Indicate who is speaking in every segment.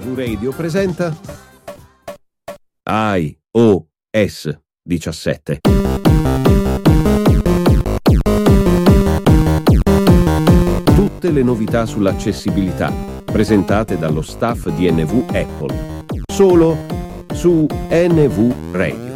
Speaker 1: NV Radio presenta iOS 17. Tutte le novità sull'accessibilità presentate dallo staff di NV Apple. Solo su NV Radio.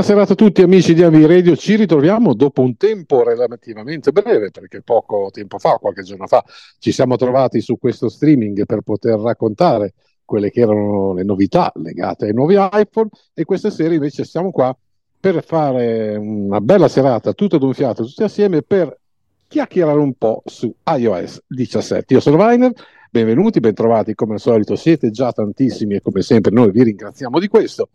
Speaker 2: Diretta.
Speaker 3: Buonasera a tutti amici di Avi Radio, ci ritroviamo dopo un tempo relativamente breve perché poco tempo fa, qualche giorno fa, ci siamo trovati su questo streaming per poter raccontare quelle che erano le novità legate ai nuovi iPhone e questa sera invece siamo qua per fare una bella serata tutto ad un fiato, tutti assieme per chiacchierare un po' su iOS 17. Io sono Weiner, benvenuti, bentrovati come al solito, siete già tantissimi e come sempre noi vi ringraziamo di questo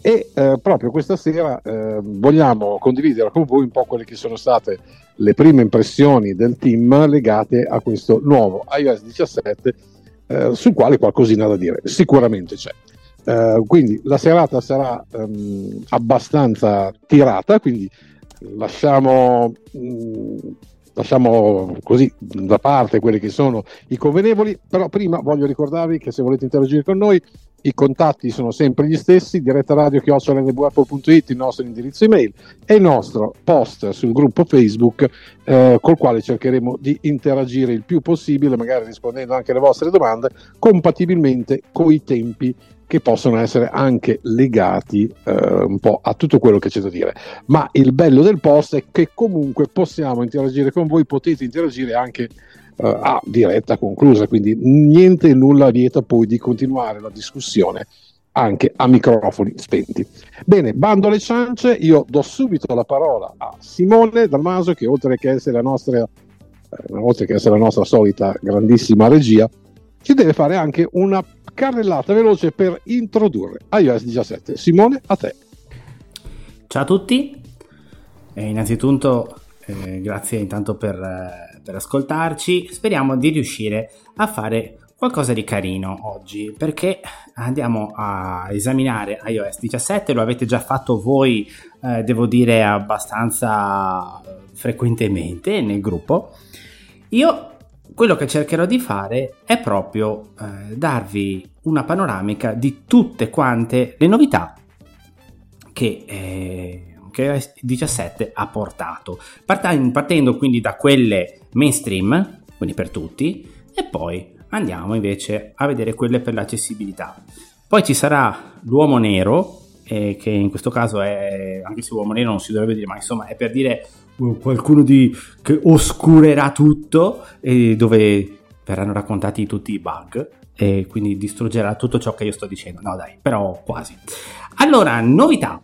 Speaker 3: e eh, proprio questa sera eh, vogliamo condividere con voi un po' quelle che sono state le prime impressioni del team legate a questo nuovo iOS 17 eh, sul quale qualcosina da dire sicuramente c'è. Eh, quindi la serata sarà ehm, abbastanza tirata, quindi lasciamo, mh, lasciamo così da parte quelli che sono i convenevoli, però prima voglio ricordarvi che se volete interagire con noi i contatti sono sempre gli stessi, diretta radio chiocciolnvapple.it, il nostro indirizzo email e il nostro post sul gruppo Facebook eh, col quale cercheremo di interagire il più possibile, magari rispondendo anche alle vostre domande, compatibilmente con i tempi che possono essere anche legati eh, un po' a tutto quello che c'è da dire. Ma il bello del post è che comunque possiamo interagire con voi, potete interagire anche a diretta conclusa, quindi niente e nulla vieta poi di continuare la discussione anche a microfoni spenti. Bene, bando alle ciance, io do subito la parola a Simone Dalmaso che oltre che essere la nostra, eh, oltre che essere la nostra solita grandissima regia, ci deve fare anche una carrellata veloce per introdurre iOS 17. Simone, a te.
Speaker 4: Ciao a tutti, e innanzitutto eh, grazie intanto per, eh, per ascoltarci, speriamo di riuscire a fare qualcosa di carino oggi perché andiamo a esaminare iOS 17 lo avete già fatto voi eh, devo dire abbastanza frequentemente nel gruppo. Io quello che cercherò di fare è proprio eh, darvi una panoramica di tutte quante le novità che, eh, che iOS 17 ha portato, partendo quindi da quelle mainstream, quindi per tutti, e poi andiamo invece a vedere quelle per l'accessibilità. Poi ci sarà l'uomo nero, eh, che in questo caso è, anche se uomo nero non si dovrebbe dire, ma insomma è per dire qualcuno di, che oscurerà tutto e dove verranno raccontati tutti i bug e quindi distruggerà tutto ciò che io sto dicendo. No, dai, però quasi. Allora, novità.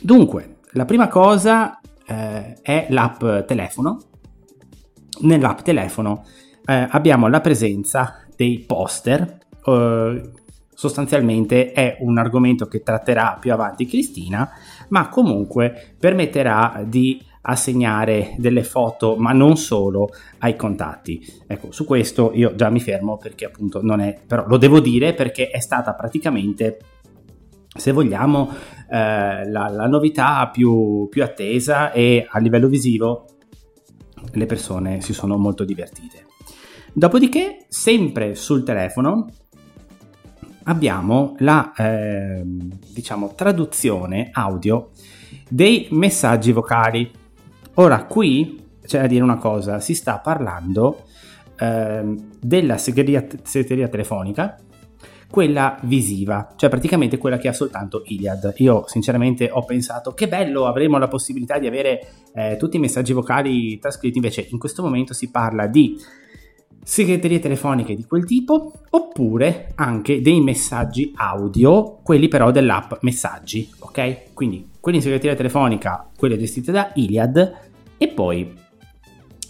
Speaker 4: Dunque, la prima cosa eh, è l'app telefono. Nell'app telefono eh, abbiamo la presenza dei poster. Eh, sostanzialmente è un argomento che tratterà più avanti Cristina, ma comunque permetterà di assegnare delle foto, ma non solo ai contatti. Ecco, su questo io già mi fermo perché appunto non è, però lo devo dire perché è stata praticamente, se vogliamo, eh, la, la, novità più, più attesa e a livello visivo le persone si sono molto divertite. Dopodiché, sempre sul telefono, abbiamo la eh, diciamo traduzione audio dei messaggi vocali Ora, qui c'è da dire una cosa, si sta parlando eh, della segreteria, segreteria telefonica, quella visiva, cioè praticamente quella che ha soltanto Iliad. Io sinceramente ho pensato che bello, avremo la possibilità di avere eh, tutti i messaggi vocali trascritti, invece in questo momento si parla di segreterie telefoniche di quel tipo oppure anche dei messaggi audio, quelli però dell'app messaggi, ok? Quindi quelli in segreteria telefonica, quelle gestite da Iliad e poi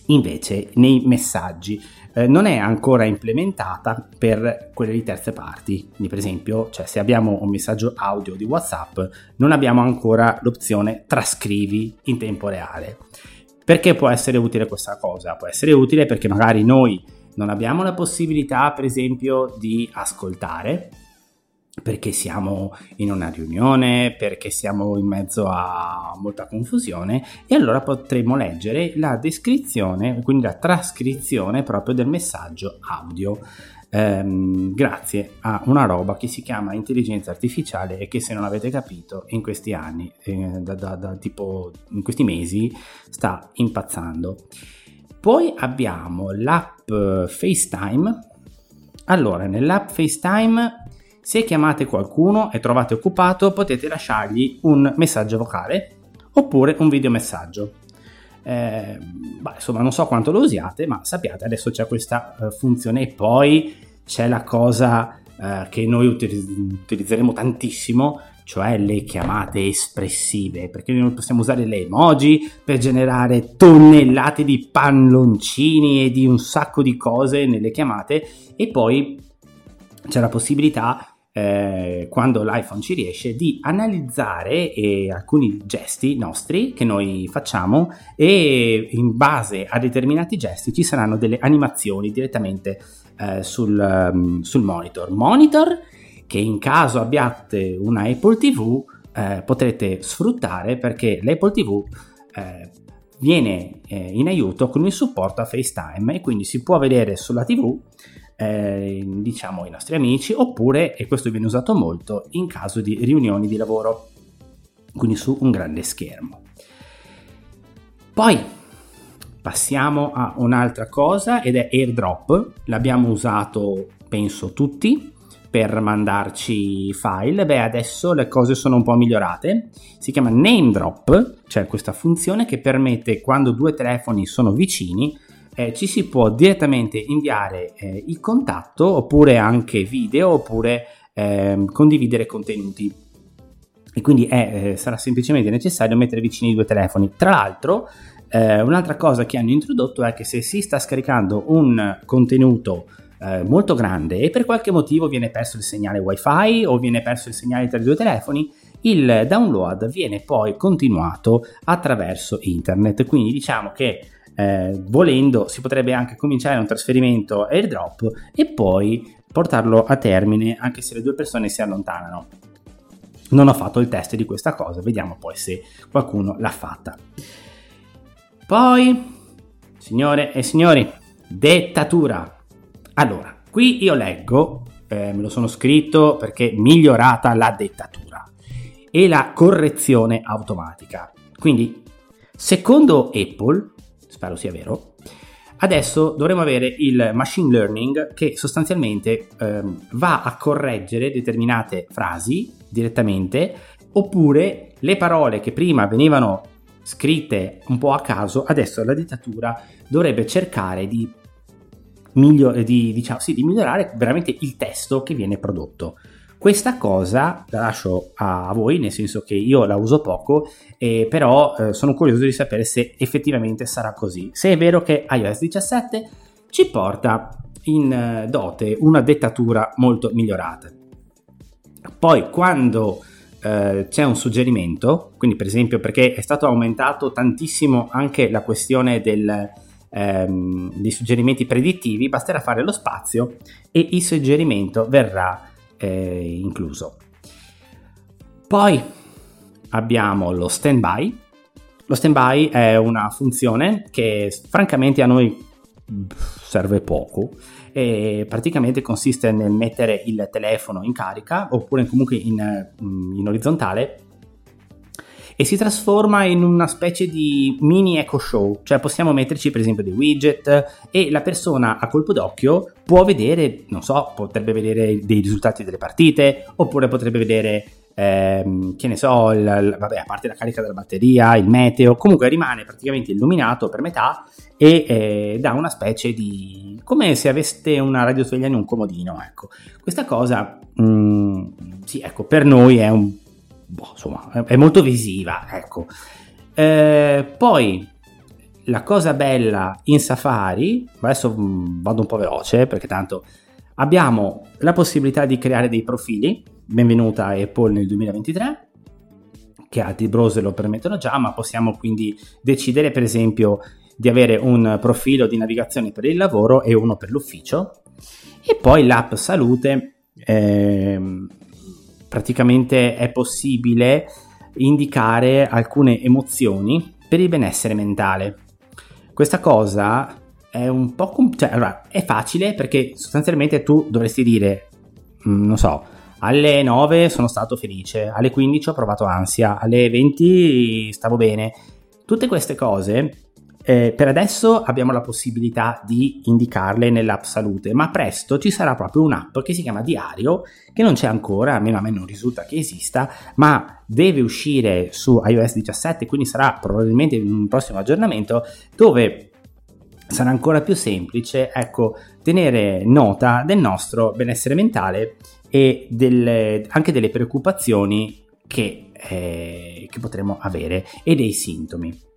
Speaker 4: invece nei messaggi eh, non è ancora implementata per quelle di terze parti. Quindi per esempio, cioè, se abbiamo un messaggio audio di WhatsApp, non abbiamo ancora l'opzione trascrivi in tempo reale. Perché può essere utile questa cosa? Può essere utile perché magari noi non abbiamo la possibilità, per esempio, di ascoltare perché siamo in una riunione, perché siamo in mezzo a molta confusione e allora potremo leggere la descrizione, quindi la trascrizione proprio del messaggio audio. Ehm, grazie a una roba che si chiama intelligenza artificiale e che se non avete capito in questi anni, eh, da, da, da, tipo in questi mesi, sta impazzando. Poi abbiamo l'app FaceTime. Allora, nell'app FaceTime se chiamate qualcuno e trovate occupato, potete lasciargli un messaggio vocale oppure un videomessaggio. Eh, beh, insomma, non so quanto lo usiate, ma sappiate, adesso c'è questa uh, funzione e poi c'è la cosa uh, che noi utilizzeremo tantissimo, cioè le chiamate espressive, perché noi possiamo usare le emoji per generare tonnellate di palloncini e di un sacco di cose nelle chiamate e poi c'è la possibilità eh, quando l'iPhone ci riesce, di analizzare eh, alcuni gesti nostri che noi facciamo e in base a determinati gesti ci saranno delle animazioni direttamente eh, sul, um, sul, monitor. Monitor che in caso abbiate una Apple TV eh, potrete sfruttare perché l'Apple TV eh, viene eh, in aiuto con il supporto a FaceTime e quindi si può vedere sulla TV eh, diciamo i nostri amici oppure, e questo viene usato molto, in caso di riunioni di lavoro, quindi su un grande schermo. Poi passiamo a un'altra cosa ed è AirDrop, l'abbiamo usato penso tutti per mandarci file, beh adesso le cose sono un po' migliorate, si chiama Name Drop, cioè questa funzione che permette quando due telefoni sono vicini eh, ci si può direttamente inviare eh, il contatto oppure anche video oppure eh, condividere contenuti e quindi è, eh, sarà semplicemente necessario mettere vicini i due telefoni. Tra l'altro, eh, un'altra cosa che hanno introdotto è che se si sta scaricando un contenuto eh, molto grande e per qualche motivo viene perso il segnale wifi o viene perso il segnale tra i due telefoni, il download viene poi continuato attraverso internet. Quindi diciamo che eh, volendo si potrebbe anche cominciare un trasferimento airdrop e poi portarlo a termine anche se le due persone si allontanano. Non ho fatto il test di questa cosa, vediamo poi se qualcuno l'ha fatta. Poi, signore e signori, dettatura. Allora, qui io leggo, eh, me lo sono scritto perché migliorata la dettatura e la correzione automatica. Quindi, secondo Apple, spero sia vero, adesso dovremo avere il machine learning che sostanzialmente ehm, va a correggere determinate frasi direttamente oppure le parole che prima venivano scritte un po' a caso, adesso la dittatura dovrebbe cercare di, miglior- di, diciamo, sì, di migliorare veramente il testo che viene prodotto. Questa cosa la lascio a voi, nel senso che io la uso poco, eh, però eh, sono curioso di sapere se effettivamente sarà così. Se è vero che iOS 17 ci porta in eh, dote una dettatura molto migliorata. Poi quando eh, c'è un suggerimento, quindi per esempio perché è stato aumentato tantissimo anche la questione del, ehm, dei suggerimenti predittivi, basterà fare lo spazio e il suggerimento verrà eh, incluso. Poi abbiamo lo standby. Lo standby è una funzione che francamente a noi serve poco e praticamente consiste nel mettere il telefono in carica oppure comunque in, in orizzontale e si trasforma in una specie di mini eco show, cioè possiamo metterci per esempio dei widget e la persona a colpo d'occhio può vedere, non so, potrebbe vedere dei risultati delle partite oppure potrebbe vedere ehm, che ne so, il, il, vabbè, a parte la carica della batteria, il meteo, comunque rimane praticamente illuminato per metà e eh, dà una specie di... come se aveste una radiosveglia in un comodino, ecco. Questa cosa, mh, mm, sì, ecco, per noi è un boh, insomma, è molto visiva, ecco. Eh, poi la cosa bella in Safari, adesso mm, vado un po' veloce perché tanto abbiamo la possibilità di creare dei profili, benvenuta Apple nel 2023, che altri browser lo permettono già, ma possiamo quindi decidere per esempio di avere un profilo di navigazione per il lavoro e uno per l'ufficio. E poi l'app salute, ehm, praticamente è possibile indicare alcune emozioni per il benessere mentale. Questa cosa è un po' com- cioè, allora, è facile perché sostanzialmente tu dovresti dire, mm, non so, alle 9 sono stato felice, alle 15 ho provato ansia, alle 20 stavo bene. Tutte queste cose eh, per adesso abbiamo la possibilità di indicarle nell'app salute, ma presto ci sarà proprio un'app che si chiama Diario, che non c'è ancora, almeno a me non risulta che esista, ma deve uscire su iOS 17, quindi sarà probabilmente in un prossimo aggiornamento, dove sarà ancora più semplice, ecco, tenere nota del nostro benessere mentale e delle, anche delle preoccupazioni che, eh, che potremo avere e dei sintomi.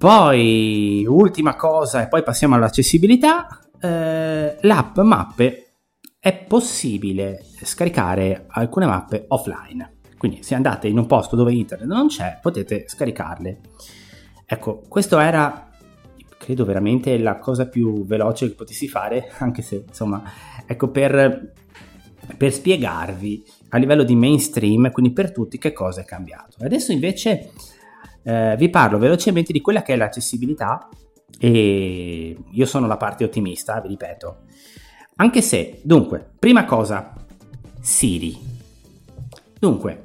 Speaker 4: Poi, ultima cosa, e poi passiamo all'accessibilità, eh, l'app Mappe è possibile scaricare alcune mappe offline. Quindi se andate in un posto dove internet non c'è, potete scaricarle. Ecco, questo era, credo veramente, la cosa più veloce che potessi fare, anche se, insomma, ecco, per, per spiegarvi a livello di mainstream, quindi per tutti, che cosa è cambiato. Adesso invece eh, vi parlo velocemente di quella che è l'accessibilità e io sono la parte ottimista, vi ripeto. Anche se, dunque, prima cosa, Siri. Dunque,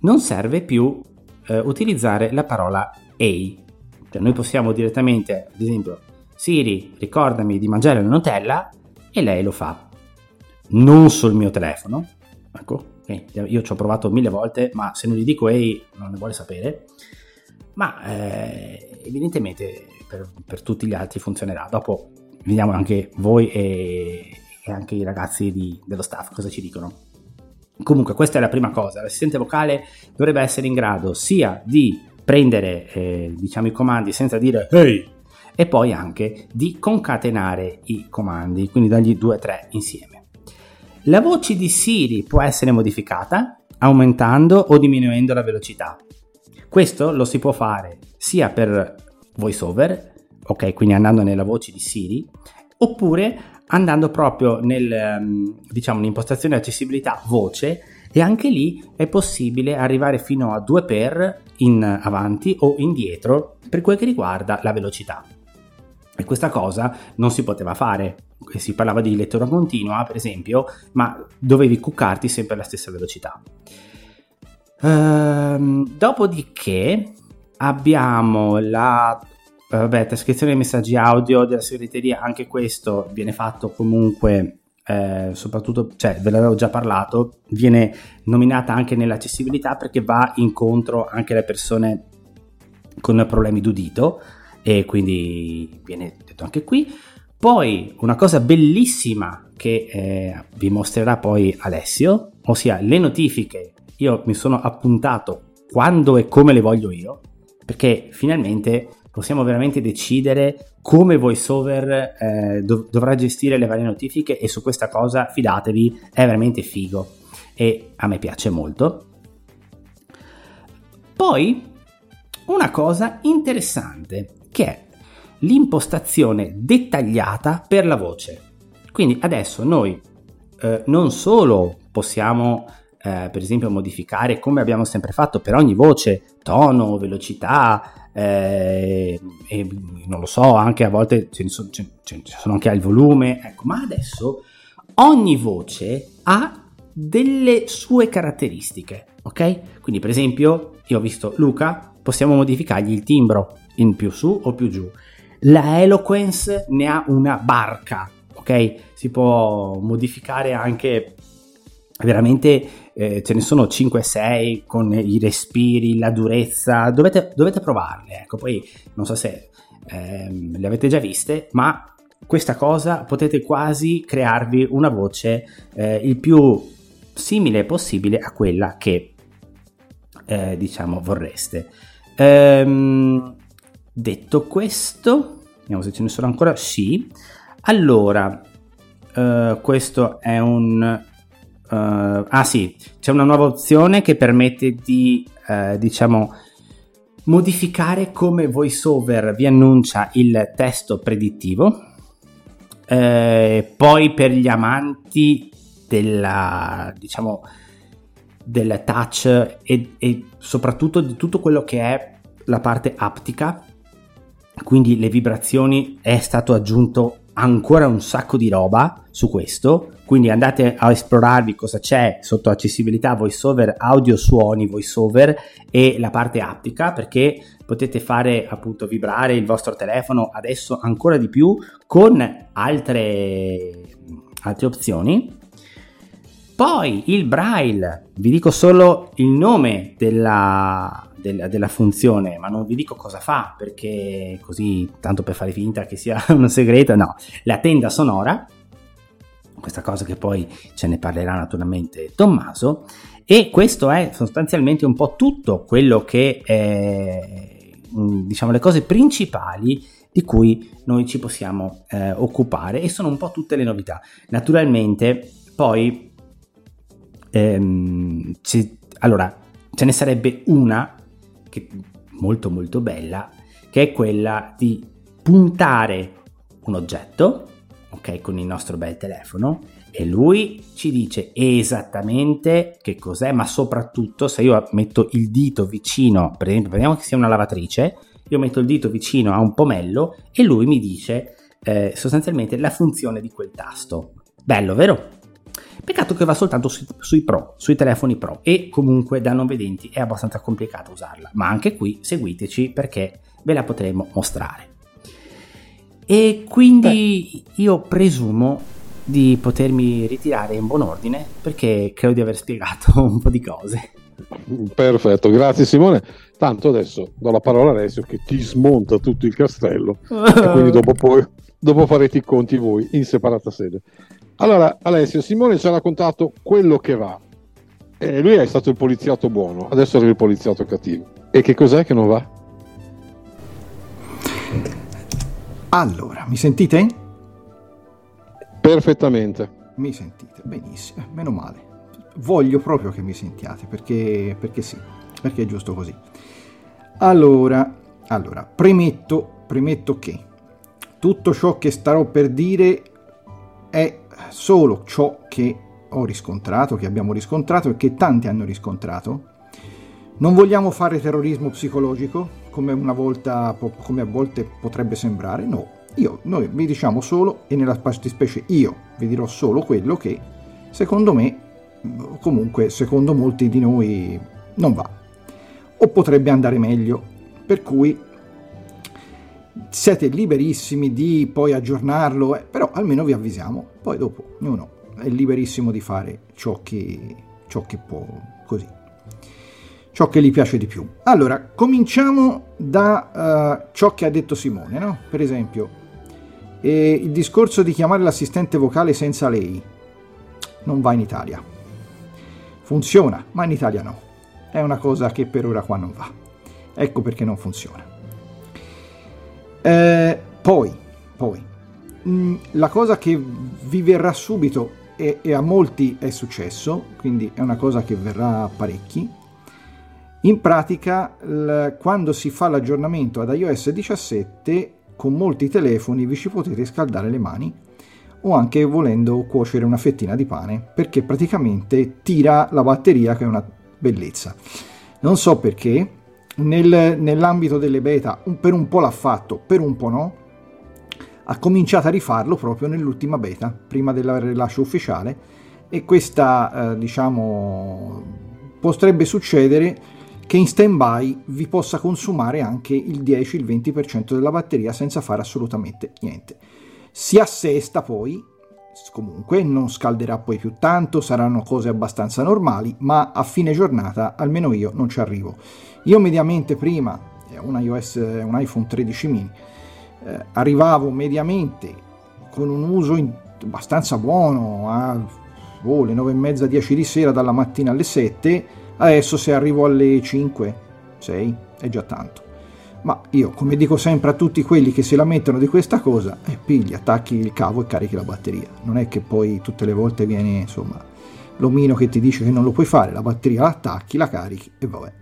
Speaker 4: non serve più eh, utilizzare la parola A. Cioè noi possiamo direttamente, ad esempio, Siri, ricordami di mangiare la Nutella e lei lo fa. Non sul mio telefono. Ecco, io ci ho provato mille volte, ma se non gli dico A non ne vuole sapere ma eh, evidentemente per, per, tutti gli altri funzionerà. Dopo vediamo anche voi e, e anche i ragazzi di, dello staff cosa ci dicono. Comunque questa è la prima cosa, l'assistente vocale dovrebbe essere in grado sia di prendere eh, diciamo i comandi senza dire hey e poi anche di concatenare i comandi, quindi dargli due o tre insieme. La voce di Siri può essere modificata aumentando o diminuendo la velocità. Questo lo si può fare sia per voiceover, ok, quindi andando nella voce di Siri, oppure andando proprio nel, ehm, diciamo, l'impostazione accessibilità voce e anche lì è possibile arrivare fino a 2 per in avanti o indietro per quel che riguarda la velocità. E questa cosa non si poteva fare, si parlava di lettura continua per esempio, ma dovevi cuccarti sempre alla stessa velocità. Ehm, dopodiché abbiamo la vabbè, trascrizione dei messaggi audio della segreteria, anche questo viene fatto comunque, eh, soprattutto, cioè ve l'avevo già parlato, viene nominata anche nell'accessibilità perché va incontro anche alle persone con problemi d'udito e quindi viene detto anche qui. Poi una cosa bellissima che eh, vi mostrerà poi Alessio, ossia le notifiche io mi sono appuntato quando e come le voglio io, perché finalmente possiamo veramente decidere come VoiceOver eh, dov- dovrà gestire le varie notifiche e su questa cosa fidatevi, è veramente figo e a me piace molto. Poi una cosa interessante che è l'impostazione dettagliata per la voce. Quindi adesso noi eh, non solo possiamo eh, per esempio modificare come abbiamo sempre fatto per ogni voce, tono, velocità, eh, e non lo so, anche a volte ce ne, sono, ce, ce sono anche al volume, ecco, ma adesso ogni voce ha delle sue caratteristiche, ok? Quindi per esempio io ho visto Luca, possiamo modificargli il timbro in più su o più giù. La eloquence ne ha una barca, ok? Si può modificare anche veramente eh, ce ne sono 5-6 con i respiri, la durezza, dovete, dovete provarle, ecco, poi non so se ehm, le avete già viste, ma questa cosa potete quasi crearvi una voce eh, il più simile possibile a quella che eh, diciamo vorreste. Ehm, detto questo, vediamo se ce ne sono ancora. Sì, allora, eh, questo è un Uh, ah sì, c'è una nuova opzione che permette di, uh, diciamo, modificare come VoiceOver vi annuncia il testo predittivo. Uh, poi per gli amanti della, diciamo, del touch e, e soprattutto di tutto quello che è la parte aptica, quindi le vibrazioni è stato aggiunto ancora un sacco di roba su questo quindi andate a esplorarvi cosa c'è sotto accessibilità voiceover audio suoni voiceover e la parte aptica perché potete fare appunto vibrare il vostro telefono adesso ancora di più con altre, altre opzioni. Poi il braille. Vi dico solo il nome della, della, funzione, ma non vi dico cosa fa perché così, tanto per fare finta che sia un segreto, no, la tenda sonora, questa cosa che poi ce ne parlerà naturalmente Tommaso, e questo è sostanzialmente un po' tutto quello che è, diciamo, le cose principali di cui noi ci possiamo eh, occupare e sono un po' tutte le novità. Naturalmente poi ehm, ci, allora ce ne sarebbe una che molto molto bella, che è quella di puntare un oggetto, ok, con il nostro bel telefono e lui ci dice esattamente che cos'è, ma soprattutto se io metto il dito vicino, per esempio, prendiamo che sia una lavatrice, io metto il dito vicino a un pomello e lui mi dice eh, sostanzialmente la funzione di quel tasto. Bello, vero? Peccato che va soltanto sui, sui, Pro, sui telefoni Pro e comunque da non vedenti è abbastanza complicato usarla, ma anche qui seguiteci perché ve la potremo mostrare. E quindi Beh. io presumo di potermi ritirare in buon ordine perché credo di aver spiegato un po' di cose.
Speaker 3: Perfetto, grazie Simone. Tanto adesso do la parola a Alessio che ti smonta tutto il castello e quindi dopo, poi, dopo farete i conti voi in separata sede. Allora, Alessio, Simone ci ha raccontato quello che va. E lui è stato il poliziotto buono, adesso è il poliziotto cattivo. E che cos'è che non va?
Speaker 5: Allora, mi sentite?
Speaker 3: Perfettamente.
Speaker 5: Mi sentite, benissimo, meno male. Voglio proprio che mi sentiate, perché, perché sì, perché è giusto così. Allora, allora, premetto, premetto che tutto ciò che starò per dire è solo ciò che ho riscontrato, che abbiamo riscontrato e che tanti hanno riscontrato. Non vogliamo fare terrorismo psicologico, come, una volta, come a volte potrebbe sembrare, no. Io, noi vi diciamo solo, e nella fattispecie io vi dirò solo quello che, secondo me, comunque secondo molti di noi, non va. O potrebbe andare meglio, per cui siete liberissimi di poi aggiornarlo, eh, però almeno vi avvisiamo, poi dopo ognuno è liberissimo di fare ciò che, ciò che può, ciò che gli piace di più. Allora, cominciamo da uh, ciò che ha detto Simone, no? Per esempio, eh, il discorso di chiamare l'assistente vocale senza lei non va in Italia. Funziona, ma in Italia no. È una cosa che per ora qua non va. Ecco perché non funziona. Eh, poi, poi, mm, la cosa che vi verrà subito e, e, a molti è successo, quindi è una cosa che verrà a parecchi. In pratica, quando si fa l'aggiornamento ad iOS 17, con molti telefoni vi ci potete scaldare le mani o anche volendo cuocere una fettina di pane, perché praticamente tira la batteria che è una bellezza. Non so perché, nel, nell'ambito delle beta un, per un po' l'ha fatto, per un po' no, ha cominciato a rifarlo proprio nell'ultima beta, prima del rilascio ufficiale, e questa, eh, diciamo, potrebbe succedere che in stand-by vi possa consumare anche il 10, il 20% della batteria senza fare assolutamente niente. Si assesta poi, comunque non scalderà poi più tanto, saranno cose abbastanza normali, ma a fine giornata almeno io non ci arrivo. Io mediamente prima, un, iOS, un iPhone 13 mini, eh, arrivavo mediamente con un uso in, abbastanza buono a oh, le 9 e mezza 10 di sera dalla mattina alle 7 adesso se arrivo alle 5 6 è già tanto. Ma io come dico sempre a tutti quelli che si lamentano di questa cosa eh, pigli attacchi il cavo e carichi la batteria. Non è che poi tutte le volte viene insomma l'omino che ti dice che non lo puoi fare la batteria la attacchi la carichi e vabbè.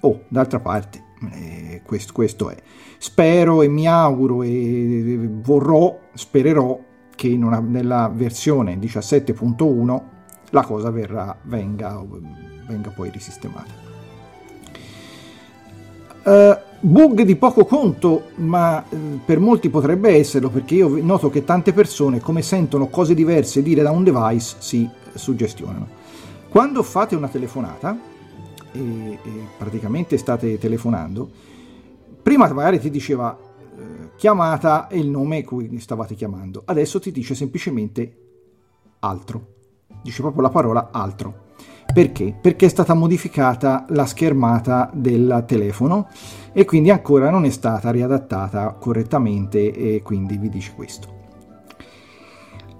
Speaker 5: Oh d'altra parte eh, questo, questo, è. Spero e mi auguro e vorrò, spererò che una, nella versione 17.1 la cosa verrà, venga, venga poi risistemata. Uh, bug di poco conto, ma uh, per molti potrebbe esserlo perché io noto che tante persone, come sentono cose diverse dire da un device, si suggestionano. Quando fate una telefonata e, e praticamente state telefonando, prima magari ti diceva uh, chiamata e il nome cui stavate chiamando, adesso ti dice semplicemente altro, dice proprio la parola altro perché? Perché è stata modificata la schermata del telefono e quindi ancora non è stata riadattata correttamente e quindi vi dice questo.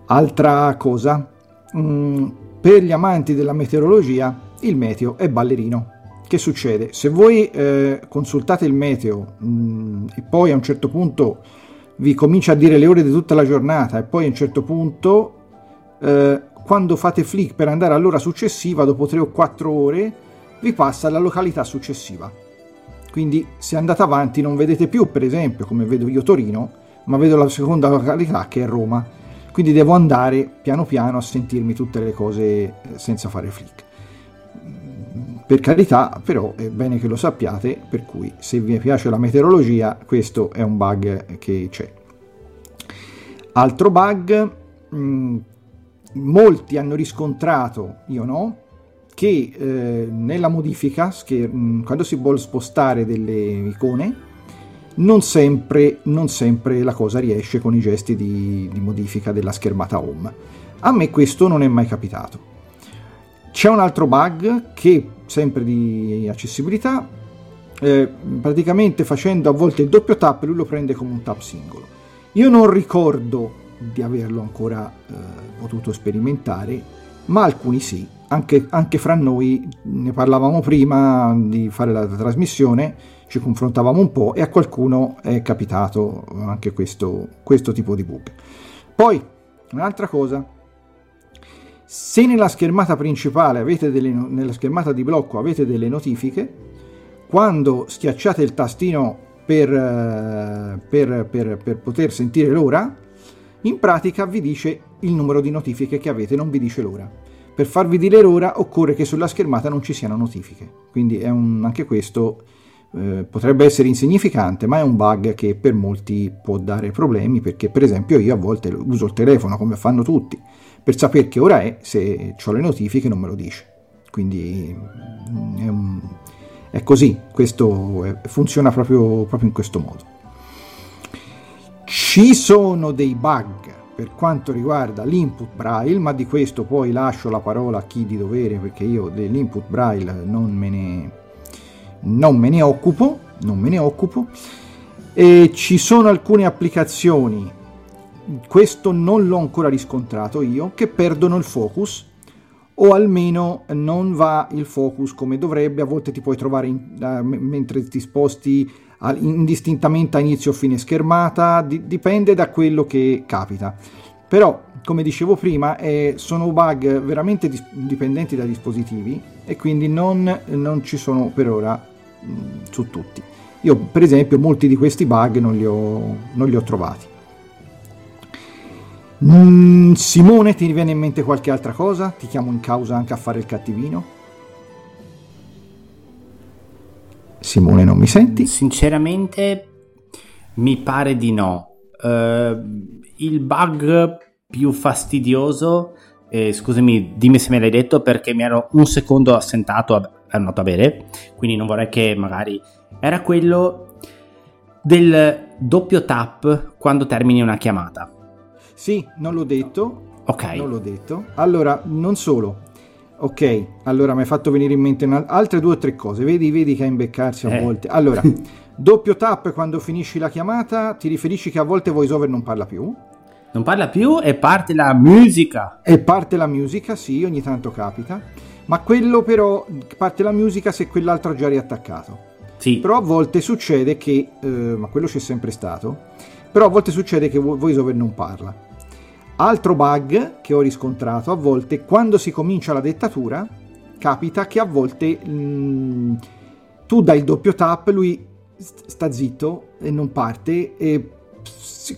Speaker 5: Altra cosa, mm, per gli amanti della meteorologia il meteo è ballerino. Che succede? Se voi eh, consultate il meteo mh, mm, e poi a un certo punto vi comincia a dire le ore di tutta la giornata e poi a un certo punto eh, quando fate flick per andare all'ora successiva, dopo 3 o 4 ore, vi passa alla località successiva. Quindi se andate avanti non vedete più, per esempio, come vedo io Torino, ma vedo la seconda località che è Roma. Quindi devo andare piano piano a sentirmi tutte le cose eh, senza fare flick. Per carità, però è bene che lo sappiate, per cui se vi piace la meteorologia, questo è un bug che c'è. Altro bug, mm, molti hanno riscontrato, io no, che eh, nella modifica, che, mm, quando si vuole spostare delle icone, non sempre, non sempre, la cosa riesce con i gesti di, di, modifica della schermata home. A me questo non è mai capitato. C'è un altro bug che, sempre di accessibilità, eh, praticamente facendo a volte il doppio tap lui lo prende come un tap singolo. Io non ricordo di averlo ancora eh, potuto sperimentare, ma alcuni sì. Anche, anche, fra noi ne parlavamo prima di fare la trasmissione, ci confrontavamo un po' e a qualcuno è capitato anche questo, questo tipo di bug. Poi, un'altra cosa, se nella schermata principale avete delle, nella schermata di blocco avete delle notifiche, quando schiacciate il tastino per, eh, per, per, per poter sentire l'ora, in pratica vi dice il numero di notifiche che avete, non vi dice l'ora. Per farvi dire l'ora occorre che sulla schermata non ci siano notifiche, quindi un, anche questo eh, potrebbe essere insignificante, ma è un bug che per molti può dare problemi, perché per esempio io a volte uso il telefono come fanno tutti, per sapere che ora è, se ho le notifiche non me lo dice. Quindi mm, è, un, è così, questo è, funziona proprio, proprio in questo modo. Ci sono dei bug per quanto riguarda l'input braille, ma di questo poi lascio la parola a chi di dovere perché io dell'input braille non me ne, non me ne occupo, non me ne occupo. E ci sono alcune applicazioni, questo non l'ho ancora riscontrato io, che perdono il focus o almeno non va il focus come dovrebbe, a volte ti puoi trovare in, uh, mentre ti sposti indistintamente a inizio o fine schermata, di, dipende da quello che capita. Però, come dicevo prima, eh, sono bug veramente dis- dipendenti dai dispositivi e quindi non, non ci sono per ora mh, su tutti. Io, per esempio, molti di questi bug non li ho, non li ho trovati. Mm, Simone, ti viene in mente qualche altra cosa? Ti chiamo in causa anche a fare il cattivino? Simone, non mi senti?
Speaker 4: Sinceramente, mi pare di no. Uh, il bug più fastidioso, eh, scusami, dimmi se me l'hai detto perché mi ero un secondo assentato, a, andato a bere, quindi non vorrei che magari era quello del doppio tap quando termini una chiamata.
Speaker 5: Sì, non l'ho detto.
Speaker 4: Ok.
Speaker 5: Non l'ho detto. Allora, non solo. Ok, allora mi hai fatto venire in mente altre due o tre cose. Vedi, vedi che a imbeccarsi a eh. volte. Allora, doppio tap quando finisci la chiamata, ti riferisci che a volte VoiceOver non parla più?
Speaker 4: Non parla più e parte la musica.
Speaker 5: E parte la musica, sì, ogni tanto capita. Ma quello però, parte la musica se quell'altro è già riattaccato.
Speaker 4: Sì.
Speaker 5: Però a volte succede che, eh, ma quello c'è sempre stato, però a volte succede che VoiceOver non parla. Altro bug che ho riscontrato a volte, quando si comincia la dettatura, capita che a volte mh, mm, tu dai il doppio tap, lui sta zitto e non parte, e,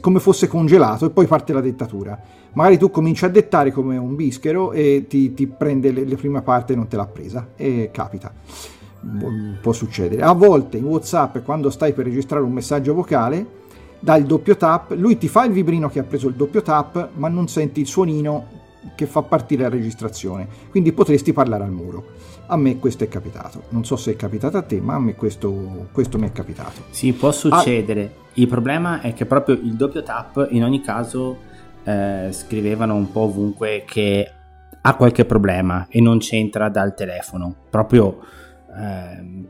Speaker 5: come fosse congelato, e poi parte la dettatura. magari tu cominci a dettare come un bischero e ti, ti prende le, le prime parti e non te l'ha presa. E capita. Può succedere. A volte in whatsapp quando stai per registrare un messaggio vocale dai il doppio tap lui ti fa il vibrino che ha preso il doppio tap ma non senti il suonino che fa partire la registrazione quindi potresti parlare al muro a me questo è capitato non so se è capitato a te ma a me questo, questo mi è capitato
Speaker 4: sì può succedere ah. il problema è che proprio il doppio tap in ogni caso eh, scrivevano un po' ovunque che ha qualche problema e non c'entra dal telefono. Proprio eh,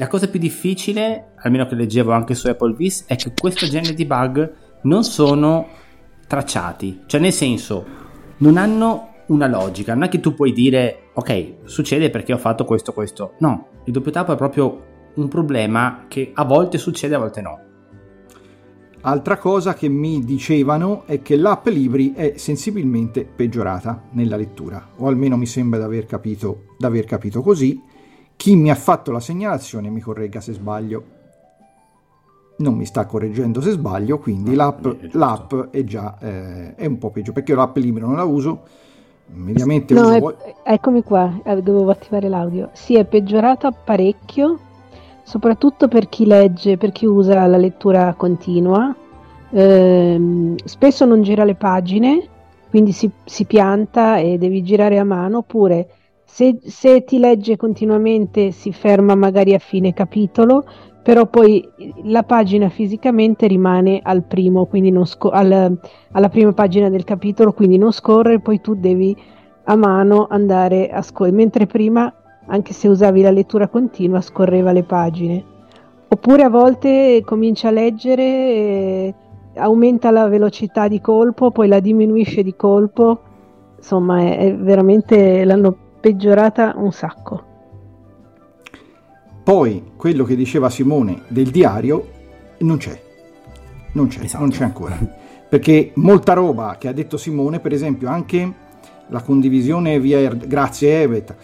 Speaker 4: la cosa più difficile, almeno che leggevo anche su Apple Vis, è che questo genere di bug non sono tracciati, cioè nel senso non hanno una logica, non è che tu puoi dire ok, succede perché ho fatto questo questo. No, il doppio tap è proprio un problema che a volte succede, a volte no.
Speaker 5: Altra cosa che mi dicevano è che l'app Libri è sensibilmente peggiorata nella lettura, o almeno mi sembra di aver capito, capito così. Chi mi ha fatto la segnalazione mi corregga se sbaglio. Non mi sta correggendo se sbaglio, quindi l'app, è, l'app è già eh, è un po' peggio, perché io l'app Libri non la uso, mediamente
Speaker 6: no, uso... È, eccomi qua, eh, dovevo attivare l'audio. Si è peggiorata parecchio soprattutto per chi legge, per chi usa la lettura continua. Eh, spesso non gira le pagine, quindi si, si, pianta e devi girare a mano, oppure se, se, ti legge continuamente si ferma magari a fine capitolo, però poi la pagina fisicamente rimane al primo, sco- al, alla prima pagina del capitolo, quindi non scorre, poi tu devi a mano andare a scorrere, mentre prima anche se usavi la lettura continua, scorreva le pagine. Oppure a volte comincia a leggere, aumenta la velocità di colpo, poi la diminuisce di colpo. Insomma, è, è veramente l'hanno peggiorata un sacco.
Speaker 5: Poi quello che diceva Simone del diario non c'è. Non c'è, esatto. non c'è ancora. Perché molta roba che ha detto Simone, per esempio, anche la condivisione via grazie Evet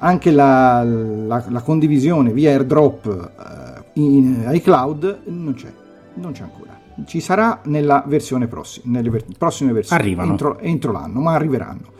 Speaker 5: anche la, la, la condivisione via airdrop uh, in iCloud non c'è, non c'è ancora. Ci sarà nella versione prossima, nelle ver- prossime versioni,
Speaker 4: Arrivano.
Speaker 5: Entro, entro l'anno, ma arriveranno.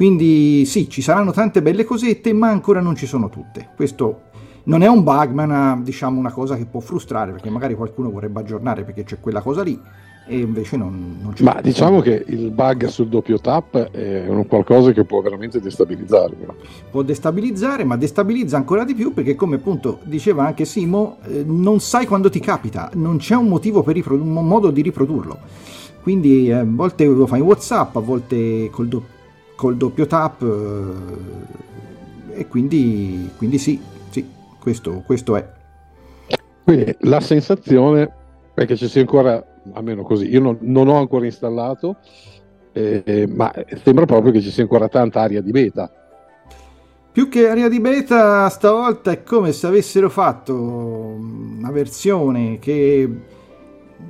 Speaker 5: Quindi sì, ci saranno tante belle cosette, ma ancora non ci sono tutte. Questo non è un bug, ma è una, diciamo, una cosa che può frustrare, perché magari qualcuno vorrebbe aggiornare perché c'è quella cosa lì e invece non, non c'è.
Speaker 3: Ma diciamo che il bug sul doppio tap è un qualcosa che può veramente destabilizzare. Però.
Speaker 5: Può destabilizzare, ma destabilizza ancora di più perché, come appunto diceva anche Simo, eh, non sai quando ti capita, non c'è un motivo per riprodu- un modo di riprodurlo. Quindi eh, a volte lo fai in WhatsApp, a volte col, do- col doppio tap, eh, e quindi, quindi sì, sì questo, questo è.
Speaker 3: Quindi la sensazione è che ci sia ancora almeno così. Io non, non ho ancora installato, eh, ma sembra proprio che ci sia ancora tanta aria di beta.
Speaker 5: Più che aria di beta, stavolta è come se avessero fatto una versione che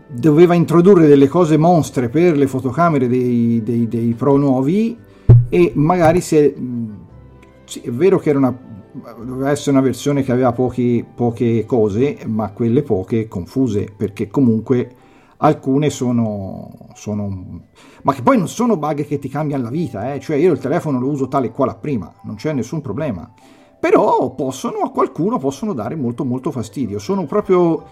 Speaker 5: doveva introdurre delle cose monstre per le fotocamere dei, dei, dei Pro nuovi e magari se sì, è vero che era una doveva essere una versione che aveva pochi, poche cose ma quelle poche confuse perché comunque alcune sono, sono, ma che poi non sono bug che ti cambiano la vita, eh? cioè io il telefono lo uso tale e quale prima, non c'è nessun problema, però possono a qualcuno possono dare molto molto fastidio, sono proprio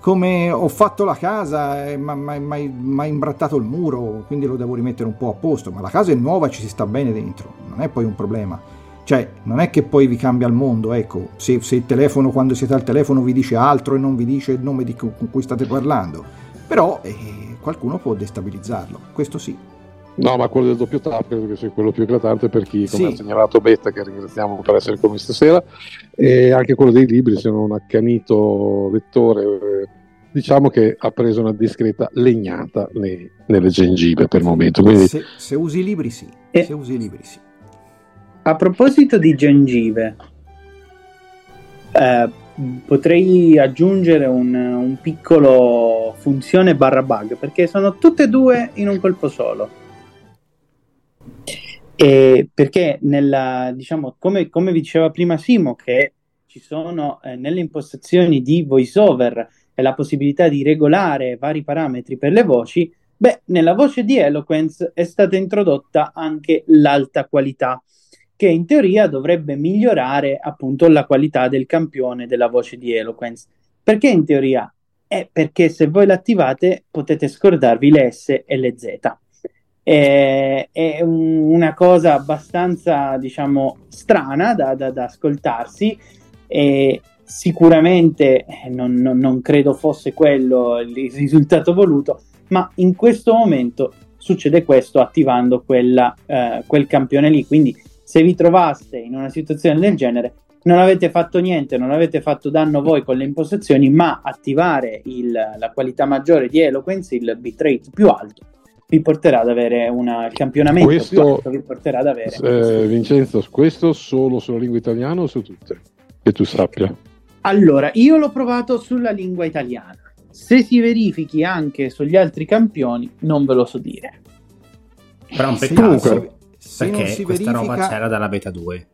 Speaker 5: come ho fatto la casa e mi ha imbrattato il muro, quindi lo devo rimettere un po' a posto, ma la casa è nuova e ci si sta bene dentro, non è poi un problema. Cioè, non è che poi vi cambia il mondo, ecco, se, se il telefono, quando siete al telefono, vi dice altro e non vi dice il nome di con cui state parlando però eh, qualcuno può destabilizzarlo, questo sì.
Speaker 3: No, ma quello del doppio tap credo che sia quello più eclatante per chi, come sì. ha segnalato Betta, che ringraziamo per essere con noi stasera, e anche quello dei libri, sono un accanito lettore, eh, diciamo che ha preso una discreta legnata nei, nelle gengive per il momento. Quindi...
Speaker 5: Se, se, usi i libri sì, e se usi i libri sì.
Speaker 7: A proposito di gengive, eh, potrei aggiungere un, un, piccolo funzione barra bug perché sono tutte e due in un colpo solo. E perché nella, diciamo, come, come vi diceva prima Simo, che ci sono eh, nelle impostazioni di voiceover e la possibilità di regolare vari parametri per le voci, Beh, nella voce di Eloquence è stata introdotta anche l'alta qualità, che in teoria dovrebbe migliorare appunto la qualità del campione della voce di Eloquence. Perché in teoria? È perché se voi l'attivate potete scordarvi le S e le Z. È, è un, una cosa abbastanza, diciamo, strana da, da, da ascoltarsi e sicuramente eh, non, non, non credo fosse quello il risultato voluto, ma in questo momento succede questo attivando quella, eh, quel campione lì. Quindi se vi trovaste in una situazione del genere, non avete fatto niente, non avete fatto danno voi con le impostazioni, ma attivare il, la qualità maggiore di Eloquence, il bitrate più alto, vi porterà ad avere una, il campionamento
Speaker 3: Questo,
Speaker 7: più alto, vi porterà ad avere.
Speaker 3: Eh, Vincenzo, questo solo sulla lingua italiana o su tutte? Che tu sappia.
Speaker 7: Allora, io l'ho provato sulla lingua italiana. Se si verifichi anche sugli altri campioni, non ve lo so dire.
Speaker 4: Però è un peccato,
Speaker 3: Comunque,
Speaker 5: se
Speaker 4: perché questa roba
Speaker 5: verifica-
Speaker 4: c'era dalla beta 2.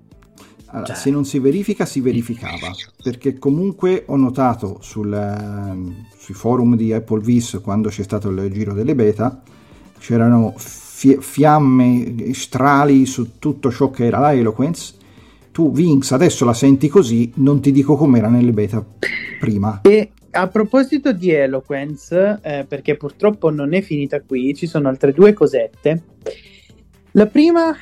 Speaker 5: Allora,
Speaker 4: Cioè-
Speaker 5: se non si verifica, si verificava. Perché comunque ho notato sul, ehm, sui forum di Apple Vis, quando c'è stato il giro delle beta, c'erano fi- fiamme, strali su tutto ciò che era la Eloquence. Tu, Vince, adesso la senti così, non ti dico com'era nelle beta prima.
Speaker 7: E a proposito di Eloquence, eh, perché purtroppo non è finita qui, ci sono altre due cosette. La prima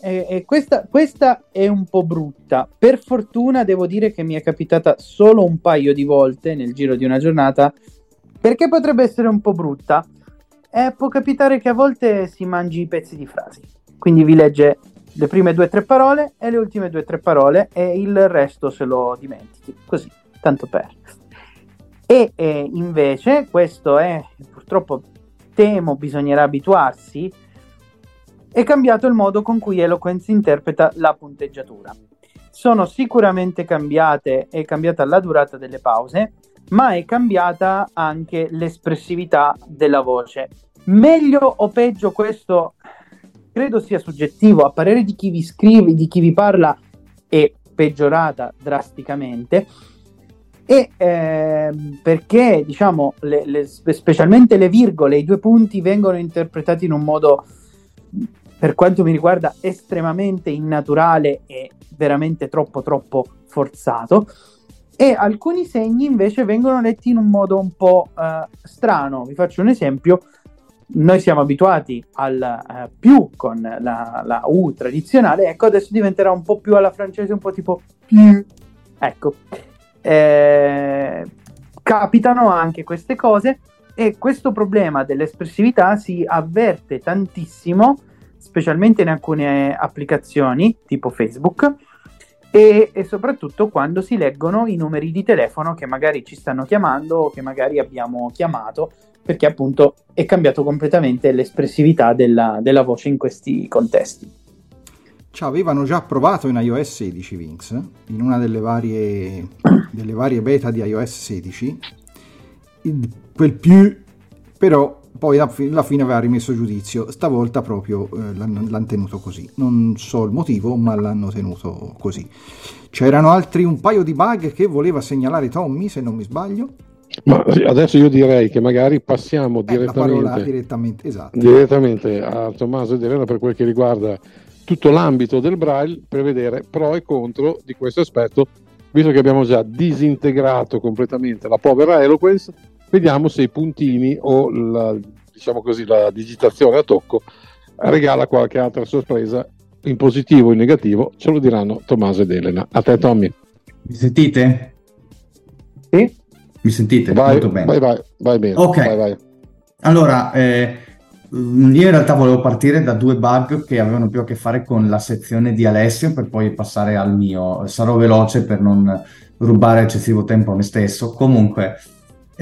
Speaker 7: è, è questa, questa è un po' brutta. Per fortuna devo dire che mi è capitata solo un paio di volte nel giro di una giornata, perché potrebbe essere un po' brutta. Eh, può capitare che a volte si mangi i pezzi di frasi. Quindi vi legge le prime due o tre parole e le ultime due o tre parole e il resto se lo dimentichi. Così, tanto per. E eh, invece, questo è purtroppo temo bisognerà abituarsi, è cambiato il modo con cui Eloquence interpreta la punteggiatura. Sono sicuramente cambiate, è cambiata la durata delle pause, ma è cambiata anche l'espressività della voce. Meglio o peggio questo credo sia soggettivo, a parere di chi vi scrive, di chi vi parla, è peggiorata drasticamente. E ehm, perché diciamo, le- le- specialmente le virgole, i due punti vengono interpretati in un modo, per quanto mi riguarda, estremamente innaturale e veramente troppo, troppo forzato. E alcuni segni invece vengono letti in un modo un po' eh, strano. Vi faccio un esempio noi siamo abituati al eh, più con la, la U tradizionale, ecco adesso diventerà un po' più alla francese, un po' tipo più. Ecco, Eh, capitano anche queste cose e questo problema dell'espressività si avverte tantissimo, specialmente in alcune applicazioni tipo Facebook. E, e soprattutto quando si leggono i numeri di telefono che magari ci stanno chiamando o che magari abbiamo chiamato perché appunto è cambiato completamente l'espressività della, della voce in questi contesti.
Speaker 5: Ci avevano già provato in iOS 16 Vince, in una delle varie, delle varie beta di iOS 16, il- quel più, però poi alla fi- alla fine aveva rimesso giudizio, stavolta proprio eh, l'hanno, l'hanno tenuto così, non so il motivo ma l'hanno tenuto così. C'erano altri un paio di bug che voleva segnalare Tommy se non mi sbaglio,
Speaker 3: Ma adesso io direi che magari passiamo
Speaker 5: Eh,
Speaker 3: direttamente,
Speaker 5: direttamente, esatto.
Speaker 3: direttamente a Tommaso ed Elena per quel che riguarda tutto l'ambito del Braille per vedere pro e contro di questo aspetto, visto che abbiamo già disintegrato completamente la povera Eloquence, vediamo se i puntini o la, diciamo così, la digitazione a tocco regala qualche altra sorpresa in positivo o in negativo, ce lo diranno Tommaso ed Elena. A te Tommy,
Speaker 8: Mi sentite?
Speaker 7: Sì?
Speaker 8: Mi sentite?
Speaker 3: vai,
Speaker 8: Molto bene.
Speaker 3: vai, vai, vai bene.
Speaker 8: Ok.
Speaker 3: Vai, vai.
Speaker 8: Allora, eh, io in realtà volevo partire da due bug che avevano più a che fare con la sezione di Alessio per poi passare al mio. Sarò veloce per non rubare eccessivo tempo a me stesso. Comunque,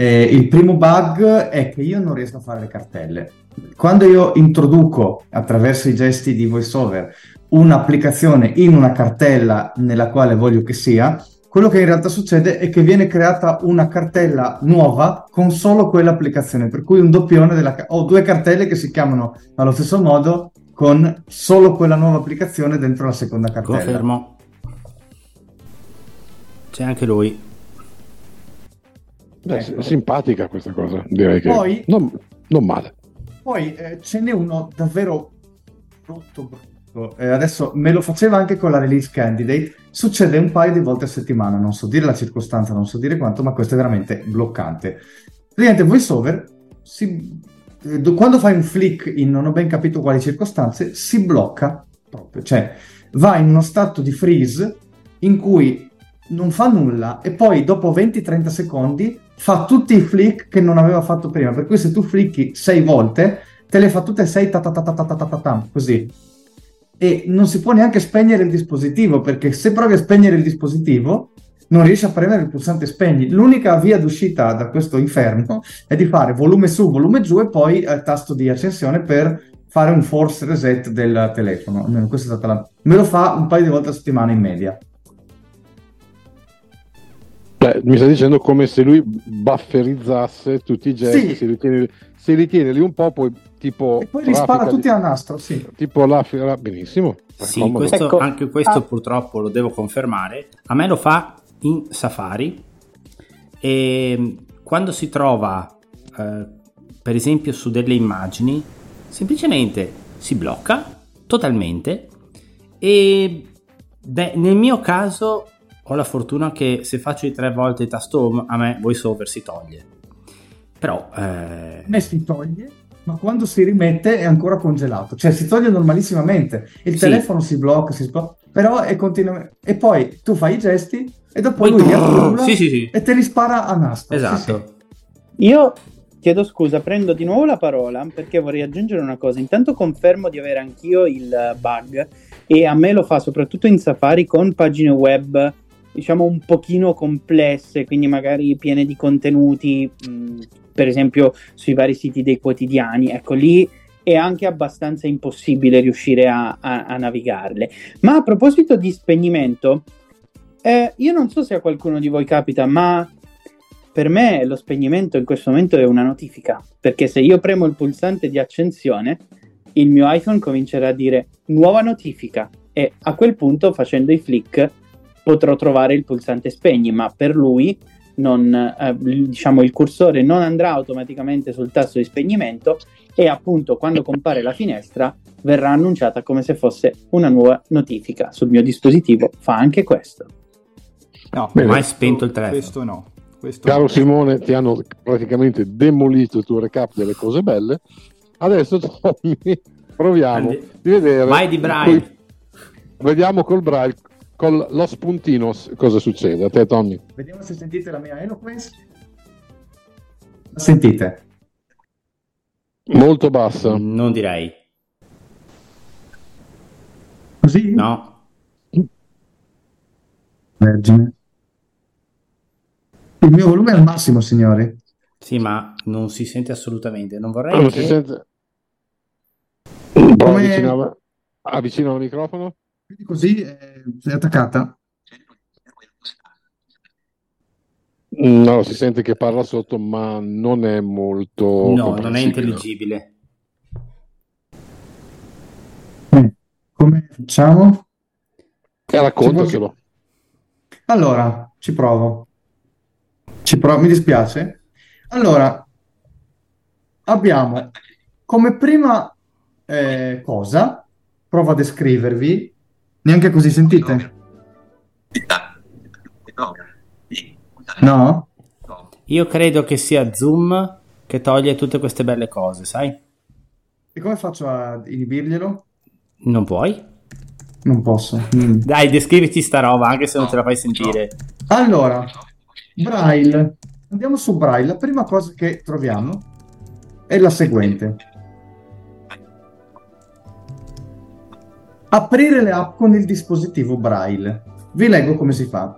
Speaker 8: eh, il primo bug è che io non riesco a fare le cartelle. Quando io introduco attraverso i gesti di VoiceOver un'applicazione in una cartella nella quale voglio che sia, quello che in realtà succede è che viene creata una cartella nuova con solo quell'applicazione, per cui un doppione della ca- ho due cartelle che si chiamano allo stesso modo con solo quella nuova applicazione dentro la seconda cartella.
Speaker 4: Confermo. C'è anche lui.
Speaker 3: Beh,
Speaker 8: Ecco.
Speaker 3: simpatica questa cosa, direi che
Speaker 8: Poi-
Speaker 3: non, non male.
Speaker 8: Poi eh, ce n'è uno davvero brutto, brutto. Eh, adesso me lo faceva anche con la release candidate. Succede un paio di volte a settimana, non so dire la circostanza, non so dire quanto, ma questo è veramente bloccante. Praticamente VoiceOver, si, eh, quando fai un flick in non ho ben capito quali circostanze, si blocca proprio, cioè va in uno stato di freeze in cui non fa nulla e poi dopo 20-30 secondi fa tutti i flick che non aveva fatto prima. Per cui se tu flicchi 6 volte, te le fa tutte 6 ta ta ta ta ta ta ta ta così. E non si può neanche spegnere il dispositivo, perché se provi a spegnere il dispositivo, non riesci a premere il pulsante spegni. L'unica via d'uscita da questo inferno è di fare volume su, volume giù e poi eh, tasto di accensione per fare un force reset del telefono. Almeno questa è stata la... Me lo fa un paio di volte a settimana in media.
Speaker 3: Beh, mi sta dicendo come se lui bufferizzasse tutti i gesti,
Speaker 8: Sì.
Speaker 3: si, ritiene, si ritiene lì un po', poi tipo...
Speaker 8: E poi li spara tutti
Speaker 3: di-
Speaker 8: a nastro, sì.
Speaker 3: Tipo la benissimo.
Speaker 4: Sì, questo-
Speaker 7: Ecco.
Speaker 4: anche questo
Speaker 7: Ah.
Speaker 4: purtroppo lo devo confermare. A me lo fa in Safari e quando si trova, eh, per esempio, su delle immagini, semplicemente si blocca totalmente e beh, nel mio caso ho la fortuna che se faccio di tre volte il tasto home a me VoiceOver si toglie. Però eh,
Speaker 8: A me si toglie, ma quando si rimette è ancora congelato. Cioè si toglie normalissimamente. Il
Speaker 4: Sì.
Speaker 8: telefono si blocca, si sblocca, però è continuamente... E poi tu fai i gesti e dopo
Speaker 4: poi
Speaker 8: lui accumula
Speaker 4: sì, sì, sì.
Speaker 8: e te li spara a nastro. Sì,
Speaker 4: Esatto.
Speaker 7: Io chiedo scusa, prendo di nuovo la parola perché vorrei aggiungere una cosa. Intanto confermo di avere anch'io il bug e a me lo fa soprattutto in Safari con pagine web diciamo un pochino complesse, quindi magari piene di contenuti, mh, per esempio sui vari siti dei quotidiani. Ecco, lì è anche abbastanza impossibile riuscire a, a- a navigarle. Ma a proposito di spegnimento, eh, io non so se a qualcuno di voi capita, ma per me lo spegnimento in questo momento è una notifica, perché se io premo il pulsante di accensione, il mio iPhone comincerà a dire nuova notifica e a quel punto facendo i flick potrò trovare il pulsante spegni, ma per lui non, eh, diciamo il cursore non andrà automaticamente sul tasto di spegnimento e appunto quando compare la finestra verrà annunciata come se fosse una nuova notifica. Sul mio dispositivo fa anche questo.
Speaker 5: No,
Speaker 3: Bene.
Speaker 4: Ormai spento il telefono.
Speaker 5: Questo no. Questo
Speaker 3: Caro
Speaker 5: no.
Speaker 3: Simone, ti hanno praticamente demolito il tuo recap delle cose belle. Adesso Tommy, proviamo
Speaker 4: Andi-
Speaker 3: di vedere.
Speaker 4: Vai di Braille.
Speaker 3: coi- Vediamo col Braille, con lo spuntino cosa succede. A te, Tommy.
Speaker 8: Vediamo se sentite la mia eloquence. La sentite?
Speaker 3: Molto bassa.
Speaker 4: Non direi.
Speaker 8: Così?
Speaker 4: No.
Speaker 8: Vergine. Il mio volume è al massimo, signori.
Speaker 4: Sì, ma non si sente assolutamente. Non vorrei
Speaker 3: non
Speaker 4: che...
Speaker 3: si sente.
Speaker 8: Come-
Speaker 3: avvicina, avvicina il microfono.
Speaker 8: Quindi così eh, è attaccata.
Speaker 3: No, si sente che parla sotto, ma non è molto.
Speaker 4: No, non è intelligibile.
Speaker 8: Eh, Come facciamo?
Speaker 3: E raccontacelo.
Speaker 8: Allora, ci provo. Ci provo, mi dispiace. Allora, abbiamo come prima eh, cosa, provo a descrivervi, neanche così sentite? No?
Speaker 4: Io credo che sia Zoom che toglie tutte queste belle cose, sai?
Speaker 8: E come faccio a inibirglielo?
Speaker 4: Non puoi?
Speaker 8: Non posso. Mm.
Speaker 4: Dai, descriviti sta roba, anche se non ce la fai sentire.
Speaker 8: Allora, Braille. Andiamo su Braille. La prima cosa che troviamo è la seguente. Aprire le app con il dispositivo Braille. Vi leggo come si fa.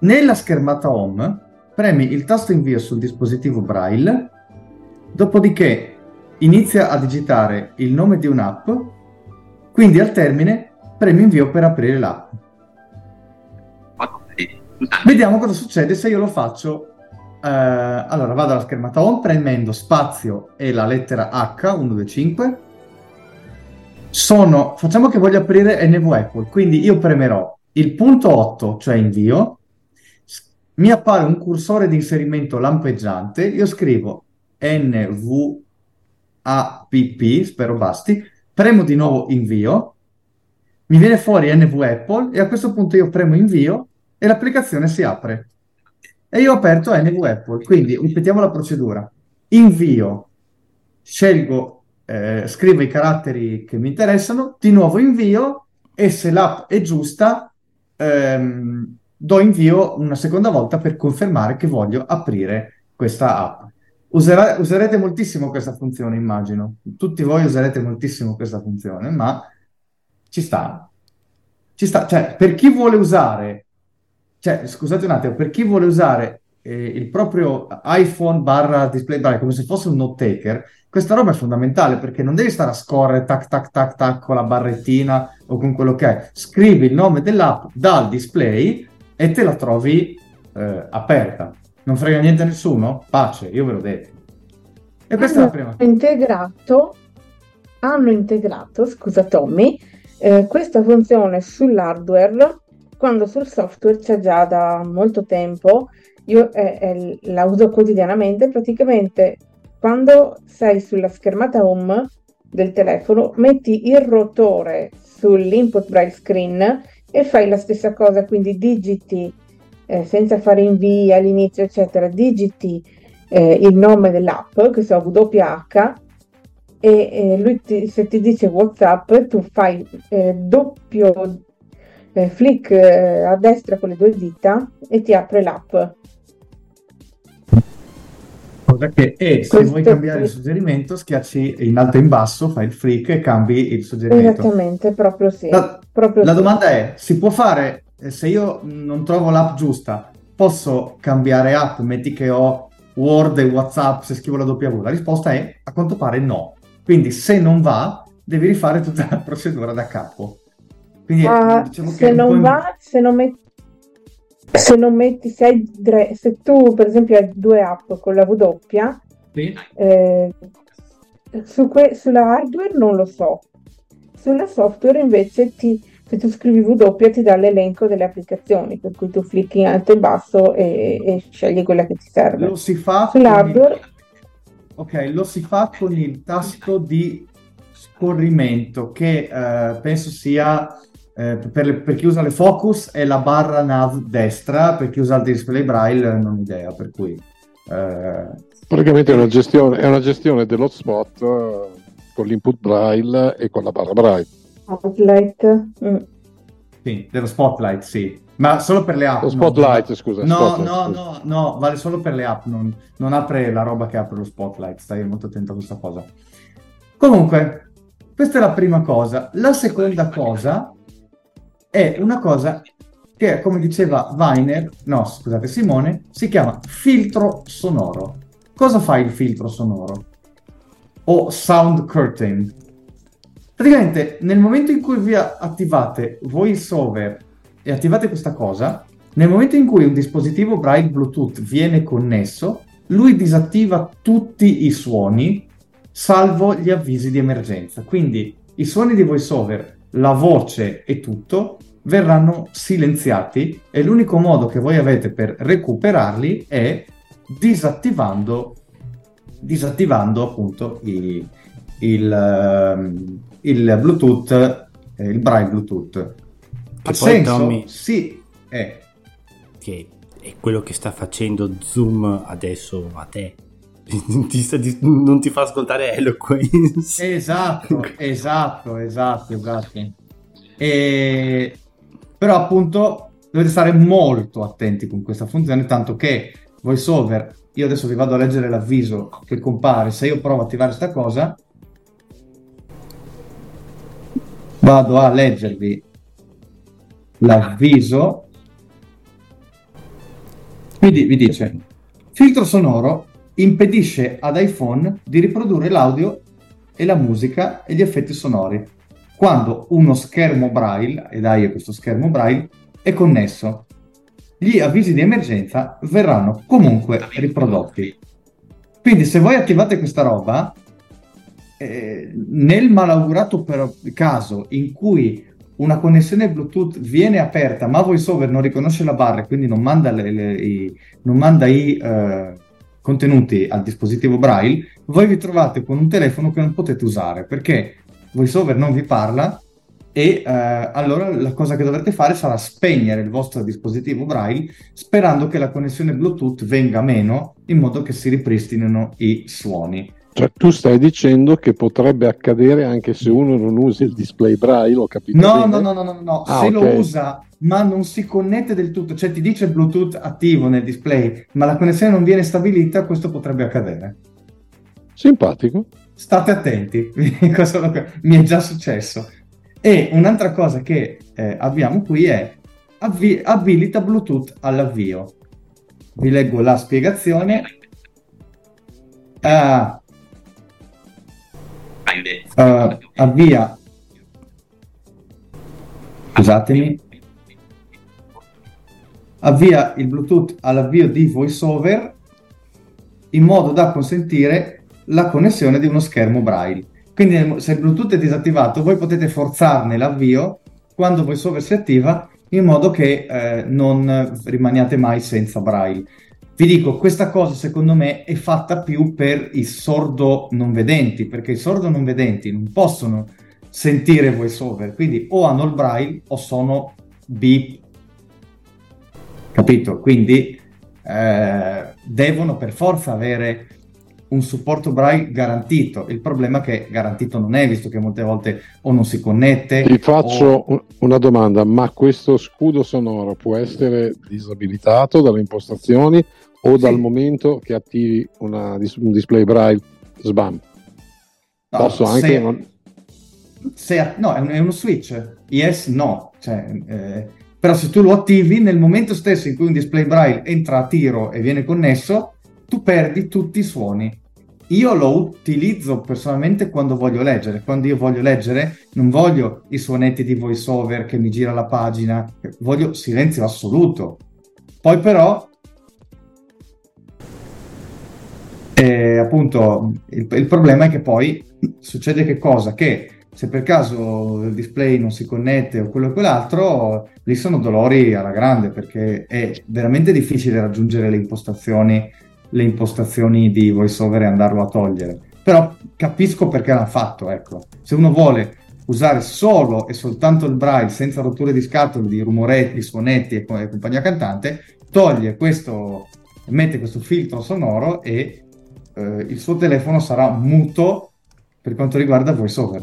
Speaker 8: Nella schermata home premi il tasto invio sul dispositivo Braille, dopodiché inizia a digitare il nome di un'app, quindi al termine premi invio per aprire l'app. Vediamo cosa succede se io lo faccio. eh, allora, vado alla schermata home premendo spazio e la lettera H, 1, 2, 5. Sono, facciamo che voglio aprire NV Apple, quindi io premerò il punto 8, cioè invio, mi appare un cursore di inserimento lampeggiante, io scrivo NV app, spero basti, premo di nuovo invio, mi viene fuori NV Apple e a questo punto io premo invio e l'applicazione si apre. E io ho aperto NV Apple, quindi ripetiamo la procedura. Invio, scelgo, eh, scrivo i caratteri che mi interessano, di nuovo invio e se l'app è giusta ehm, do invio una seconda volta per confermare che voglio aprire questa app. Userà, userete moltissimo questa funzione, immagino. Tutti voi userete moltissimo questa funzione, ma ci sta. Ci sta. Cioè, per chi vuole usare, cioè, scusate un attimo, per chi vuole usare eh, il proprio iPhone barra display braille come se fosse un note taker, questa roba è fondamentale perché non devi stare a scorrere tac tac tac tac con la barrettina o con quello che è. Scrivi il nome dell'app dal display e te la trovi eh, aperta. Non frega niente a nessuno? Pace, io ve l'ho detto. E questa
Speaker 9: hanno
Speaker 8: è la prima.
Speaker 9: integrato, hanno integrato, scusa Tommy, eh, questa funzione sull'hardware quando sul software c'è già da molto tempo. Io eh, eh, la uso quotidianamente, praticamente quando sei sulla schermata home del telefono, metti il rotore sull'input braille screen e fai la stessa cosa, quindi digiti eh, senza fare invii all'inizio, eccetera, digiti eh, il nome dell'app, che so WH, e eh, lui ti- se ti dice WhatsApp, tu fai eh, doppio eh, flick a destra con le due dita e ti apre l'app.
Speaker 8: Cosa che e se vuoi cambiare il suggerimento, schiacci in alto e in basso, fai il flick e cambi il suggerimento.
Speaker 9: Esattamente, proprio sì.
Speaker 8: La,
Speaker 9: proprio
Speaker 8: la
Speaker 9: sì.
Speaker 8: domanda è, si può fare, eh, se io non trovo l'app giusta, posso cambiare app, metti che ho Word e WhatsApp se scrivo la W? La risposta è, a quanto pare, no. Quindi se non va, devi rifare tutta la procedura da capo. Quindi
Speaker 9: Ah,
Speaker 8: diciamo
Speaker 9: se non
Speaker 8: in-
Speaker 9: va, se non metti, se non metti, se, hai se tu per esempio hai due app con la W,
Speaker 8: Sì.
Speaker 9: eh, su que- sulla hardware non lo so, sulla software invece ti, se tu scrivi W ti dà l'elenco delle applicazioni, per cui tu clicchi in alto e in basso e, e scegli quella che ti serve.
Speaker 8: Lo si fa con il...
Speaker 9: Sull'hardware
Speaker 8: Ok, lo si fa con il tasto di scorrimento che eh, penso sia eh, per, le- per chi usa le focus è la barra nav destra, per chi usa il display braille non ho idea, per cui eh,
Speaker 3: Praticamente è una gestione, è una gestione dell'hotspot eh, con l'input braille e con la barra braille.
Speaker 9: Outlet, mm.
Speaker 8: sì, dello spotlight, sì, ma solo per le app.
Speaker 3: Lo spotlight, scusa.
Speaker 8: No,
Speaker 3: spotlight,
Speaker 8: no,
Speaker 3: scusa.
Speaker 8: no, no, vale solo per le app, non, non apre la roba che apre lo spotlight, stai molto attento a questa cosa. Comunque, questa è la prima cosa. La seconda cosa è una cosa che, come diceva Weiner, no, scusate, Simone, si chiama filtro sonoro. Cosa fa il filtro sonoro? O sound curtain? Praticamente, nel momento in cui vi attivate VoiceOver e attivate questa cosa, nel momento in cui un dispositivo Braille Bluetooth viene connesso, lui disattiva tutti i suoni, salvo gli avvisi di emergenza. Quindi i suoni di VoiceOver, la voce e tutto verranno silenziati e l'unico modo che voi avete per recuperarli è disattivando, disattivando appunto i- il, ehm, il Bluetooth, eh, il Braille Bluetooth.
Speaker 4: E
Speaker 8: Ha
Speaker 4: poi,
Speaker 8: senso?
Speaker 4: Tommy-
Speaker 8: Sì, è.
Speaker 4: che è quello che sta facendo Zoom adesso a te. Ti non ti fa ascoltare Eloquence.
Speaker 8: Esatto, esatto, esatto, esatto. E... Però appunto dovete stare molto attenti con questa funzione, tanto che VoiceOver, io adesso vi vado a leggere l'avviso che compare, se io provo a attivare questa cosa, vado a leggervi l'avviso, quindi vi dice, filtro sonoro impedisce ad iPhone di riprodurre l'audio e la musica e gli effetti sonori quando uno schermo braille, ed hai questo schermo braille, è connesso. Gli avvisi di emergenza verranno comunque riprodotti. Quindi se voi attivate questa roba, eh, nel malaugurato per- caso in cui una connessione Bluetooth viene aperta ma VoiceOver non riconosce la barra e quindi non manda, le- le- i, non manda i eh, contenuti al dispositivo Braille, voi vi trovate con un telefono che non potete usare perché VoiceOver non vi parla e eh, allora la cosa che dovrete fare sarà spegnere il vostro dispositivo Braille sperando che la connessione Bluetooth venga meno in modo che si ripristinino i suoni.
Speaker 3: Cioè, tu stai dicendo che potrebbe accadere anche se uno non usa il display braille, ho capito?
Speaker 8: No,
Speaker 3: bene?
Speaker 8: no, no, no, no, no.
Speaker 3: Ah,
Speaker 8: se
Speaker 3: ok.
Speaker 8: lo usa ma non si connette del tutto, cioè ti dice Bluetooth attivo nel display, ma la connessione non viene stabilita, questo potrebbe accadere.
Speaker 3: Simpatico.
Speaker 8: State attenti, mi è già successo. E un'altra cosa che eh, abbiamo qui è avvi- abilita Bluetooth all'avvio. Vi leggo la spiegazione. Ah, eh, avvia. Scusatemi. Avvia il Bluetooth all'avvio di VoiceOver in modo da consentire la connessione di uno schermo braille. Quindi se il Bluetooth è disattivato, voi potete forzarne l'avvio quando VoiceOver si attiva in modo che eh, non rimaniate mai senza braille. Vi dico, questa cosa secondo me è fatta più per i sordo non vedenti, perché i sordo non vedenti non possono sentire voiceover, quindi o hanno il braille o sono beep. Capito? Quindi eh, devono per forza avere un supporto braille garantito. Il problema è che garantito non è, visto che molte volte o non si connette.
Speaker 3: Ti
Speaker 8: o-
Speaker 3: faccio un- una domanda, ma questo scudo sonoro può essere disabilitato dalle impostazioni o dal
Speaker 8: Sì.
Speaker 3: momento che attivi una un display braille SBAM?
Speaker 8: No,
Speaker 3: Posso anche...
Speaker 8: se-
Speaker 3: non-
Speaker 8: se- no, è, un- è uno switch. Yes, no. Cioè, eh, però se tu lo attivi nel momento stesso in cui un display braille entra a tiro e viene connesso, tu perdi tutti i suoni. Io lo utilizzo personalmente quando voglio leggere. Quando io voglio leggere, non voglio i suonetti di voiceover che mi gira la pagina, voglio silenzio assoluto. Poi però E appunto il, il problema è che poi succede che cosa? Che se per caso il display non si connette o quello o quell'altro, lì sono dolori alla grande perché è veramente difficile raggiungere le impostazioni, le impostazioni di VoiceOver e andarlo a togliere. Però capisco perché l'hanno fatto, ecco. Se uno vuole usare solo e soltanto il braille senza rotture di scatole, di rumoretti, suonetti e, e compagnia cantante, toglie questo, mette questo filtro sonoro e eh, il suo telefono sarà muto per quanto riguarda VoiceOver.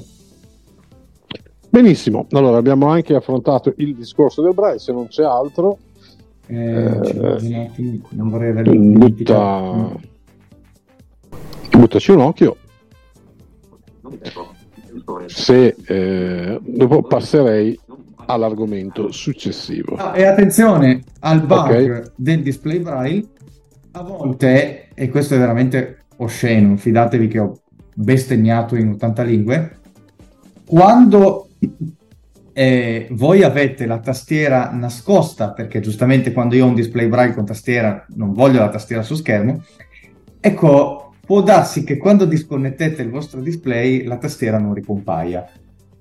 Speaker 3: Benissimo, allora abbiamo anche affrontato il discorso del braille, se non c'è altro,
Speaker 8: Eh, ci
Speaker 3: Eh,
Speaker 8: non vorrei aver dimenticato.
Speaker 3: butta... buttaci un occhio. Se eh, dopo passerei all'argomento successivo.
Speaker 8: Ah, e attenzione al bug
Speaker 3: Ok.
Speaker 8: del display braille, a volte, e questo è veramente osceno, fidatevi che ho bestemmiato in 80 lingue, quando eh, voi avete la tastiera nascosta, perché giustamente quando io ho un display braille con tastiera non voglio la tastiera su schermo, ecco, può darsi che quando disconnettete il vostro display la tastiera non ricompaia.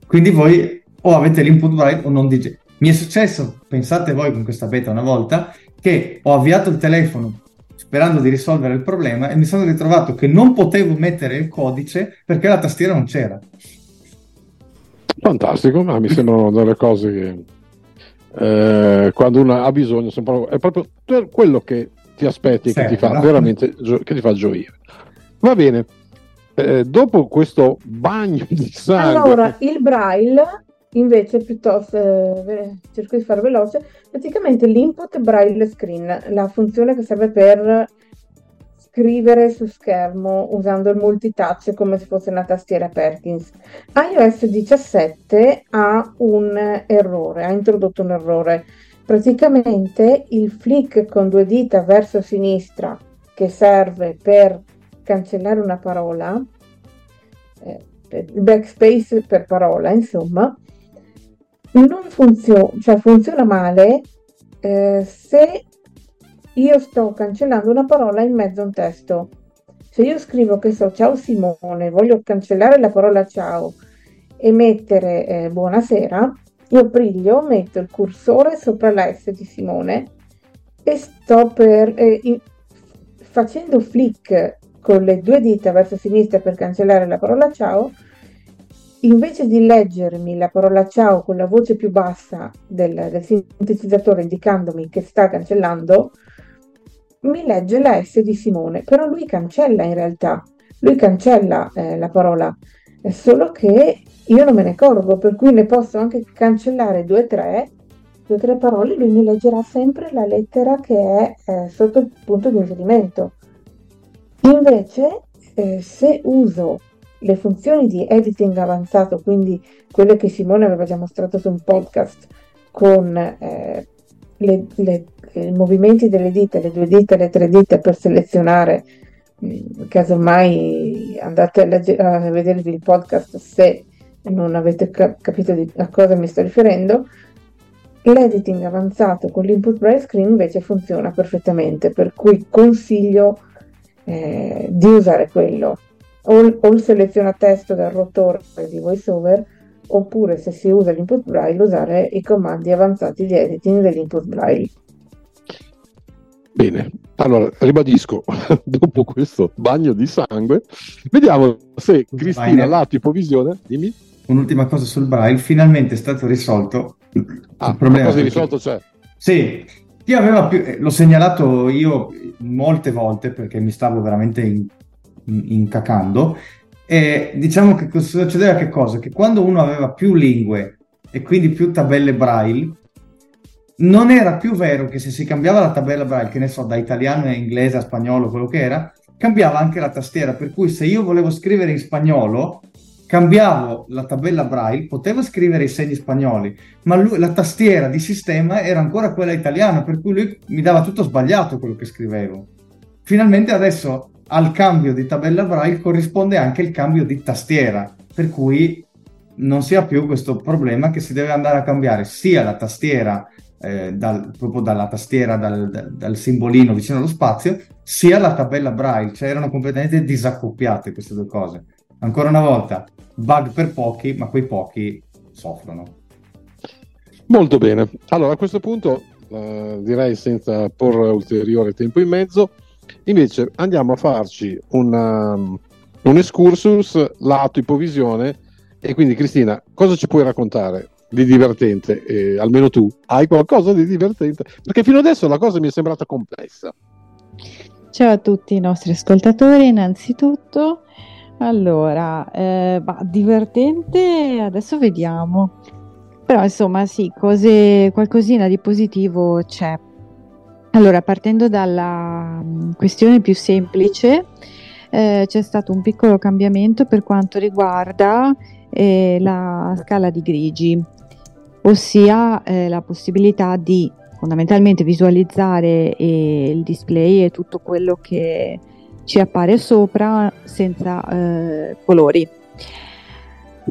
Speaker 8: Quindi voi o avete l'input braille o non dice. Mi è successo, pensate voi con questa beta una volta, che ho avviato il telefono sperando di risolvere il problema e mi sono ritrovato che non potevo mettere il codice perché la tastiera non c'era.
Speaker 3: Fantastico, ma mi sembrano delle cose che eh, quando uno ha bisogno sono proprio- è proprio quello che ti aspetti e che ti fa
Speaker 8: no?
Speaker 3: veramente gio- che ti fa gioire. Va bene, eh, dopo questo bagno di sangue,
Speaker 9: Allora, il braille invece piuttosto, eh, cerco di far veloce, praticamente l'input braille screen, la funzione che serve per scrivere su schermo usando il multitouch come se fosse una tastiera Perkins. iOS 17 ha un errore, ha introdotto un errore. Praticamente il flick con due dita verso sinistra che serve per cancellare una parola, eh, il backspace per parola, insomma, non funziona, cioè funziona male eh, se io sto cancellando una parola in mezzo a un testo. Se io scrivo che so ciao Simone, voglio cancellare la parola ciao e mettere eh, buonasera, io priglio, metto il cursore sopra la S di Simone e sto per eh, in- facendo flick con le due dita verso sinistra per cancellare la parola ciao, invece di leggermi la parola ciao con la voce più bassa del, del sintetizzatore indicandomi che sta cancellando, mi legge la S di Simone, però lui cancella in realtà, lui cancella eh, la parola, è solo che io non me ne accorgo, per cui ne posso anche cancellare due o tre, due o tre parole, lui mi leggerà sempre la lettera che è eh, sotto il punto di inserimento. Invece, eh, se uso le funzioni di editing avanzato, quindi quelle che Simone aveva già mostrato su un podcast, con eh, le, le, i movimenti delle dita, le due dita, le tre dita per selezionare, mm, casomai andate a, legge- a vedervi il podcast se non avete cap- capito di- a cosa mi sto riferendo, l'editing avanzato con l'input braille screen invece funziona perfettamente, per cui consiglio eh, di usare quello o, o il seleziona testo del rotore di VoiceOver oppure se si usa l'input braille usare i comandi avanzati di editing dell'input braille.
Speaker 3: Bene, allora ribadisco, dopo questo bagno di sangue, vediamo se Cristina, lato ipovisione, dimmi.
Speaker 8: Un'ultima cosa sul braille, finalmente è stato risolto
Speaker 3: ah, il problema. Cosa risolto c'è?
Speaker 8: Sì, chi aveva più, eh, l'ho segnalato io molte volte perché mi stavo veramente incacando e diciamo che succedeva che cosa? Che quando uno aveva più lingue e quindi più tabelle braille, non era più vero che se si cambiava la tabella braille, che ne so, da italiano a inglese a spagnolo, quello che era, cambiava anche la tastiera. Per cui se io volevo scrivere in spagnolo, cambiavo la tabella braille, potevo scrivere i segni spagnoli, ma lui, la tastiera di sistema era ancora quella italiana, per cui lui mi dava tutto sbagliato quello che scrivevo. Finalmente adesso al cambio di tabella braille corrisponde anche il cambio di tastiera, per cui non si ha più questo problema che si deve andare a cambiare sia la tastiera eh, dal, proprio dalla tastiera, dal, dal, simbolino vicino allo spazio, sia la tabella braille, cioè erano completamente disaccoppiate queste due cose. Ancora una volta, bug per pochi, ma quei pochi soffrono.
Speaker 3: Molto bene. Allora a questo punto eh, direi senza porre ulteriore tempo in mezzo, invece andiamo a farci una, um, un excursus lato ipovisione e quindi Cristina, cosa ci puoi raccontare di divertente? Eh, almeno tu hai qualcosa di divertente? Perché fino adesso la cosa mi è sembrata complessa.
Speaker 10: Ciao a tutti i nostri ascoltatori, innanzitutto. Allora, eh, bah, divertente, adesso vediamo. Però insomma sì, cose, qualcosina di positivo c'è. Allora, partendo dalla questione più semplice, eh, c'è stato un piccolo cambiamento per quanto riguarda eh, la scala di grigi, ossia eh, la possibilità di fondamentalmente visualizzare eh, il display e tutto quello che ci appare sopra senza eh, colori.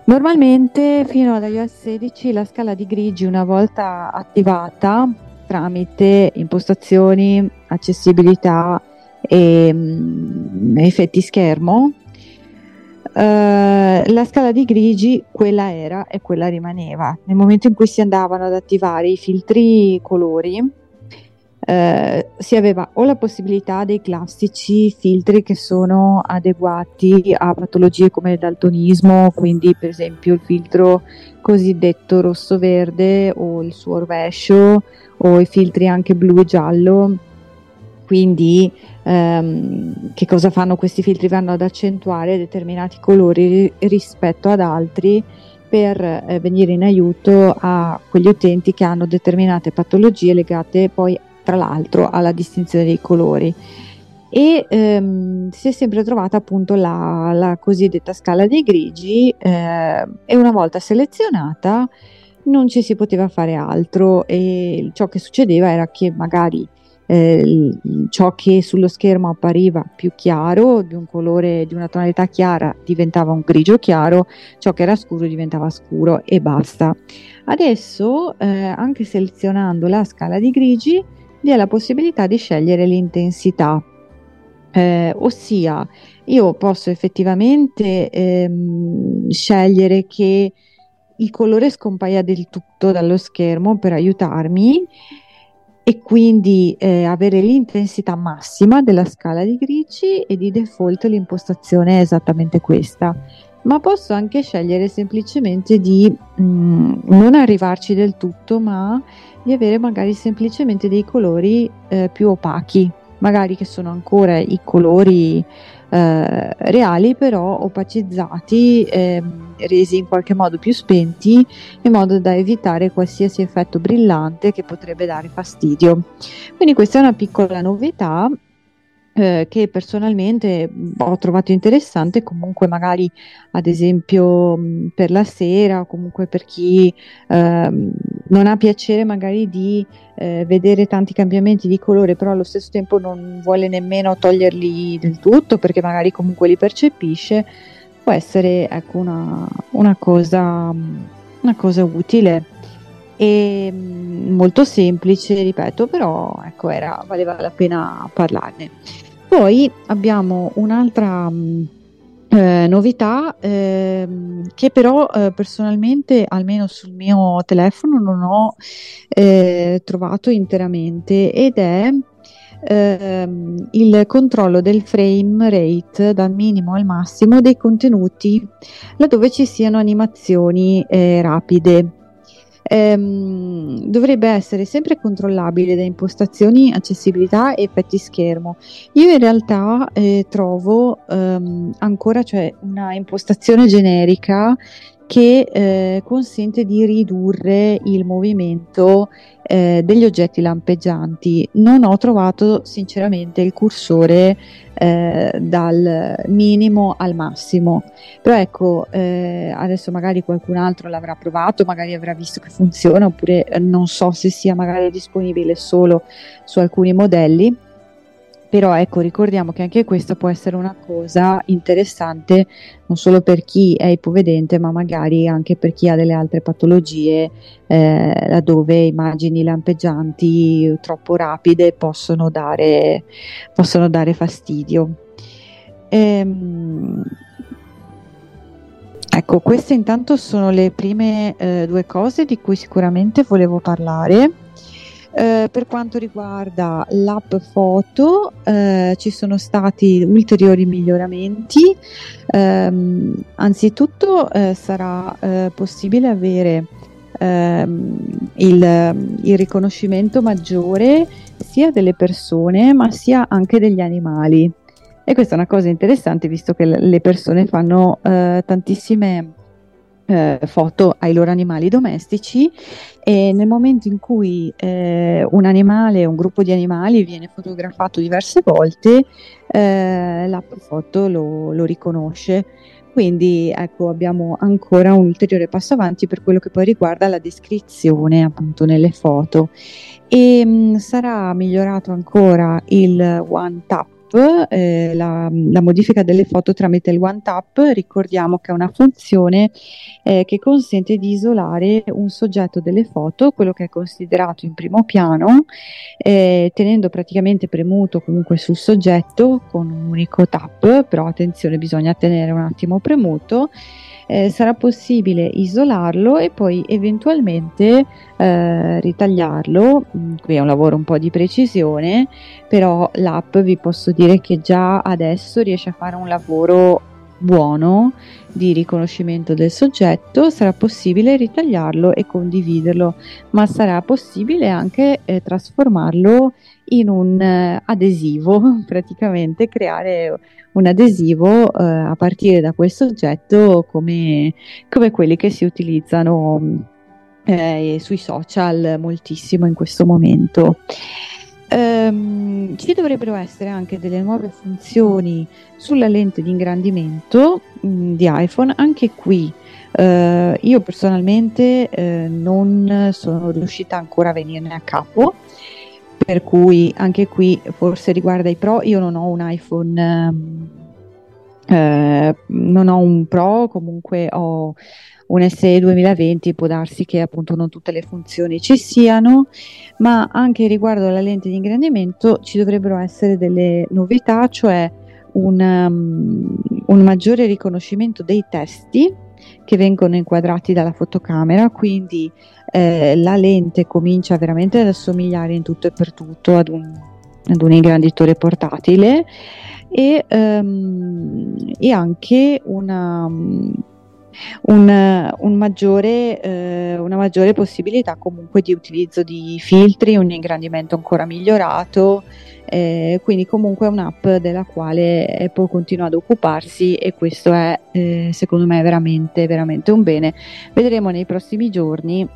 Speaker 10: Normalmente fino ad iOS 16 la scala di grigi una volta attivata tramite impostazioni, accessibilità e um, effetti schermo, uh, la scala di grigi quella era e quella rimaneva. Nel momento in cui si andavano ad attivare i filtri colori, eh, si aveva o la possibilità dei classici filtri che sono adeguati a patologie come il daltonismo, quindi per esempio il filtro cosiddetto rosso-verde o il suo rovescio o i filtri anche blu e giallo. Quindi ehm, che cosa fanno questi filtri? Vanno ad accentuare determinati colori rispetto ad altri per eh, venire in aiuto a quegli utenti che hanno determinate patologie legate poi tra l'altro alla distinzione dei colori e ehm, si è sempre trovata appunto la, la cosiddetta scala dei grigi eh, e una volta selezionata non ci si poteva fare altro e ciò che succedeva era che magari eh, ciò che sullo schermo appariva più chiaro, di un colore, di una tonalità chiara, diventava un grigio chiaro, ciò che era scuro diventava scuro e basta. Adesso, eh, anche selezionando la scala di grigi, vi è la possibilità di scegliere l'intensità, eh, ossia io posso effettivamente ehm, scegliere che il colore scompaia del tutto dallo schermo per aiutarmi e quindi eh, avere l'intensità massima della scala di grigi e di default l'impostazione è esattamente questa. Ma posso anche scegliere semplicemente di mh, mm, non arrivarci del tutto, ma di avere magari semplicemente dei colori eh, più opachi, magari che sono ancora i colori eh, reali però opacizzati, eh, resi in qualche modo più spenti in modo da evitare qualsiasi effetto brillante che potrebbe dare fastidio. Quindi questa è una piccola novità eh, che personalmente ho trovato interessante, comunque magari ad esempio per la sera o comunque per chi eh, non ha piacere magari di eh, vedere tanti cambiamenti di colore, però allo stesso tempo non vuole nemmeno toglierli del tutto perché magari comunque li percepisce, può essere ecco, una, una, cosa, una cosa utile e molto semplice, ripeto, però ecco, era, valeva la pena parlarne. Poi abbiamo un'altra mh, eh, novità eh, che però eh, personalmente, almeno sul mio telefono, non ho eh, trovato interamente ed è ehm, il controllo del frame rate dal minimo al massimo dei contenuti laddove ci siano animazioni eh, rapide ehm, dovrebbe essere sempre controllabile da impostazioni, accessibilità e effetti schermo. Io in realtà eh, trovo ehm, ancora cioè, una impostazione generica che eh, consente di ridurre il movimento eh, degli oggetti lampeggianti. Non ho trovato sinceramente il cursore eh, dal minimo al massimo, però ecco, eh, adesso magari qualcun altro l'avrà provato, magari avrà visto che funziona, oppure non so se sia magari disponibile solo su alcuni modelli però ecco, ricordiamo che anche questo può essere una cosa interessante non solo per chi è ipovedente, ma magari anche per chi ha delle altre patologie, eh, laddove immagini lampeggianti troppo rapide possono dare, possono dare fastidio. Ehm, ecco, queste intanto sono le prime eh, due cose di cui sicuramente volevo parlare. Eh, per quanto riguarda l'app foto eh, ci sono stati ulteriori miglioramenti. Eh, anzitutto eh, sarà eh, possibile avere ehm, il, il riconoscimento maggiore sia delle persone ma sia anche degli animali. E questa è una cosa interessante visto che le persone fanno tantissime eh, foto ai loro animali domestici e nel momento in cui eh, un animale, un gruppo di animali viene fotografato diverse volte, eh, l'app foto lo, lo riconosce. Quindi ecco, abbiamo ancora un ulteriore passo avanti per quello che poi riguarda la descrizione appunto nelle foto. E mh, mm, sarà migliorato ancora il One Tap eh, la, la, modifica delle foto tramite il One Tap, ricordiamo che è una funzione eh, che consente di isolare un soggetto delle foto, quello che è considerato in primo piano, eh, tenendo praticamente premuto comunque sul soggetto con un unico tap, però attenzione bisogna tenere un attimo premuto eh, sarà possibile isolarlo e poi eventualmente eh, ritagliarlo. Mm, qui è un lavoro un po' di precisione, però l'app vi posso dire che già adesso riesce a fare un lavoro buono di riconoscimento del soggetto, sarà possibile ritagliarlo e condividerlo, ma sarà possibile anche eh, trasformarlo in un eh, adesivo, praticamente creare un adesivo eh, a partire da quel soggetto come, come quelli che si utilizzano eh, sui social moltissimo in questo momento. Um, ci dovrebbero essere anche delle nuove funzioni sulla lente di ingrandimento mh, mm, di iPhone, anche qui. Uh, io personalmente uh, non sono riuscita ancora a venirne a capo, per cui anche qui forse riguarda i Pro, io non ho un iPhone, um, uh, non ho un Pro, comunque ho un SE 2020 può darsi che appunto non tutte le funzioni ci siano, ma anche riguardo alla lente di ingrandimento ci dovrebbero essere delle novità, cioè un, um, un maggiore riconoscimento dei testi che vengono inquadrati dalla fotocamera, quindi eh, la lente comincia veramente ad assomigliare in tutto e per tutto ad un, ad un ingranditore portatile e, um, e anche una, un, un maggiore, eh, una maggiore possibilità comunque di utilizzo di filtri, un ingrandimento ancora migliorato eh, quindi comunque è un'app della quale Apple continua ad occuparsi e questo è eh, secondo me veramente, veramente un bene. Vedremo nei prossimi giorni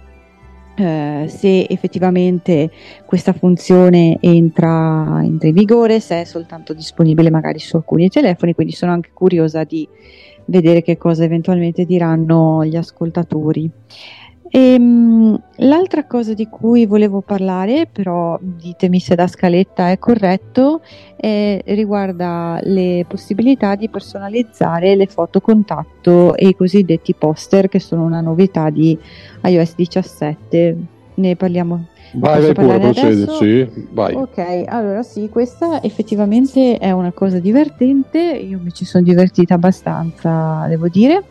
Speaker 10: eh, se effettivamente questa funzione entra, entra, in vigore, se è soltanto disponibile magari su alcuni telefoni, quindi sono anche curiosa di vedere che cosa eventualmente diranno gli ascoltatori. E, ehm, l'altra cosa di cui volevo parlare, però ditemi se da scaletta è corretto, è, riguarda le possibilità di personalizzare le foto contatto e i cosiddetti poster, che sono una novità di iOS 17. Ne parliamo.
Speaker 3: Vai, vai pure, procedi, sì, vai.
Speaker 10: Ok, allora sì, questa effettivamente è una cosa divertente, io mi ci sono divertita abbastanza, devo dire.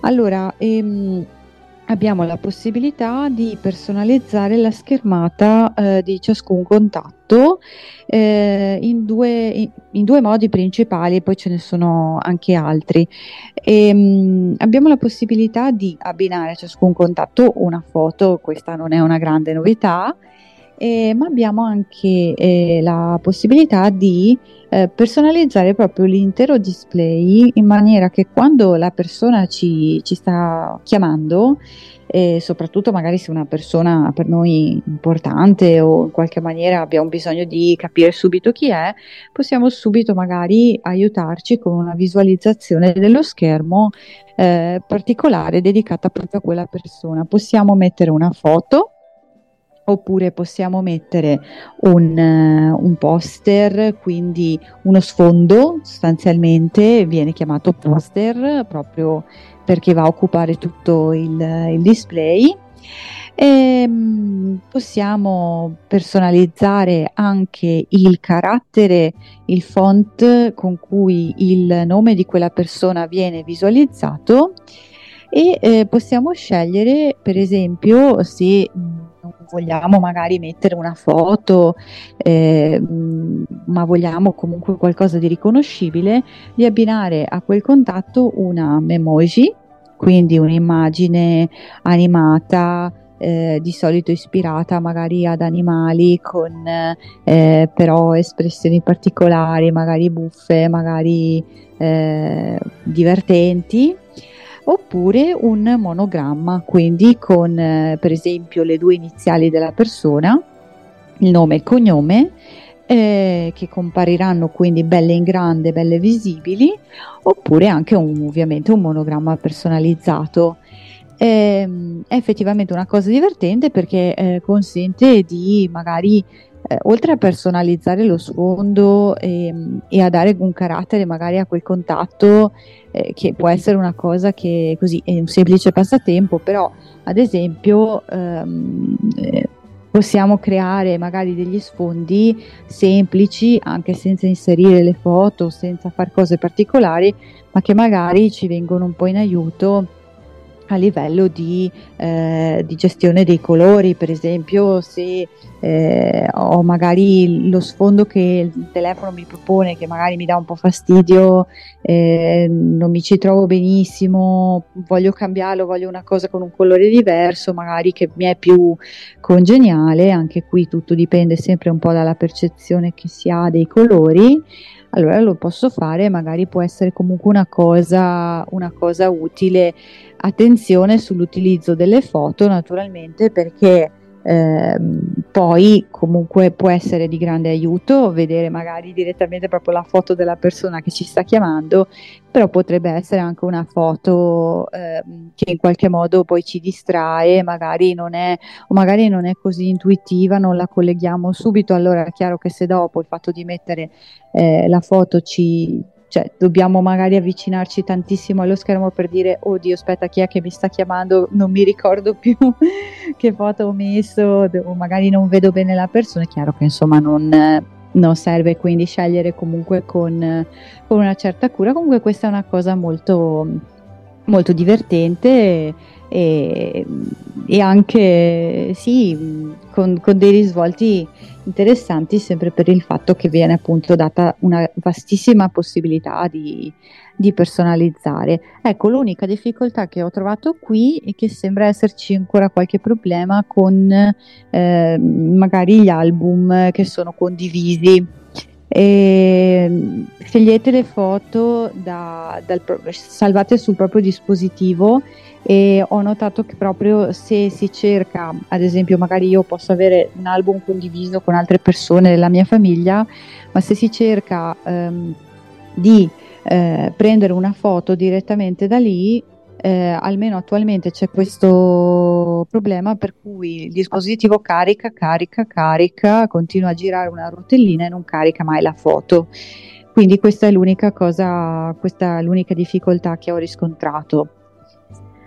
Speaker 10: Allora, ehm, abbiamo la possibilità di personalizzare la schermata eh, di ciascun contatto eh, in, due, in, due, modi principali, poi ce ne sono anche altri. E, ehm, mh, abbiamo la possibilità di abbinare a ciascun contatto una foto, questa non è una grande novità, eh, ma abbiamo anche eh, la possibilità di eh, personalizzare proprio l'intero display in maniera che quando la persona ci, ci sta chiamando, e soprattutto magari se una persona per noi importante o in qualche maniera abbiamo bisogno di capire subito chi è, possiamo subito magari aiutarci con una visualizzazione dello schermo eh, particolare dedicata proprio a quella persona. Possiamo mettere una foto oppure possiamo mettere un, uh, un, poster, quindi uno sfondo sostanzialmente viene chiamato poster proprio perché va a occupare tutto il, il display. E, um, possiamo personalizzare anche il carattere, il font con cui il nome di quella persona viene visualizzato e eh, possiamo scegliere per esempio se vogliamo magari mettere una foto, eh, ma vogliamo comunque qualcosa di riconoscibile, di abbinare a quel contatto una memoji, quindi un'immagine animata. Eh, di solito ispirata magari ad animali con eh, però espressioni particolari, magari buffe, magari eh, divertenti oppure un monogramma, quindi con eh, per esempio le due iniziali della persona, il nome e il cognome, eh, che compariranno quindi belle in grande, belle visibili, oppure anche un, ovviamente un monogramma personalizzato. Eh, è effettivamente una cosa divertente perché eh, consente di magari eh, oltre a personalizzare lo sfondo e, ehm, e, a dare un carattere magari a quel contatto eh, che può essere una cosa che così è un semplice passatempo, però ad esempio ehm, eh, possiamo creare magari degli sfondi semplici anche senza inserire le foto, senza fare cose particolari, ma che magari ci vengono un po' in aiuto a livello di, eh, di, gestione dei colori, per esempio se eh, ho magari lo sfondo che il telefono mi propone che magari mi dà un po' fastidio, eh, non mi ci trovo benissimo, voglio cambiarlo, voglio una cosa con un colore diverso, magari che mi è più congeniale, anche qui tutto dipende sempre un po' dalla percezione che si ha dei colori allora lo posso fare, magari può essere comunque una cosa, una cosa utile. Attenzione sull'utilizzo delle foto naturalmente perché eh, poi comunque può essere di grande aiuto vedere magari direttamente proprio la foto della persona che ci sta chiamando, però potrebbe essere anche una foto eh, che in qualche modo poi ci distrae, magari non è, o magari non è così intuitiva, non la colleghiamo subito, allora è chiaro che se dopo il fatto di mettere eh, la foto ci, cioè dobbiamo magari avvicinarci tantissimo allo schermo per dire oddio aspetta chi è che mi sta chiamando? Non mi ricordo più che foto ho messo o magari non vedo bene la persona. È chiaro che insomma non, non serve quindi scegliere comunque con, con, una certa cura. Comunque questa è una cosa molto molto divertente e, e anche sì, con, con, dei risvolti interessanti sempre per il fatto che viene appunto data una vastissima possibilità di, di personalizzare. Ecco, l'unica difficoltà che ho trovato qui è che sembra esserci ancora qualche problema con eh, magari gli album che sono condivisi. E scegliete le foto da, dal, salvate sul proprio dispositivo e ho notato che proprio se si cerca, ad esempio magari io posso avere un album condiviso con altre persone della mia famiglia, ma se si cerca ehm, di eh, prendere una foto direttamente da lì, eh, almeno attualmente c'è questo problema per cui il dispositivo carica, carica, carica, continua a girare una rotellina e non carica mai la foto. Quindi questa è l'unica cosa, questa è l'unica difficoltà che ho riscontrato.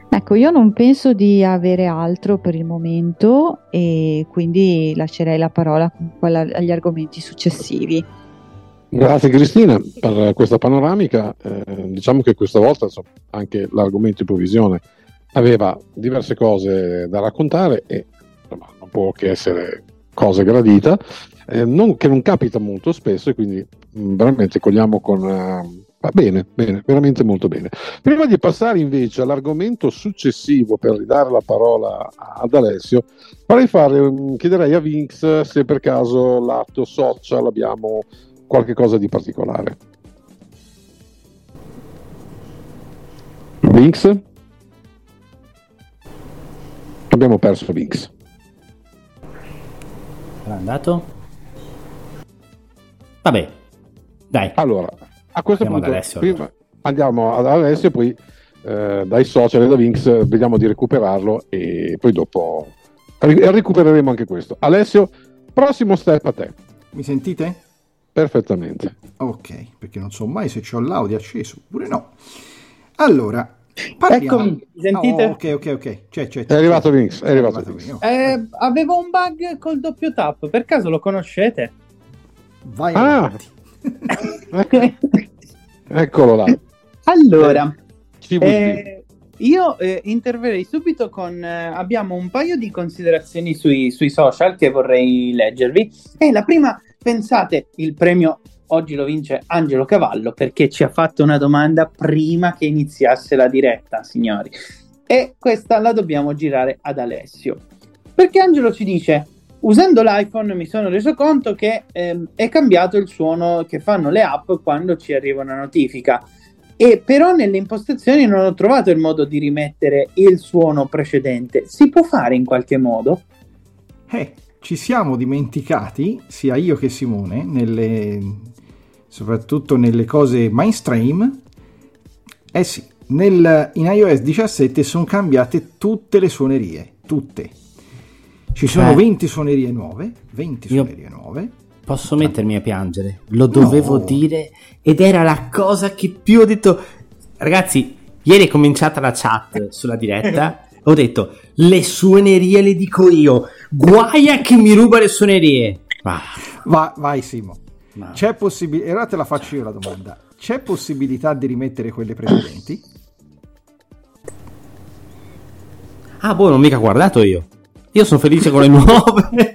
Speaker 10: Ecco, io non penso di avere altro per il momento e quindi lascerei la parola agli argomenti successivi.
Speaker 3: Grazie Cristina per questa panoramica. Eh, diciamo che questa volta insomma, anche l'argomento di provvisione aveva diverse cose da raccontare e insomma, non può che essere cosa gradita, eh, non, che non capita molto spesso e quindi mh, mm, veramente cogliamo con... Uh, va bene, bene, veramente molto bene. Prima di passare invece all'argomento successivo per ridare la parola ad Alessio, vorrei fare, mm, chiederei a Vinx se per caso l'atto social abbiamo qualche cosa di particolare. Vinx? Abbiamo perso Vinx.
Speaker 4: È andato? Vabbè, dai.
Speaker 3: Allora, a questo andiamo punto Alessio, prima, allora. andiamo ad Alessio, poi eh, dai social e da Vinx vediamo di recuperarlo e poi dopo recupereremo anche questo. Alessio, prossimo step a te.
Speaker 5: Mi sentite?
Speaker 3: Perfettamente.
Speaker 5: Ok, perché non so mai se ho l'audio acceso oppure no. Allora, parliamo...
Speaker 7: Eccomi, sentite?
Speaker 5: Oh, ok, ok, ok. C'è, c'è,
Speaker 3: c'è. È arrivato Vinx, è arrivato, arrivato
Speaker 7: Vinx. Eh, avevo un bug col doppio tap, per caso lo conoscete?
Speaker 5: Vai ah.
Speaker 3: Eccolo là.
Speaker 7: Allora, eh, io eh, interverrei subito con... Eh, abbiamo un paio di considerazioni sui, sui social che vorrei leggervi. E la prima Pensate, il premio oggi lo vince Angelo Cavallo perché ci ha fatto una domanda prima che iniziasse la diretta, signori. E questa la dobbiamo girare ad Alessio. Perché Angelo ci dice: Usando l'iPhone mi sono reso conto che ehm, è cambiato il suono che fanno le app quando ci arriva una notifica. E però nelle impostazioni non ho trovato il modo di rimettere il suono precedente. Si può fare in qualche modo?
Speaker 5: Eh, ci siamo dimenticati, sia io che Simone, nelle, soprattutto nelle cose mainstream, eh sì, nel, in iOS 17 sono cambiate tutte le suonerie, tutte. Ci sono eh. 20 suonerie nuove, 20 io suonerie nuove.
Speaker 4: Posso mettermi a piangere? Lo dovevo no. dire ed era la cosa che più ho detto. Ragazzi, ieri è cominciata la chat sulla diretta ho detto le suonerie le dico io. Guai a chi mi ruba le suonerie.
Speaker 5: Va. Va, vai Simo. Ma... c'è possibilità ora te la faccio io la domanda. C'è possibilità di rimettere quelle precedenti?
Speaker 4: ah boh non mica guardato io. Io sono felice con le nuove.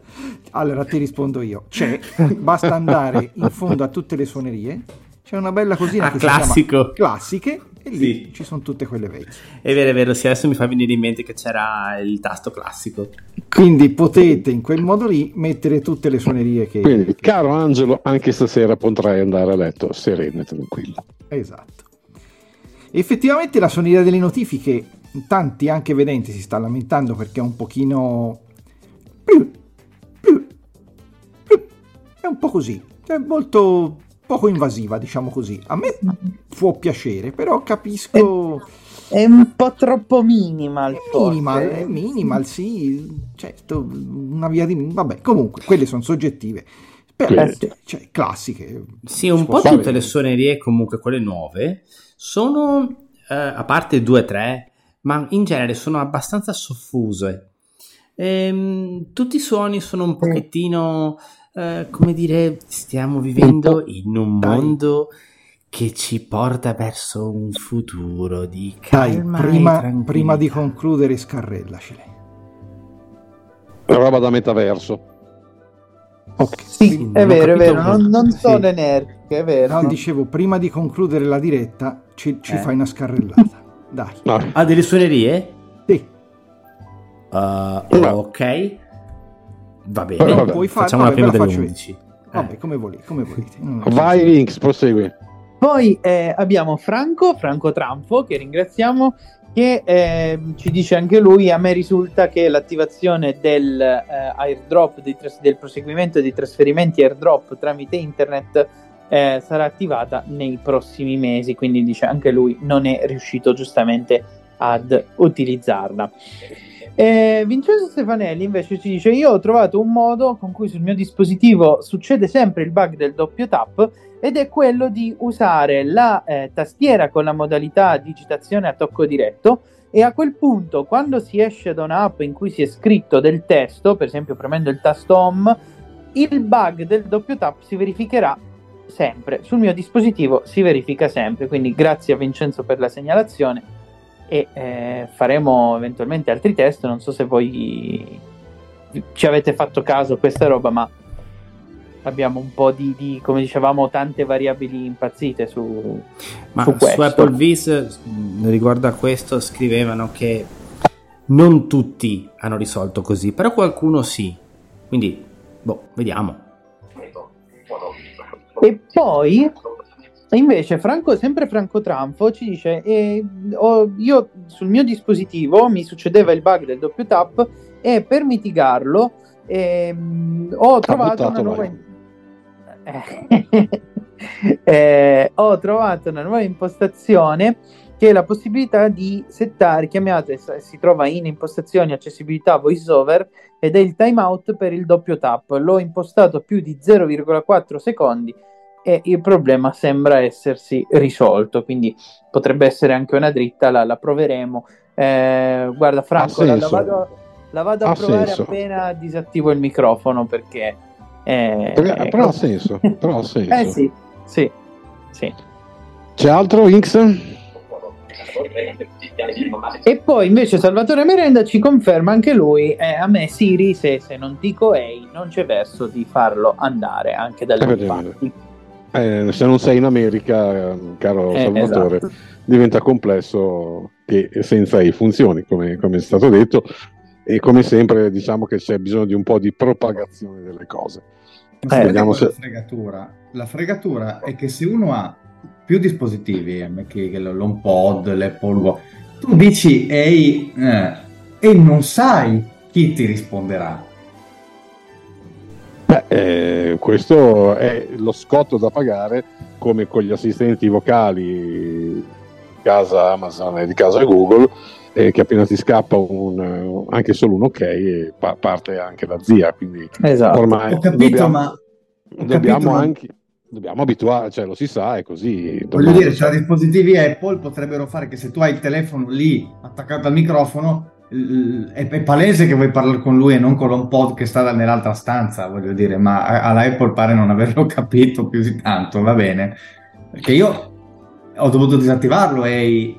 Speaker 5: Allora ti rispondo io. C'è. Basta andare in fondo a tutte le suonerie. C'è una bella cosina ah, che
Speaker 4: classico.
Speaker 5: si chiama classiche e lì sì. ci sono tutte quelle vecchie.
Speaker 4: È vero, è vero, sì, adesso mi fa venire in mente che c'era il tasto classico.
Speaker 5: Quindi potete in quel modo lì mettere tutte le suonerie che...
Speaker 3: Quindi, caro Angelo, anche stasera potrai andare a letto sereno e tranquillo.
Speaker 5: Esatto. Effettivamente la suoneria delle notifiche, tanti anche vedenti si sta lamentando perché è un pochino... È un po' così, è molto poco invasiva, diciamo così. A me può piacere, però capisco...
Speaker 7: È, è un po' troppo minimal.
Speaker 5: È minimal, è minimal, sì. Certo, una via di... Vabbè, comunque, quelle sono soggettive. Però, eh, cioè, classiche.
Speaker 4: Sì, un po' tutte le suonerie, comunque quelle nuove, sono, eh, a parte due o tre, ma in genere sono abbastanza soffuse. Ehm, tutti i suoni sono un pochettino... Eh, come dire, stiamo vivendo in un mondo che ci porta verso un futuro di
Speaker 5: Dai,
Speaker 4: calma e
Speaker 5: prima, prima di concludere, scarrellacele.
Speaker 3: roba da metaverso.
Speaker 5: Ok.
Speaker 7: Sì, è vero, è vero, non, non
Speaker 5: sì.
Speaker 7: sono energiche, è vero.
Speaker 5: No, dicevo, prima di concludere la diretta, ci, ci
Speaker 7: Eh.
Speaker 5: fai una scarrellata. Dai.
Speaker 3: No.
Speaker 4: Ha delle suonerie?
Speaker 5: Sì.
Speaker 4: Uh,
Speaker 3: No.
Speaker 4: ok. Va bene.
Speaker 3: Vabbè, vabbè.
Speaker 5: Puoi fare,
Speaker 4: Facciamola
Speaker 5: vabbè,
Speaker 4: prima
Speaker 5: la
Speaker 4: delle
Speaker 5: faccio
Speaker 4: 11.
Speaker 5: Vabbè,
Speaker 4: Eh.
Speaker 5: come, volete, come volete. Non-
Speaker 3: Vai, Vinx, prosegui.
Speaker 7: Poi eh, abbiamo Franco, Franco Tramfo, che ringraziamo, che eh, ci dice anche lui, a me risulta che l'attivazione del eh, airdrop, tras- del proseguimento dei trasferimenti airdrop tramite internet eh, sarà attivata nei prossimi mesi, quindi dice anche lui non è riuscito giustamente ad utilizzarla. Eh, Vincenzo Stefanelli invece ci dice: Io ho trovato un modo con cui sul mio dispositivo succede sempre il bug del doppio tap ed è quello di usare la eh, tastiera con la modalità digitazione a tocco diretto e a quel punto quando si esce da un'app in cui si è scritto del testo, per esempio premendo il tasto home, il bug del doppio tap si verificherà sempre. Sul mio dispositivo si verifica sempre, quindi grazie a Vincenzo per la segnalazione e eh, faremo eventualmente altri test, non so se voi ci avete fatto caso a questa roba, ma abbiamo un po' di, di, come dicevamo, tante variabili impazzite su,
Speaker 4: Ma
Speaker 7: su
Speaker 4: su,
Speaker 7: questo.
Speaker 4: Apple Vis, mh, riguardo a questo, scrivevano che non tutti hanno risolto così, però qualcuno sì. Quindi, boh, vediamo.
Speaker 7: E poi invece Franco, sempre Franco Tranfo ci dice eh, ho- io sul mio dispositivo mi succedeva il bug del doppio tap e per mitigarlo ehm, ho trovato una nuova
Speaker 3: vai.
Speaker 7: Eh, eh, ho trovato una nuova impostazione che è la possibilità di settare, chiamate, si trova in impostazioni accessibilità voiceover ed è il timeout per il doppio tap. L'ho impostato a più di 0,4 secondi e il problema sembra essersi risolto, quindi potrebbe essere anche una dritta, la, la proveremo. Eh, guarda Franco, la, la vado, la vado a
Speaker 3: Ha
Speaker 7: provare
Speaker 3: senso.
Speaker 7: appena disattivo il microfono perché... eh,
Speaker 3: Però,
Speaker 7: eh,
Speaker 3: però ha senso. Però ha senso.
Speaker 7: eh sì, sì, sì.
Speaker 3: C'è altro, Vinx?
Speaker 7: E poi invece Salvatore Merenda ci conferma anche lui, eh, a me Siri se, se non dico Ehi non c'è verso di farlo andare anche dalle
Speaker 3: Eh,
Speaker 7: parti.
Speaker 3: Eh, se non sei in America, eh, caro
Speaker 7: Eh,
Speaker 3: Salvatore,
Speaker 7: esatto.
Speaker 3: diventa complesso che senza i funzioni, come, come è stato detto, e come sempre diciamo che c'è bisogno di un po' di propagazione delle cose.
Speaker 8: Ma sapete
Speaker 3: vediamo se-
Speaker 8: la fregatura? La fregatura è che se uno ha più dispositivi, eh, che, che l'HomePod, l'Apple Watch, tu dici ehi eh, e non sai chi ti risponderà.
Speaker 3: Beh, eh, questo è lo scotto da pagare come con gli assistenti vocali di casa Amazon e di casa Google, eh, che appena ti scappa un, anche solo un ok e pa- parte anche la zia. Quindi
Speaker 7: Esatto.
Speaker 3: ormai
Speaker 8: Ho capito,
Speaker 3: dobbiamo,
Speaker 8: ma ho
Speaker 3: dobbiamo
Speaker 8: capito, ma-
Speaker 3: anche dobbiamo abituare, cioè lo si sa, è così.
Speaker 8: Voglio
Speaker 3: domani-
Speaker 8: dire, tra dispositivi Apple potrebbero fare che se tu hai il telefono lì attaccato al microfono, è, è palese che vuoi parlare con lui e non con l'HomePod che sta nell'altra stanza, voglio dire, ma a- alla Apple pare non averlo capito più di tanto, va bene. Perché io ho dovuto disattivarlo e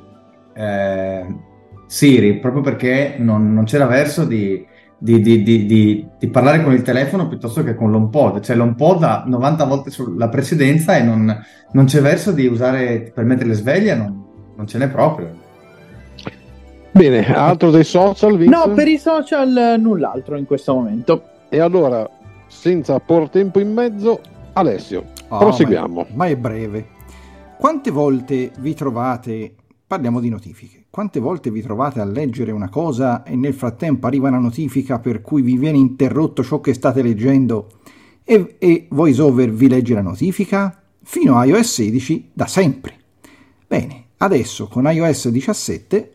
Speaker 8: Siri, proprio perché non, non c'era verso di, di- di- di- di- parlare con il telefono piuttosto che con l'HomePod. Cioè l'HomePod ha 90 volte sulla precedenza e non, non c'è verso di usare per mettere le sveglie, non, non ce n'è proprio.
Speaker 3: Bene, altro dei social, Vince?
Speaker 7: No, per i social eh, null'altro in questo momento.
Speaker 3: E allora, senza por tempo in mezzo, Alessio,
Speaker 5: Ah,
Speaker 3: proseguiamo.
Speaker 5: Ma, ma è breve. Quante volte vi trovate, parliamo di notifiche, quante volte vi trovate a leggere una cosa e nel frattempo arriva una notifica per cui vi viene interrotto ciò che state leggendo e, e VoiceOver vi legge la notifica? Fino a iOS 16 da sempre. Bene, adesso con iOS 17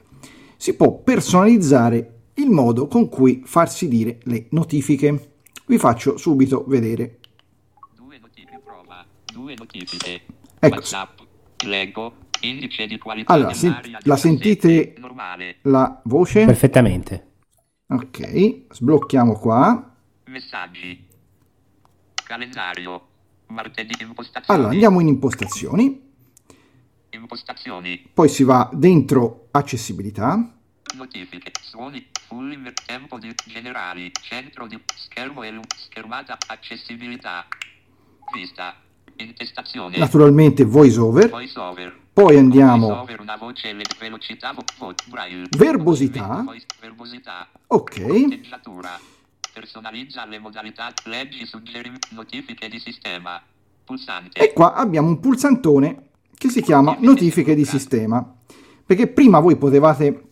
Speaker 5: si può personalizzare il modo con cui farsi dire le notifiche. Vi faccio subito vedere.
Speaker 11: Due notifiche prova. Due notifiche.
Speaker 5: Ecco.
Speaker 11: WhatsApp. Leggo. Indice di qualità
Speaker 5: Allora, sen-
Speaker 11: dell'aria
Speaker 5: la
Speaker 11: 17,
Speaker 5: sentite
Speaker 11: Normale.
Speaker 5: la voce?
Speaker 4: Perfettamente.
Speaker 5: Ok, sblocchiamo qua.
Speaker 11: Messaggi. Calendario. Martedì impostazioni.
Speaker 5: Allora, andiamo in impostazioni.
Speaker 11: Impostazioni.
Speaker 5: poi si va dentro accessibilità,
Speaker 11: Notifiche. Suoni. Full inver- tempo di generali. Centro di schermo e schermata. Accessibilità. Vista. Intestazione.
Speaker 5: naturalmente voice over,
Speaker 11: Voice over.
Speaker 5: poi andiamo,
Speaker 11: Voice over, una voce le- velocità. vo- vo-.
Speaker 5: Verbosità.
Speaker 11: Voice- verbosità.
Speaker 5: ok.
Speaker 11: Personalizza le modalità. Leggi suggerimenti. Notifiche di sistema. Pulsante.
Speaker 5: e qua abbiamo un pulsantone che si chiama notifiche di sistema, perché prima voi potevate,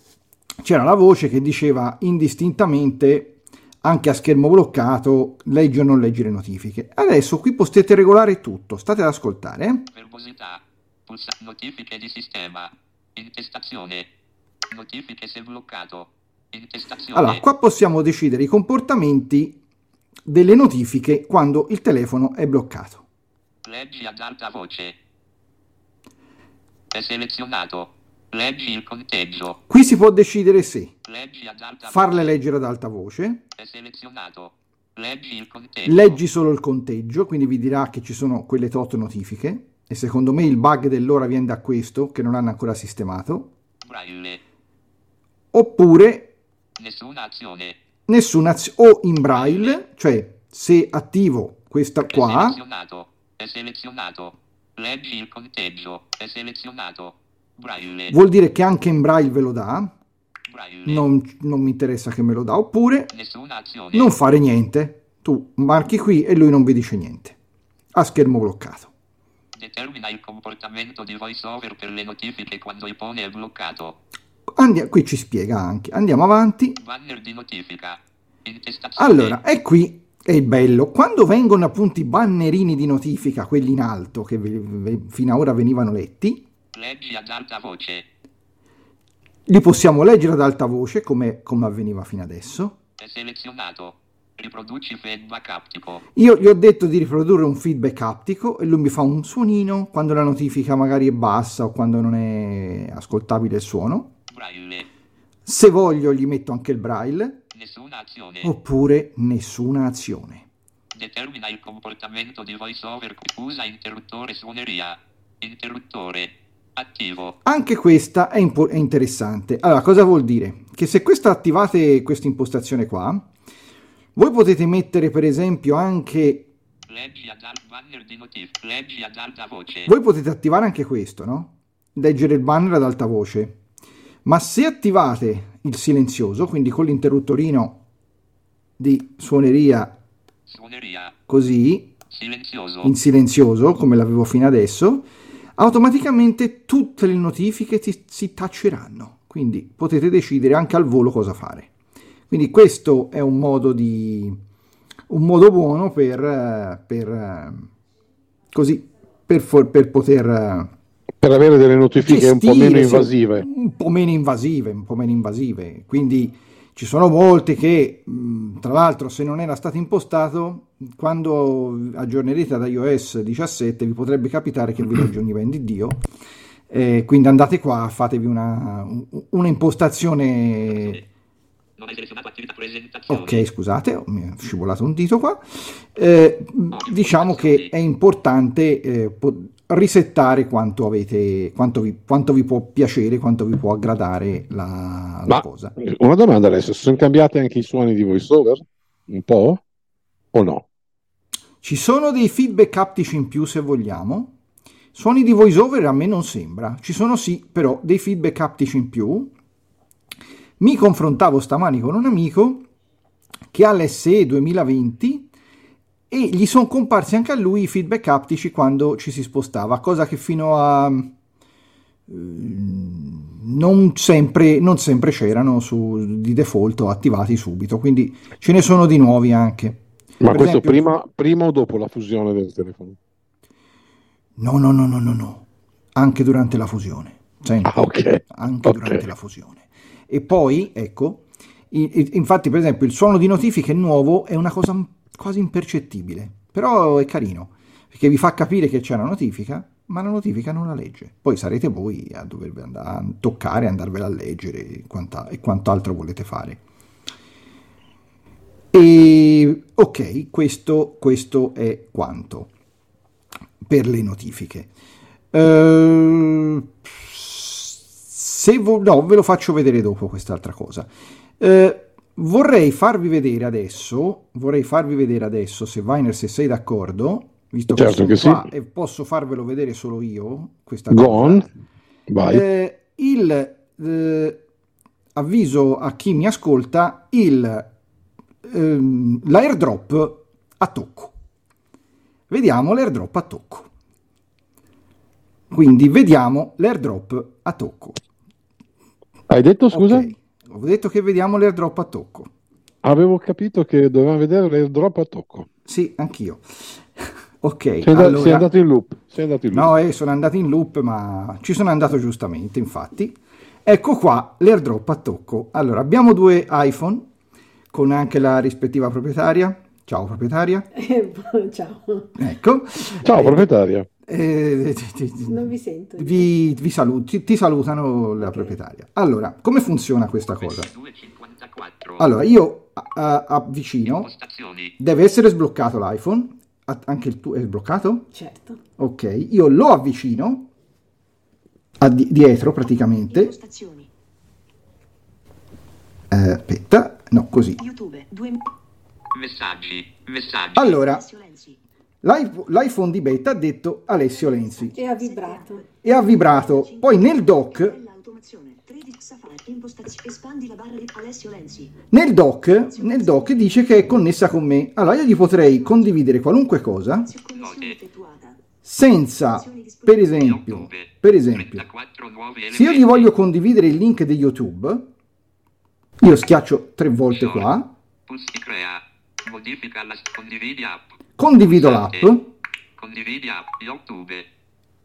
Speaker 5: c'era la voce che diceva indistintamente anche a schermo bloccato leggi o non leggi le notifiche. Adesso qui potete regolare tutto, state ad ascoltare.
Speaker 11: Verbosità. Pulsa- notifiche di sistema. Intestazione. Notifiche se bloccato. Intestazione.
Speaker 5: Allora, qua possiamo decidere i comportamenti delle notifiche quando il telefono è bloccato.
Speaker 11: Leggi ad alta voce. È selezionato. Leggi il conteggio.
Speaker 5: Qui si può decidere se
Speaker 11: Leggi
Speaker 5: farle
Speaker 11: voce.
Speaker 5: leggere ad alta voce,
Speaker 11: È selezionato. Leggi il conteggio.
Speaker 5: leggi solo il conteggio, quindi vi dirà che ci sono quelle tot notifiche e secondo me il bug dell'ora viene da questo, che non hanno ancora sistemato,
Speaker 11: Braille.
Speaker 5: oppure
Speaker 11: Nessuna azione.
Speaker 5: nessuna azione, o in braille, cioè se attivo questa
Speaker 11: È
Speaker 5: qua,
Speaker 11: selezionato. È selezionato. Leggi il conteggio. È selezionato. Braille.
Speaker 5: vuol dire che anche in braille ve lo dà, non, non mi interessa che me lo dà, oppure non fare niente, tu marchi qui e lui non vi dice niente, a schermo bloccato.
Speaker 11: Determina il comportamento di voiceover per le notifiche quando iPhone è bloccato.
Speaker 5: Andi- qui ci spiega anche, andiamo avanti.
Speaker 11: Banner di notifica.
Speaker 5: Allora, e qui è bello, quando vengono appunto i bannerini di notifica, quelli in alto, che ve- ve- fino ad ora venivano letti,
Speaker 11: Leggi ad alta voce.
Speaker 5: li possiamo leggere ad alta voce, come, come avveniva fino adesso.
Speaker 11: È selezionato. Riproduci feedback aptico.
Speaker 5: Io gli ho detto di riprodurre un feedback aptico e lui mi fa un suonino quando la notifica magari è bassa o quando non è ascoltabile il suono.
Speaker 11: Braille.
Speaker 5: Se voglio gli metto anche il braille,
Speaker 11: Nessuna azione.
Speaker 5: oppure nessuna azione.
Speaker 11: Determina il comportamento di voiceover. Usa interruttore suoneria. Interruttore. Attivo.
Speaker 5: Anche questa è, impo- è interessante. Allora, cosa vuol dire? Che se questa attivate questa impostazione qua, voi potete mettere per esempio anche, voi potete attivare anche questo, no? Leggere il banner ad alta voce. Ma se attivate il silenzioso, quindi con l'interruttorino di suoneria
Speaker 11: Suoneria.
Speaker 5: così,
Speaker 11: Silenzioso.
Speaker 5: in silenzioso, come l'avevo fino adesso, automaticamente tutte le notifiche ti- si tacceranno. Quindi potete decidere anche al volo cosa fare. Quindi questo è un modo, di, un modo buono per, eh, per, eh, così, per, for- per poter eh,
Speaker 3: Per avere delle notifiche un po'
Speaker 5: gestire,
Speaker 3: meno
Speaker 5: sì,
Speaker 3: invasive.
Speaker 5: un po' meno invasive, un po' meno invasive. Quindi ci sono molte che, tra l'altro, se non era stato impostato, quando aggiornerete ad iOS 17 vi potrebbe capitare che vi ogni ben di Dio. Eh, quindi andate qua, fatevi una, una impostazione. Ok, scusate, mi è scivolato un dito qua. Eh, diciamo che è importante eh, po- risettare quanto avete, quanto vi, quanto vi può piacere, quanto vi può aggradare la, la cosa.
Speaker 3: una domanda adesso, sono cambiati anche i suoni di voiceover? Un po'? O no?
Speaker 5: Ci sono dei feedback aptici in più se vogliamo. Suoni di voiceover a me non sembra. Ci sono sì, però dei feedback aptici in più. Mi confrontavo stamani con un amico che ha l'SE 2020 e gli sono comparsi anche a lui i feedback aptici quando ci si spostava, cosa che fino a ehm, non sempre, non sempre c'erano su, di default o attivati subito, quindi ce ne sono di nuovi anche.
Speaker 3: Ma
Speaker 5: Per
Speaker 3: questo
Speaker 5: esempio-
Speaker 3: prima, prima o dopo la fusione del telefono?
Speaker 5: No, no, no, no, no, no. Anche durante la fusione. Sempre.
Speaker 3: Ah, ok.
Speaker 5: Anche
Speaker 3: Ok.
Speaker 5: durante la fusione. E poi, ecco, infatti, per esempio, il suono di notifiche nuovo è una cosa m- quasi impercettibile, però è carino, perché vi fa capire che c'è una notifica, ma la notifica non la legge. Poi sarete voi a dovervi andare a toccare, andarvela a leggere e, quanta- e quant'altro volete fare. E ok, questo, questo è quanto per le notifiche. Eh, se vo- no, ve lo faccio vedere dopo quest'altra cosa. Eh, vorrei farvi vedere adesso, vorrei farvi vedere adesso, se Viner, se sei d'accordo, visto
Speaker 3: Certo
Speaker 5: sono
Speaker 3: che sì.
Speaker 5: qua e posso farvelo vedere solo io, questa
Speaker 3: Go
Speaker 5: cosa.
Speaker 3: on. Vai.
Speaker 5: Eh, il eh, avviso a chi mi ascolta il ehm, l'airdrop a tocco. Vediamo l'airdrop a tocco. Quindi vediamo l'airdrop a tocco.
Speaker 3: Hai detto scusa?
Speaker 5: Ok, Ho detto che vediamo l'airdrop a tocco.
Speaker 3: Avevo capito che dovevamo vedere l'airdrop a tocco.
Speaker 5: Sì, anch'io. ok,
Speaker 3: Sei, andato-
Speaker 5: allora-
Speaker 3: sei andato in loop. Sei andato in loop.
Speaker 5: No, eh, sono andato in loop, ma ci sono andato giustamente, infatti. Ecco qua l'airdrop a tocco. Allora, abbiamo due iPhone con anche la rispettiva proprietaria. Ciao proprietaria.
Speaker 6: Ciao,
Speaker 5: Ecco.
Speaker 3: Ciao proprietaria.
Speaker 5: Eh, ti, ti-
Speaker 6: non vi sento.
Speaker 5: vi, vi saluti- ti salutano la proprietaria. Allora, come funziona questa cosa?
Speaker 11: 254.
Speaker 5: Allora, io a- avvicino, deve essere sbloccato l'iPhone. A- Anche il tuo è sbloccato?
Speaker 6: Certo.
Speaker 5: Ok, io lo avvicino a di- dietro praticamente. Eh, aspetta, no, così.
Speaker 12: YouTube. Due.
Speaker 11: Messaggi. Messaggi.
Speaker 5: Allora,
Speaker 12: Alessio Lenzi.
Speaker 5: l'i- l'iPhone di beta ha detto Alessio Lenzi
Speaker 6: E ha vibrato.
Speaker 5: e ha vibrato. Poi nel dock,
Speaker 12: Bella automazione. 13 Safari. Impostazioni. Espandi la barra di Alessio Lenzi.
Speaker 5: nel dock, nel dock dice che è connessa con me. Allora io gli potrei condividere qualunque cosa senza, per esempio, per esempio,
Speaker 11: 34 nuovi
Speaker 5: se io gli voglio condividere il link di YouTube, io schiaccio tre volte qua.
Speaker 11: Modifica la condividi app.
Speaker 5: Condivido l'app.
Speaker 11: Condividi app. YouTube.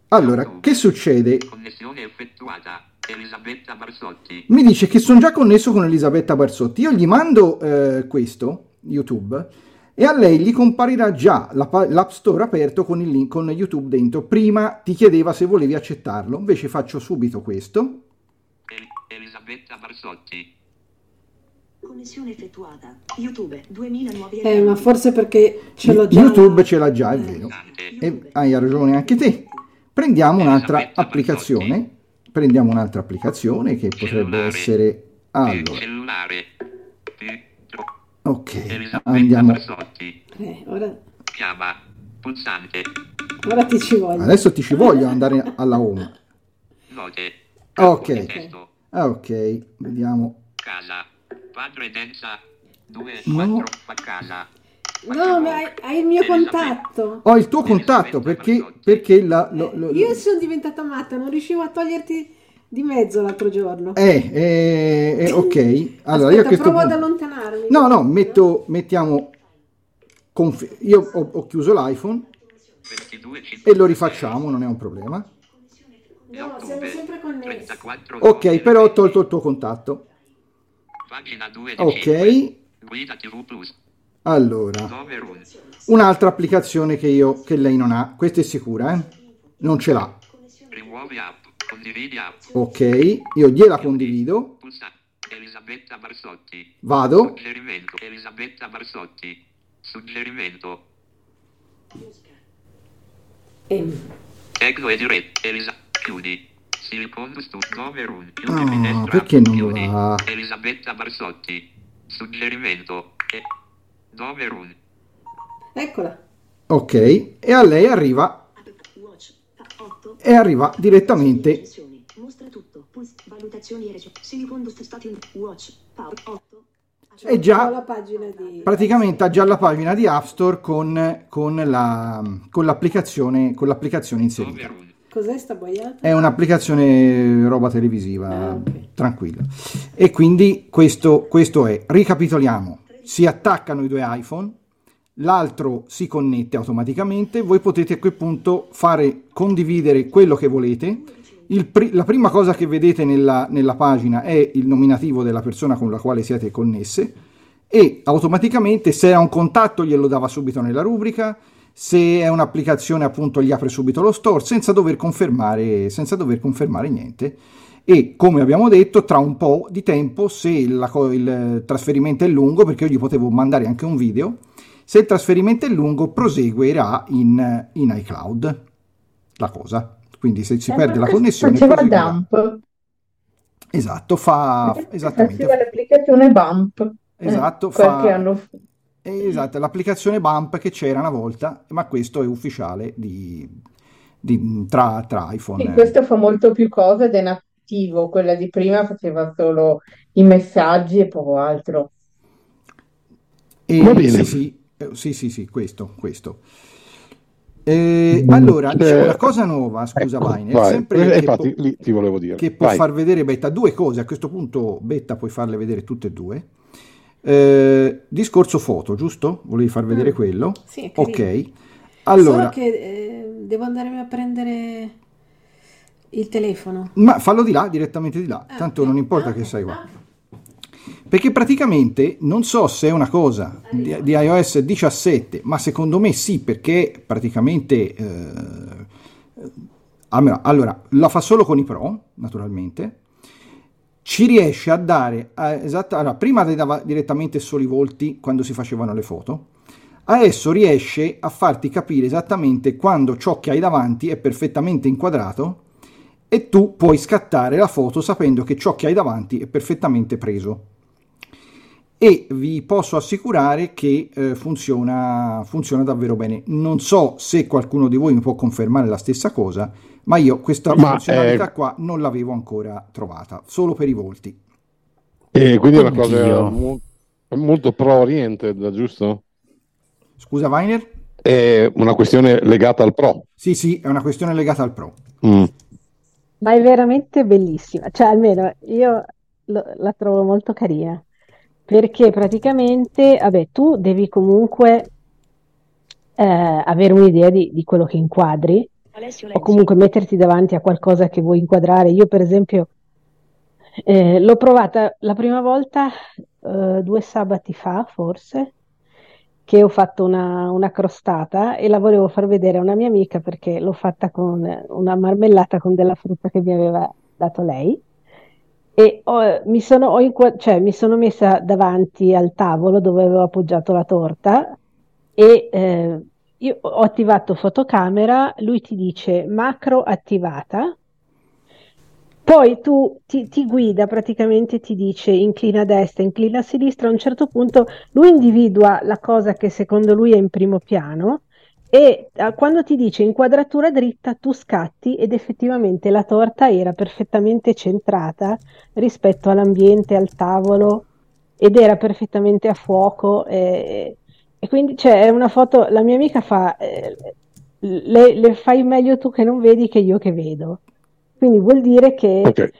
Speaker 5: Allora, che succede?
Speaker 11: Connessione effettuata. Elisabetta Barsotti.
Speaker 5: mi dice che sono già connesso con Elisabetta Barsotti. Io gli mando eh, questo, YouTube, e a lei gli comparirà già la pa- l'App Store aperto con il link con YouTube dentro. Prima ti chiedeva se volevi accettarlo, invece faccio subito questo.
Speaker 11: El- Elisabetta Barsotti.
Speaker 12: Connessione effettuata. YouTube. 2000 nuovi
Speaker 6: Eh, ma forse perché ce l'ho già.
Speaker 5: YouTube ce l'ha già, è vero. E hai ragione anche te. Prendiamo un'altra applicazione. Prendiamo un'altra applicazione che potrebbe essere... Allora, ok, andiamo...
Speaker 6: Eh, ora,
Speaker 11: Chiama. Pulsante.
Speaker 6: ora ti ci voglio.
Speaker 5: Adesso ti ci voglio andare alla home. Ok. Ok, vediamo.
Speaker 11: Casa. Padre Densa. 2
Speaker 5: No.
Speaker 11: 4 fa casa.
Speaker 6: No, ma hai, hai il mio contatto.
Speaker 5: Ho il tuo contatto perché, perché la, lo- lo-
Speaker 6: Io sono diventata matta, non riuscivo a toglierti di mezzo l'altro giorno.
Speaker 5: Eh, eh, eh, ok. Allora, io
Speaker 6: Aspetta,
Speaker 5: questo
Speaker 6: provo ad
Speaker 5: punto...
Speaker 6: allontanarmi.
Speaker 5: No, no, metto, mettiamo... conf- Io ho, ho chiuso l'iPhone
Speaker 11: 22
Speaker 5: e lo rifacciamo, non è un problema.
Speaker 6: No, siamo sempre connessi.
Speaker 11: 34
Speaker 5: Ok, però ho tolto il tuo contatto.
Speaker 11: Pagina 2 di
Speaker 5: Ok,
Speaker 11: 5. Guida TV Plus.
Speaker 5: allora, un'altra applicazione che, io, che lei non ha, questa è sicura, eh? Non ce l'ha.
Speaker 11: Rimuovi app. Condividi app.
Speaker 5: Ok, io gliela condivido.
Speaker 11: Elisabetta Barsotti.
Speaker 5: vado,
Speaker 11: Suggerimento. Elisabetta Barsotti. Suggerimento.
Speaker 6: Ehm,
Speaker 11: Tecno e diretta. Elisa. Chiudi.
Speaker 5: Ah, perché non va?
Speaker 11: Elisabetta Barsotti. Suggerimento. E. Nome Run.
Speaker 6: eccola.
Speaker 5: ok, e a lei arriva,
Speaker 12: Watch. 8.
Speaker 5: e arriva direttamente.
Speaker 12: Mostra tutto. Valutazioni e recensioni. Silicon Station. Watch. Power 8.
Speaker 5: è già
Speaker 6: Ho la pagina di...
Speaker 5: praticamente ha già la pagina di App Store con, con la, con l'applicazione, con l'applicazione inserita.
Speaker 6: Cos'è sta boiata?
Speaker 5: È un'applicazione roba televisiva,
Speaker 6: Ah, ok.
Speaker 5: tranquilla. E quindi questo, questo è, ricapitoliamo, si attaccano i due iPhone, l'altro si connette automaticamente, voi potete a quel punto fare condividere quello che volete. Pri- la prima cosa che vedete nella, nella pagina è il nominativo della persona con la quale siete connesse e automaticamente se ha un contatto glielo dava subito nella rubrica, se è un'applicazione appunto gli apre subito lo store senza dover confermare, senza dover confermare niente e come abbiamo detto tra un po' di tempo se la il trasferimento è lungo perché io gli potevo mandare anche un video se il trasferimento è lungo proseguirà in, in iCloud la cosa quindi se si
Speaker 9: Eh,
Speaker 5: perde la connessione
Speaker 9: Faceva dump.
Speaker 5: Esatto, fa esattamente.
Speaker 9: L'applicazione Bump. eh,
Speaker 5: Esatto,
Speaker 9: qualche
Speaker 5: fa-
Speaker 9: anno fa.
Speaker 5: Esatto, l'applicazione Bump che c'era una volta, ma questo è ufficiale di, di- tra, tra iPhone.
Speaker 9: Sì, questo fa molto più cose ed è nativo. Quella di prima faceva solo i messaggi e poco altro.
Speaker 5: E-
Speaker 3: Va bene.
Speaker 5: Sì, sì, eh, sì, sì, sì, questo, questo. Eh, allora, c'è
Speaker 3: Eh,
Speaker 5: una cosa nuova, scusa
Speaker 3: ecco,
Speaker 5: Vainer,
Speaker 3: vai.
Speaker 5: sempre
Speaker 3: Eh,
Speaker 5: che,
Speaker 3: infatti,
Speaker 5: può-
Speaker 3: lì ti volevo dire.
Speaker 5: che può
Speaker 3: Vai.
Speaker 5: far vedere Betta due cose, a questo punto Betta puoi farle vedere tutte e due. Eh, discorso foto, giusto? Volevi far vedere
Speaker 13: Mm,
Speaker 5: quello?
Speaker 13: sì.
Speaker 5: Ok. Allora,
Speaker 13: Solo che eh, devo andare a prendere il telefono.
Speaker 5: Ma fallo di là, direttamente di là, tanto non importa che sei qua. Perché praticamente non so se è una cosa di, di iOS 17, ma secondo me sì, perché praticamente eh, allora, la fa solo con i Pro, naturalmente. Ci riesce a dare eh, esatta- allora, prima dava direttamente solo i volti quando si facevano le foto. Adesso riesce a farti capire esattamente quando ciò che hai davanti è perfettamente inquadrato e tu puoi scattare la foto sapendo che ciò che hai davanti è perfettamente preso. E vi posso assicurare che eh, funziona, funziona davvero bene. Non so se qualcuno di voi mi può confermare la stessa cosa, ma io questa
Speaker 3: Ma,
Speaker 5: funzionalità
Speaker 3: eh,
Speaker 5: qua non l'avevo ancora trovata, solo per i volti.
Speaker 3: E quindi è una cosa
Speaker 5: Oddio.
Speaker 3: mo- molto pro-oriented, giusto?
Speaker 5: Scusa, Weiner?
Speaker 3: È una questione legata al pro.
Speaker 5: Sì, sì, è una questione legata al Pro.
Speaker 3: Mm.
Speaker 6: Ma è veramente bellissima, cioè almeno io lo- la trovo molto carina, perché praticamente, vabbè, tu devi comunque eh, avere un'idea di, di quello che inquadri o comunque metterti davanti a qualcosa che vuoi inquadrare. Io, per esempio, eh, l'ho provata la prima volta eh, due sabati fa, forse, che ho fatto una, una crostata e la volevo far vedere a una mia amica perché l'ho fatta con una marmellata con della frutta che mi aveva dato lei. E ho- mi sono, ho inqua- cioè, mi sono messa davanti al tavolo dove avevo appoggiato la torta e eh, io ho attivato fotocamera, lui ti dice macro attivata, poi tu ti, ti guida praticamente, ti dice inclina a destra, inclina a sinistra, a un certo punto lui individua la cosa che secondo lui è in primo piano e eh, quando ti dice inquadratura dritta tu scatti ed effettivamente la torta era perfettamente centrata rispetto all'ambiente, al tavolo ed era perfettamente a fuoco e, e quindi c'è è una foto, la mia amica fa, eh, le, le fai meglio tu che non vedi che io che vedo. Quindi vuol dire che,
Speaker 3: Ok.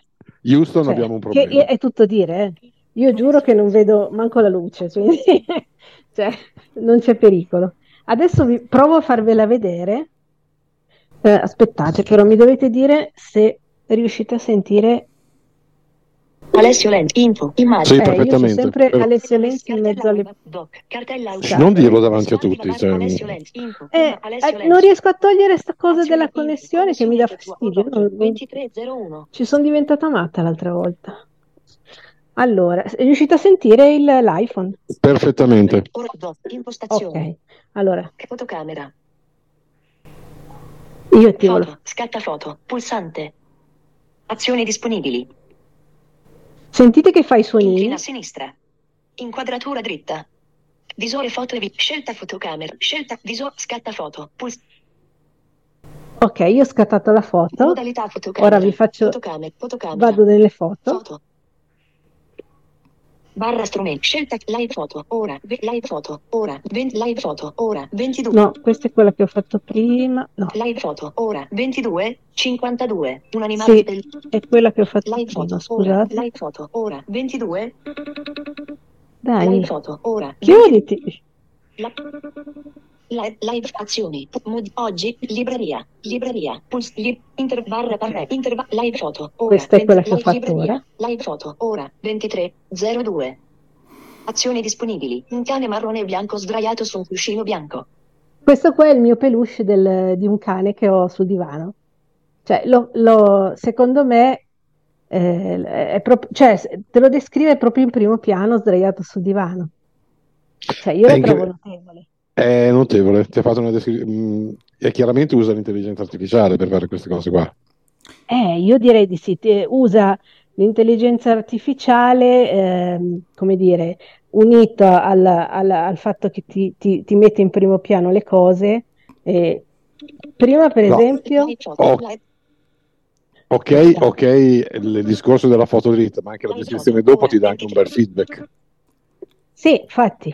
Speaker 3: Houston
Speaker 6: cioè,
Speaker 3: abbiamo un problema.
Speaker 6: è tutto dire, eh. Io giuro che non vedo manco la luce, quindi cioè, non c'è pericolo. Adesso vi provo a farvela vedere. Eh, aspettate, però mi dovete dire se riuscite a sentire.
Speaker 12: Alessio Lenzi, info, immagini.
Speaker 3: Sì,
Speaker 6: Eh,
Speaker 3: perfettamente.
Speaker 6: sempre
Speaker 3: Per-
Speaker 6: Alessio Lenzi in mezzo alle.
Speaker 12: Cartella
Speaker 3: Non dirlo davanti a tutti. cioè,
Speaker 12: Alessio Lenzi, info,
Speaker 6: Eh,
Speaker 12: Alessio
Speaker 6: eh, non riesco a togliere sta cosa della connessione che mi dà fastidio.
Speaker 12: 2301.
Speaker 6: Ci sono diventata matta l'altra volta. Allora, è riuscito a sentire il- l'iPhone?
Speaker 3: perfettamente.
Speaker 12: Ora do, impostazioni.
Speaker 6: Ok, allora
Speaker 12: Fotocamera.
Speaker 6: io attivo la-
Speaker 12: Foto, scatta foto, pulsante. Azioni disponibili.
Speaker 6: Sentite che fa i suonini?
Speaker 12: Inclina a sinistra. Inquadratura dritta. Visore foto e vi- scelta fotocamera. Scelta visore scatta foto. Puls-
Speaker 6: Ok, io ho scattato la foto.
Speaker 12: modalità fotocamera.
Speaker 6: Ora vi faccio.
Speaker 12: Fotocamera, fotocamera.
Speaker 6: Vado nelle foto.
Speaker 12: Foto. Barra strumenti. Scelta live foto. Ora. ve- Live foto. Ora. live foto. Ora. 22.
Speaker 6: No, questa è quella che ho fatto prima. No,
Speaker 12: Live foto. Ora. 22. 52. Un animale
Speaker 6: sì,
Speaker 12: del...
Speaker 6: è quella che ho fatto
Speaker 12: Live
Speaker 6: prima,
Speaker 12: foto. Ora.
Speaker 6: scusate.
Speaker 12: Live foto. Ora. 22.
Speaker 6: Dai,
Speaker 12: Live foto. Ora.
Speaker 6: chiuditi.
Speaker 12: La- Live, live azioni. Mod- oggi. Libreria. Libreria. Puls, li, inter, barra barra. Interva, live foto. Ora.
Speaker 6: Questa è quella che ho fatto
Speaker 12: libreria. Live foto. Ora. 23. 02. Azioni disponibili. Un cane marrone e bianco sdraiato su un cuscino bianco.
Speaker 6: Questo qua è il mio peluche del- di un cane che ho sul divano. Cioè, lo, lo- secondo me, eh, è proprio, cioè, te lo descrive proprio in primo piano, sdraiato sul divano. Cioè, io lo trovo notevole.
Speaker 3: È notevole. Ti ha fatto una descrizione. e chiaramente usa l'intelligenza artificiale per fare queste cose qua.
Speaker 6: Eh, io direi di sì, te- usa l'intelligenza artificiale, ehm, come dire, unita al, al- al fatto che ti, ti- ti mette in primo piano le cose. e prima, per
Speaker 3: No.
Speaker 6: esempio,
Speaker 3: Oh, ok, ok, il discorso della foto dritta, ma anche la descrizione dopo ti dà anche un bel feedback.
Speaker 6: Sì, infatti,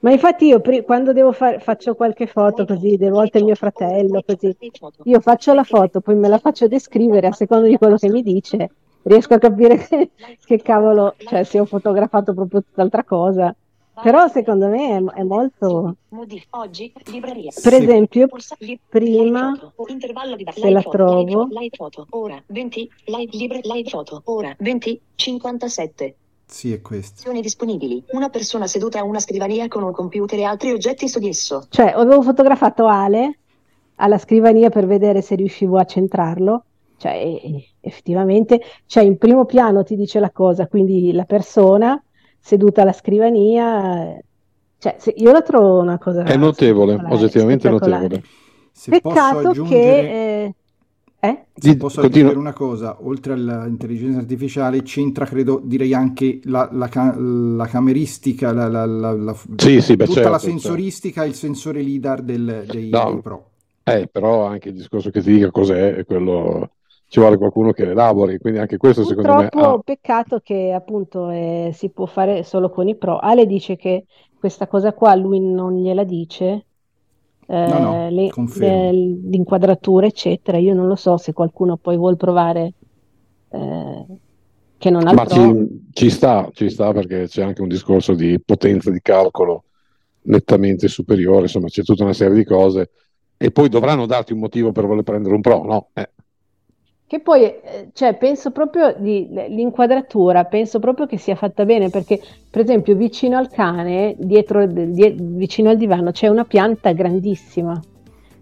Speaker 6: ma infatti io pri- quando devo fare, faccio qualche foto così, delle volte il mio fratello, così, io faccio la foto, poi me la faccio descrivere a seconda di quello che mi dice, riesco a capire che, che cavolo, cioè se ho fotografato proprio tutt'altra cosa. Però secondo me è, è molto...
Speaker 12: Oggi, libreria.
Speaker 6: Per esempio,
Speaker 12: li-
Speaker 6: prima, se la trovo,
Speaker 12: foto, live foto, ora 20, live, libre, live foto, ora 20, 57.
Speaker 5: Sì, è questo.
Speaker 12: Disponibili. Una persona seduta a una scrivania con un computer e altri oggetti su di esso.
Speaker 6: cioè avevo fotografato Ale alla scrivania per vedere se riuscivo a centrarlo, cioè effettivamente, cioè in primo piano ti dice la cosa, quindi la persona seduta alla scrivania, cioè se- io la trovo una cosa
Speaker 3: È notevole, oggettivamente notevole.
Speaker 5: Se posso
Speaker 6: Peccato
Speaker 5: aggiungere,
Speaker 6: che... eh, eh?
Speaker 5: se posso
Speaker 3: continua.
Speaker 5: aggiungere una cosa, oltre all'intelligenza artificiale c'entra, credo, direi anche la, la la cameristica, la, la- la- la-
Speaker 3: Sì, sì, beh,
Speaker 5: tutta
Speaker 3: certo,
Speaker 5: la
Speaker 3: certo.
Speaker 5: sensoristica, il sensore LIDAR del- dei,
Speaker 3: No.
Speaker 5: dei Pro.
Speaker 3: Eh, però anche il discorso che ti dica cos'è, è quello ci vuole qualcuno che l'elabori, quindi anche questo secondo me
Speaker 6: Purtroppo,
Speaker 3: ha...
Speaker 6: peccato che appunto eh, si può fare solo con i pro. Ale dice che questa cosa qua lui non gliela dice, eh,
Speaker 5: No, no,
Speaker 6: le-
Speaker 5: confermo.
Speaker 6: le- l'inquadratura, eccetera. Io non lo so se qualcuno poi vuol provare eh, che non ha
Speaker 3: Ma ci, ci sta, ci sta perché c'è anche un discorso di potenza di calcolo nettamente superiore, insomma c'è tutta una serie di cose e poi dovranno darti un motivo per voler prendere un pro, no? Eh,
Speaker 6: Che poi, eh, cioè, penso proprio di l'inquadratura, penso proprio che sia fatta bene perché, per esempio, vicino al cane, dietro, die- vicino al divano, c'è una pianta grandissima.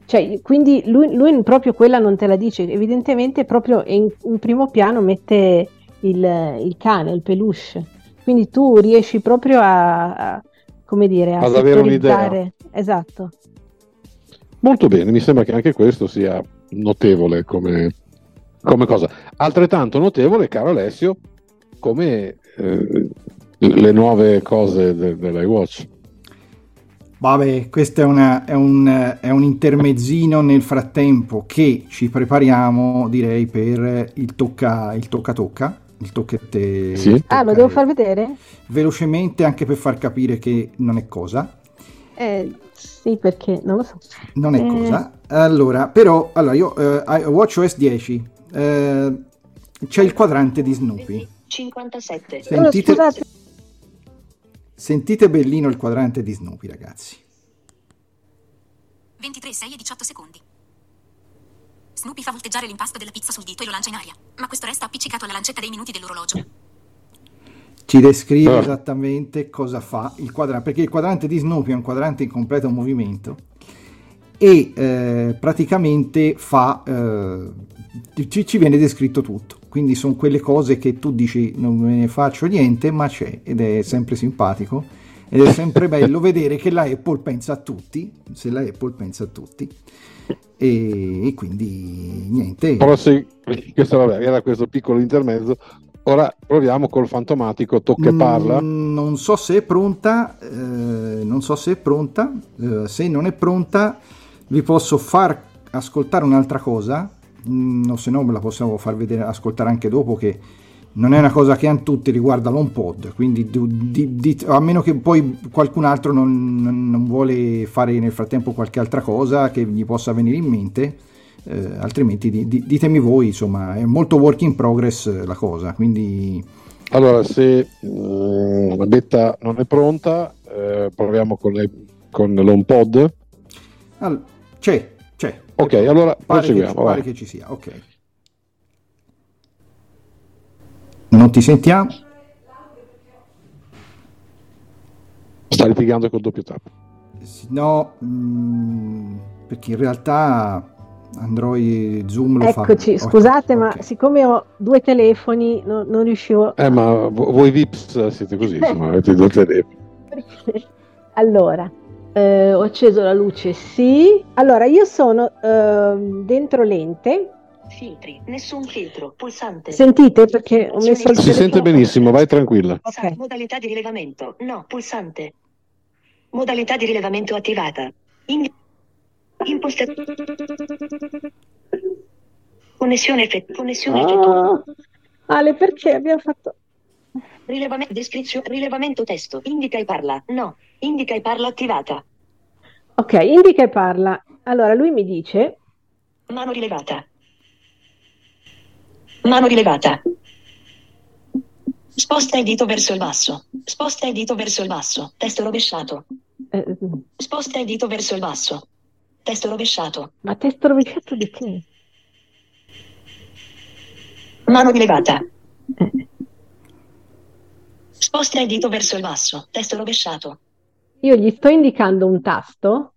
Speaker 6: Cioè, quindi lui, lui proprio quella non te la dice, evidentemente proprio in, in primo piano mette il, il cane, il peluche. Quindi tu riesci proprio a, a- come dire, a
Speaker 3: Ad avere un'idea.
Speaker 6: Esatto.
Speaker 3: Molto bene, mi sembra che anche questo sia notevole come, come cosa. Altrettanto notevole, caro Alessio, come eh, le nuove cose de- dell'iWatch.
Speaker 5: Vabbè, questo è, una- è un, è un intermezzino nel frattempo che ci prepariamo, direi, per il tocca il tocca tocca, il tocchette
Speaker 3: Sì.
Speaker 5: il
Speaker 6: Ah, lo
Speaker 5: tocca-
Speaker 6: devo far vedere?
Speaker 5: velocemente anche per far capire che non è cosa.
Speaker 6: Eh, sì, perché non lo so.
Speaker 5: Non è
Speaker 6: Eh,
Speaker 5: cosa. Allora, però, allora io eh, WatchOS 10 eh, c'è il quadrante di Snoopy.
Speaker 12: 57.
Speaker 5: Sentite, sentite bellino il quadrante di Snoopy, ragazzi.
Speaker 14: 23, 6 e 18 secondi. Snoopy fa volteggiare l'impasto della pizza sul dito e lo lancia in aria, ma questo resta appiccicato alla lancetta dei minuti dell'orologio.
Speaker 5: Ci descrive
Speaker 3: Ah.
Speaker 5: esattamente cosa fa il quadrante, perché il quadrante di Snoopy è un quadrante in completo movimento e eh, praticamente fa, eh, ci, ci viene descritto tutto. Quindi sono quelle cose che tu dici non me ne faccio niente, ma c'è ed è sempre simpatico ed è sempre bello vedere che la Apple pensa a tutti, se la Apple pensa a tutti. E, e quindi niente.
Speaker 3: Se, questo, vabbè, era questo piccolo intermezzo. Ora proviamo col fantomatico tocca e parla.
Speaker 5: Mm, non so se è pronta, eh, non so se è pronta, eh, se non è pronta vi posso far ascoltare un'altra cosa, mm, o se no me la possiamo far vedere, ascoltare anche dopo che non è una cosa che hanno tutti, riguarda l'HomePod, quindi di- di- di- a meno che poi qualcun altro non, non- vuole fare nel frattempo qualche altra cosa che gli possa venire in mente, eh, altrimenti di- di- ditemi voi, insomma, è molto work in progress eh, la cosa, quindi...
Speaker 3: Allora, se mm, la betta non è pronta, eh, proviamo con, le- con l'HomePod.
Speaker 5: Al- c'è,
Speaker 3: Ok, allora
Speaker 5: Pare che,
Speaker 3: proseguiamo.
Speaker 5: pare
Speaker 3: vai.
Speaker 5: che ci sia, ok. Non ti sentiamo?
Speaker 3: Sta litigando col doppio tap.
Speaker 5: No, mm, perché in realtà Android Zoom lo fa.
Speaker 6: Eccoci,
Speaker 5: ok,
Speaker 6: scusate, ma
Speaker 5: ok.
Speaker 6: siccome ho due telefoni, no- non riuscivo.
Speaker 3: Eh, ma vo- voi Vips siete così, insomma, avete due telefoni.
Speaker 6: Allora, Eh, ho acceso la luce, sì. Allora, io sono ehm, dentro lente.
Speaker 12: Filtri, nessun filtro, pulsante.
Speaker 6: Sentite perché ho messo il
Speaker 3: Si sente benissimo, vai tranquilla.
Speaker 12: Sa- Modalità di rilevamento, no, pulsante. Modalità di rilevamento attivata. In... Imposta... Connessione effettuata.
Speaker 6: Ah, Ale, perché abbiamo fatto...
Speaker 12: Rilevamento, descrizione, rilevamento testo. Indica e parla. No. Indica e parla attivata.
Speaker 6: Ok, indica e parla. Allora, lui mi dice...
Speaker 12: Mano rilevata. Mano rilevata. Sposta il dito verso il basso. Sposta il dito verso il basso. Testo rovesciato.
Speaker 6: eh,
Speaker 12: Sposta il dito verso il basso. Testo rovesciato.
Speaker 6: ma testo rovesciato di che?
Speaker 12: Mano rilevata. Sposta il dito verso il basso. Testo rovesciato.
Speaker 6: Io gli sto indicando un tasto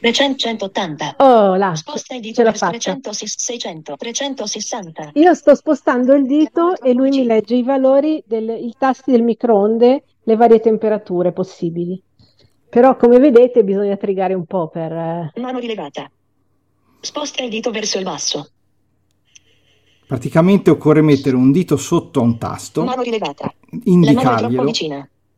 Speaker 12: 380.
Speaker 6: Oh, là,
Speaker 12: Sposta il dito verso
Speaker 6: fatta.
Speaker 12: 300, 600, 360.
Speaker 6: Io sto spostando il dito e lui mi legge i valori, del, i tasti del microonde, le varie temperature possibili. Però, come vedete, bisogna trigare un po' per... eh,
Speaker 12: Mano rilevata. Sposta il dito verso il basso.
Speaker 5: Praticamente occorre mettere un dito sotto a un tasto,
Speaker 12: è
Speaker 5: indicarglielo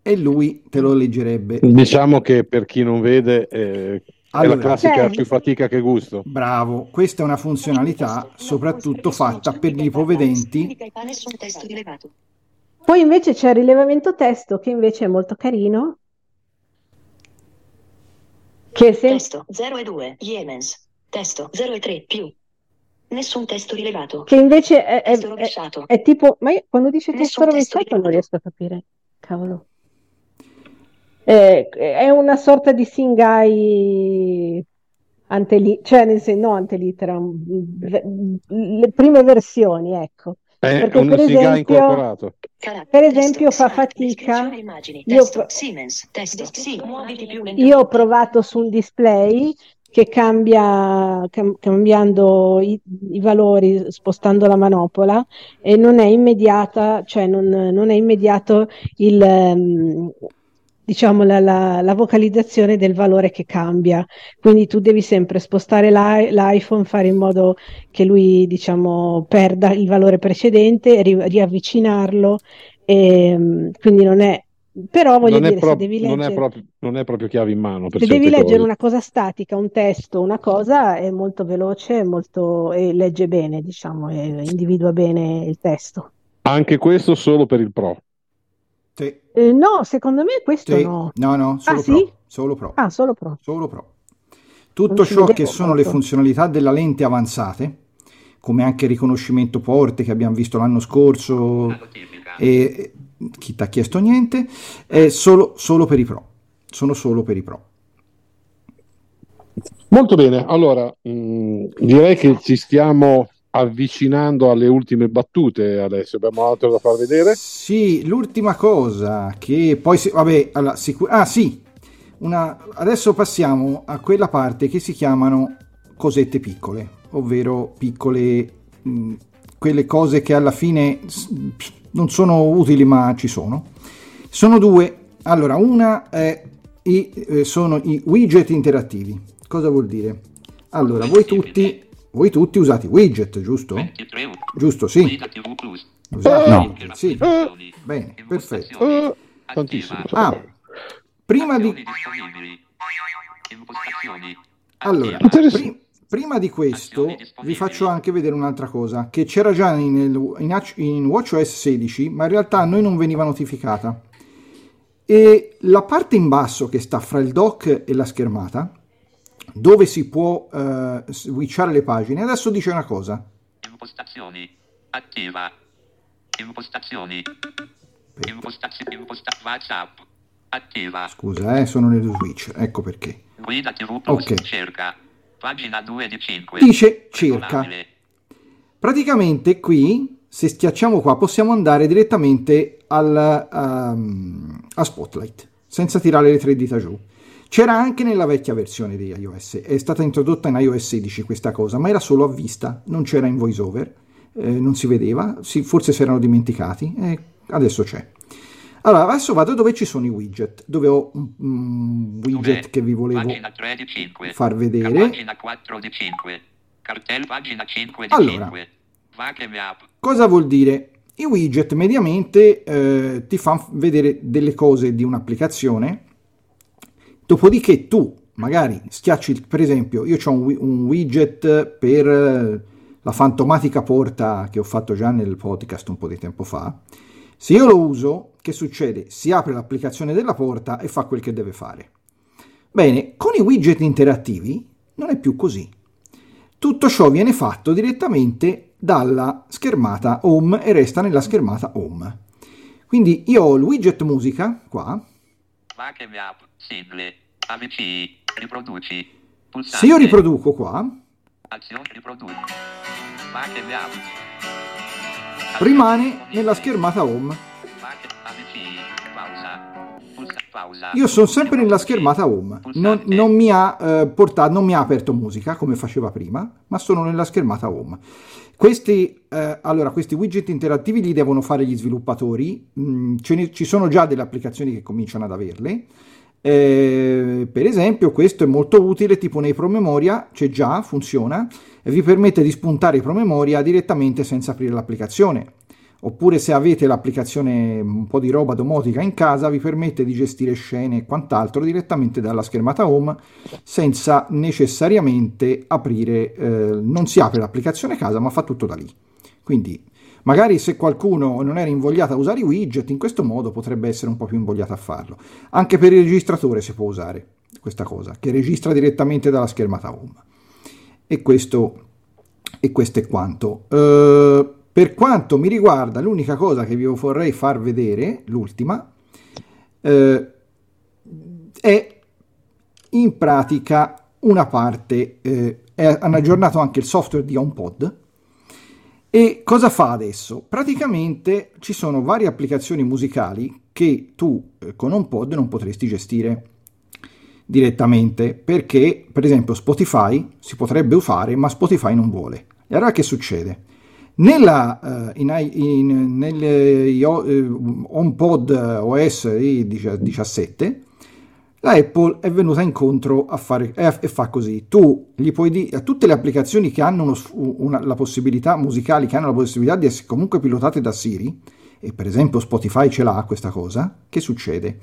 Speaker 5: e lui te lo leggerebbe.
Speaker 3: Diciamo che per chi non vede eh, è
Speaker 5: Allora.
Speaker 3: la classica più fatica che gusto.
Speaker 5: Bravo, questa è una funzionalità soprattutto fatta per gli ipovedenti.
Speaker 6: Poi invece c'è il rilevamento testo, che invece è molto carino. Che se...
Speaker 12: Testo 0 e 2. Yemens. Testo 0 e 3 più. Nessun testo rilevato.
Speaker 6: che invece è, è-
Speaker 12: Testo
Speaker 6: è- è tipo... Ma io quando dice testo
Speaker 12: testo
Speaker 6: rovesciato non riesco a capire. Cavolo. Eh, è una sorta di Singai anteli- cioè nel senso, no antelittera, v- le prime versioni, ecco.
Speaker 3: È
Speaker 6: Perché
Speaker 3: un
Speaker 6: per esempio, per
Speaker 12: testo,
Speaker 6: esempio fa
Speaker 12: slide,
Speaker 6: fatica.
Speaker 12: immagini,
Speaker 6: Io,
Speaker 12: testo, Siemens, testo, sì,
Speaker 6: ho provato su un display che cambia cam- cambiando i, i valori, spostando la manopola e non è immediata, cioè non, non è immediato il, ehm, diciamo la, la- la vocalizzazione del valore che cambia. Quindi tu devi sempre spostare l'i- l'iPhone, fare in modo che lui, diciamo, perda il valore precedente, ri- riavvicinarlo. E, quindi non è, però voglio
Speaker 3: Non è,
Speaker 6: dire, se
Speaker 3: prop-
Speaker 6: devi
Speaker 3: non è
Speaker 6: leggere.
Speaker 3: proprio, non è proprio chiave in mano per
Speaker 6: Se devi leggere
Speaker 3: cose.
Speaker 6: una cosa statica, un testo, una cosa, è molto veloce, è molto, e legge bene, diciamo, e individua bene il testo.
Speaker 3: Anche questo solo per il Pro.
Speaker 5: Sì,
Speaker 6: Eh, no, secondo me questo
Speaker 5: sì.
Speaker 6: no.
Speaker 5: No, no, solo
Speaker 6: Ah,
Speaker 5: Pro.
Speaker 6: sì?
Speaker 5: Solo Pro.
Speaker 6: Ah, solo Pro.
Speaker 5: Solo Pro. Tutto ciò che
Speaker 6: vedevo
Speaker 5: sono le
Speaker 6: molto.
Speaker 5: funzionalità della lente avanzate, come anche il riconoscimento porte che abbiamo visto l'anno scorso e chi ti ha chiesto niente, è solo, solo per i Pro. Sono solo per i Pro.
Speaker 3: Molto bene, allora mh, direi che ci stiamo avvicinando alle ultime battute adesso. Abbiamo altro da far vedere?
Speaker 5: Sì, l'ultima cosa che poi, se- vabbè, allora, sicur- ah sì, una, adesso passiamo a quella parte che si chiamano cosette piccole, ovvero piccole, mh, quelle cose che alla fine s- non sono utili ma ci sono. Sono due, allora una è i, eh, sono i widget interattivi. Cosa vuol dire? Allora, voi tutti, voi tutti usate i widget, giusto? Giusto, sì. Usate? No,
Speaker 11: Interattive
Speaker 5: sì. Bene, perfetto.
Speaker 3: Tantissimo.
Speaker 5: Ah, prima di, allora,
Speaker 3: Interessante.
Speaker 5: Pri- prima di questo vi faccio anche vedere un'altra cosa che c'era già in, in, in WatchOS 16, ma in realtà a noi non veniva notificata. E la parte in basso che sta fra il dock e la schermata, dove si può eh, switchare le pagine, adesso dice una cosa.
Speaker 11: Impostazioni. Attiva. Impostazioni. Impostazioni. Imposta- WhatsApp. Attiva.
Speaker 5: Scusa, eh, sono nello switch, ecco perché.
Speaker 11: Guida TV Plus.
Speaker 5: Ok.
Speaker 11: Cerca. Pagina 2 di 5.
Speaker 5: Dice cerca. Praticamente qui, se schiacciamo qua, possiamo andare direttamente al, ehm, a Spotlight, senza tirare le tre dita giù. C'era anche nella vecchia versione di iOS, è stata introdotta in iOS 16 questa cosa, ma era solo a vista, non c'era in voiceover, eh, non si vedeva, si- forse si erano dimenticati, e adesso c'è. Allora, adesso vado dove ci sono i widget, dove ho un, un widget che vi volevo
Speaker 11: Pagina 3 di 5.
Speaker 5: far vedere.
Speaker 11: Pagina 4 di 5. Cartel pagina 5 di
Speaker 5: Allora.
Speaker 11: 5. Vache map.
Speaker 5: Cosa vuol dire? I widget mediamente eh, ti fanno vedere delle cose di un'applicazione, dopodiché tu magari schiacci, per esempio, io ho un, un widget per eh, la fantomatica porta che ho fatto già nel podcast un po' di tempo fa. Se io lo uso, che succede? Si apre l'applicazione della porta e fa quel che deve fare. Bene, con i widget interattivi non è più così. Tutto ciò viene fatto direttamente dalla schermata home e resta nella schermata home. Quindi io ho il widget musica qua. Se io riproduco qua, rimane nella schermata home. Io sono sempre nella schermata home. Non, non mi ha eh, portato, non mi ha aperto musica come faceva prima, ma sono nella schermata home. Questi, eh, allora, questi widget interattivi li devono fare gli sviluppatori. Mm, ne- ci sono già delle applicazioni che cominciano ad averle. Eh, per esempio, questo è molto utile, tipo nei promemoria, c'è già, funziona, vi permette di spuntare i promemoria direttamente senza aprire l'applicazione. Oppure se avete l'applicazione un po' di roba domotica in casa, vi permette di gestire scene e quant'altro direttamente dalla schermata home senza necessariamente aprire, eh, non si apre l'applicazione casa, ma fa tutto da lì. Quindi magari se qualcuno non era invogliato a usare i widget, in questo modo potrebbe essere un po' più invogliato a farlo. Anche per il registratore si può usare questa cosa, che registra direttamente dalla schermata home. E questo, e questo è quanto. Eh, per quanto mi riguarda, l'unica cosa che vi vorrei far vedere, l'ultima, eh, è in pratica una parte, eh, hanno aggiornato anche il software di HomePod. E cosa fa adesso? Praticamente ci sono varie applicazioni musicali che tu eh, con HomePod non potresti gestire direttamente perché, per esempio, Spotify si potrebbe usare, ma Spotify non vuole. E allora che succede? Nella, eh, in, in, nelle io- eh, HomePod OS i17 la Apple è venuta incontro a fare e, e fa così. Tu gli puoi dire a tutte le applicazioni che hanno uno una- la possibilità musicali, che hanno la possibilità di essere comunque pilotate da Siri, e per esempio Spotify ce l'ha questa cosa, che succede?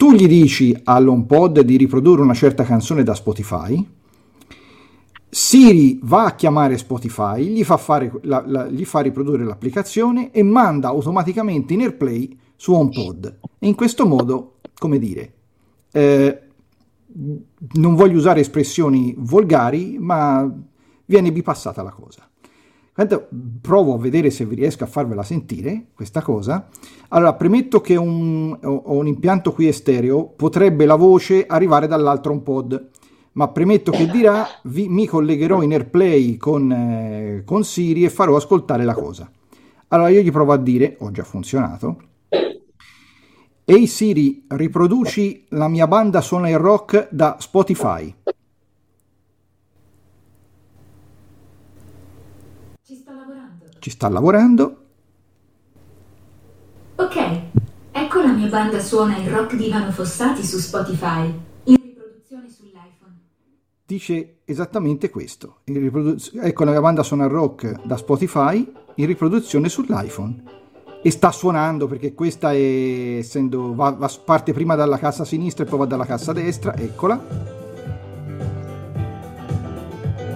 Speaker 5: Tu gli dici all'HomePod di riprodurre una certa canzone da Spotify, Siri va a chiamare Spotify, gli fa, fare la- la- gli fa riprodurre l'applicazione e manda automaticamente in AirPlay su HomePod. E in questo modo, come dire, eh, non voglio usare espressioni volgari, ma viene bipassata la cosa. Guarda, Provo a vedere se vi riesco a farvela sentire questa cosa. Allora, premetto che un, ho un impianto qui estéreo, potrebbe la voce arrivare dall'altro HomePod, ma premetto che dirà vi- mi collegherò in AirPlay con, eh, con Siri e farò ascoltare la cosa. Allora io gli provo a dire, ho già funzionato, Ehi Siri, riproduci la mia banda suona il rock da Spotify.
Speaker 14: Ci sto lavorando.
Speaker 5: Ci sta lavorando.
Speaker 14: Ok, ecco la mia banda suona il rock di Ivano Fossati su Spotify. In riproduzione sull'iPhone.
Speaker 5: Dice esattamente questo. In riprodu- ecco la mia banda suona il rock da Spotify in riproduzione sull'iPhone. E sta suonando perché questa è essendo va- va- parte prima dalla cassa sinistra e poi va dalla cassa destra. Eccola.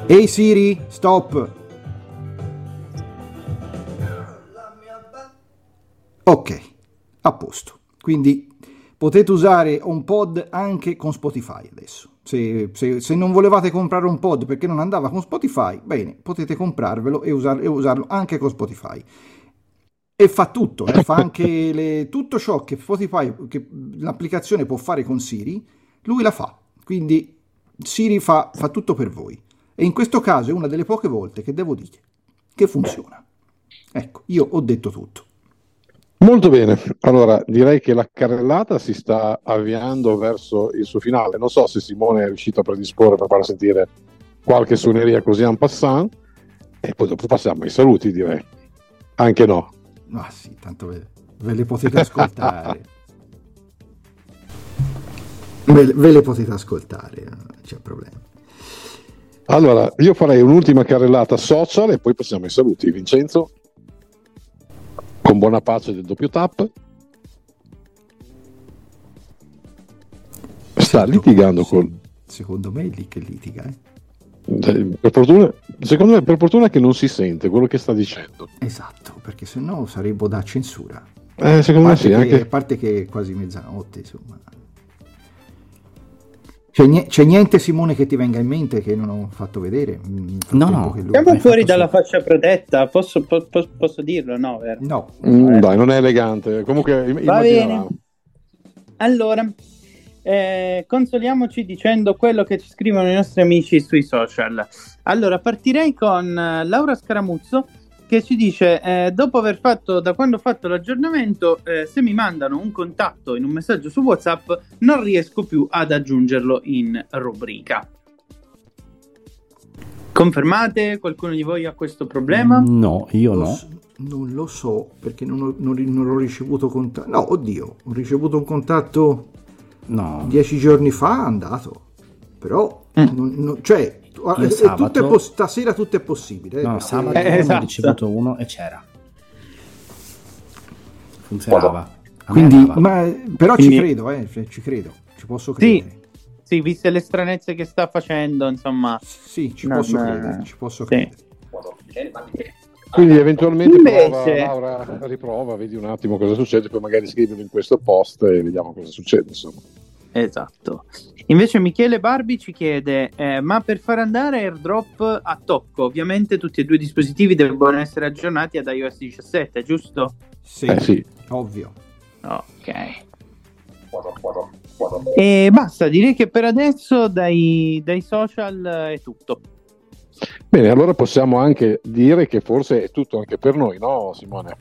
Speaker 5: Ehi Siri, stop. Ok, a posto. Quindi potete usare HomePod anche con Spotify adesso. Se, se- se non volevate comprare un pod perché non andava con Spotify, bene, potete comprarvelo e, usar- e usarlo anche con Spotify. E fa tutto, eh, fa anche le- tutto ciò che Spotify, che l'applicazione può fare con Siri, lui la fa. Quindi Siri fa, fa tutto per voi. E in questo caso è una delle poche volte che devo dire che funziona. Ecco, io ho detto tutto.
Speaker 3: Molto bene, allora direi che la carrellata si sta avviando verso il suo finale. Non so se Simone è riuscito a predisporre per far sentire qualche suoneria così en passant e poi dopo passiamo ai saluti, direi. Anche no.
Speaker 5: Ah sì, tanto ve- ve le potete ascoltare. ve, ve le potete ascoltare, non c'è problema.
Speaker 3: Allora, io farei un'ultima carrellata social e poi passiamo ai saluti. Vincenzo, con buona pace del doppio tap. Sta litigando con...
Speaker 5: Secondo me è lì che litiga, eh.
Speaker 3: Eh, Per fortuna, secondo me per fortuna che non si sente quello che sta dicendo.
Speaker 5: Esatto, perché se no sarebbe da censura.
Speaker 3: Eh, secondo me sì,
Speaker 5: che,
Speaker 3: anche-
Speaker 5: a parte che è quasi mezzanotte, insomma. C'è, c'è niente, Simone, che ti venga in mente che non ho fatto vedere? Mm,
Speaker 4: No, no.
Speaker 7: Siamo fuori dalla
Speaker 5: su-
Speaker 7: fascia protetta, posso, po- po- posso dirlo? No, vero?
Speaker 5: No.
Speaker 3: Mm, dai, non è elegante. Comunque
Speaker 7: Va
Speaker 3: immaginavamo.
Speaker 7: bene. Allora, eh, consoliamoci dicendo quello che ci scrivono i nostri amici sui social. Allora, partirei con eh, Laura Scaramuzzo che ci dice: eh, Dopo aver fatto, da quando ho fatto l'aggiornamento, eh, se mi mandano un contatto in un messaggio su WhatsApp, non riesco più ad aggiungerlo in rubrica. Confermate? Qualcuno di voi ha questo problema?
Speaker 4: No, io no.
Speaker 5: non lo so perché non ho, non non ho ricevuto contatto. No, oddio, ho ricevuto un contatto
Speaker 4: No.
Speaker 5: dieci giorni fa, è andato. Però, non- non- cioè,
Speaker 4: Io
Speaker 5: eh,
Speaker 4: sabato-
Speaker 5: tutto stasera tutto è possibile.
Speaker 4: No,
Speaker 5: eh,
Speaker 4: sabato
Speaker 5: eh,
Speaker 4: ne ho
Speaker 7: esatto.
Speaker 4: ricevuto uno e c'era. Funzionava.
Speaker 5: Quindi, ma, però
Speaker 7: Quindi-
Speaker 5: ci credo, eh, cioè, ci credo, ci posso credere.
Speaker 7: Sì, sì, viste le stranezze che sta facendo, insomma.
Speaker 5: Sì, ci
Speaker 7: non-
Speaker 5: posso credere, ci posso
Speaker 7: sì.
Speaker 5: credere.
Speaker 3: Quindi eventualmente
Speaker 7: Invece-
Speaker 3: prova, Laura, riprova, vedi un attimo cosa succede, poi magari scrivilo in questo post e vediamo cosa succede. Insomma.
Speaker 7: Esatto. Invece Michele Barbi ci chiede: eh, ma per far andare AirDrop a tocco, ovviamente tutti e due i dispositivi devono essere aggiornati ad iOS 17, giusto?
Speaker 5: Sì,
Speaker 3: Eh sì.
Speaker 5: ovvio.
Speaker 7: Ok. E basta, direi che per adesso dai, dai social è tutto.
Speaker 3: Bene, allora possiamo anche dire che forse è tutto anche per noi, no Simone?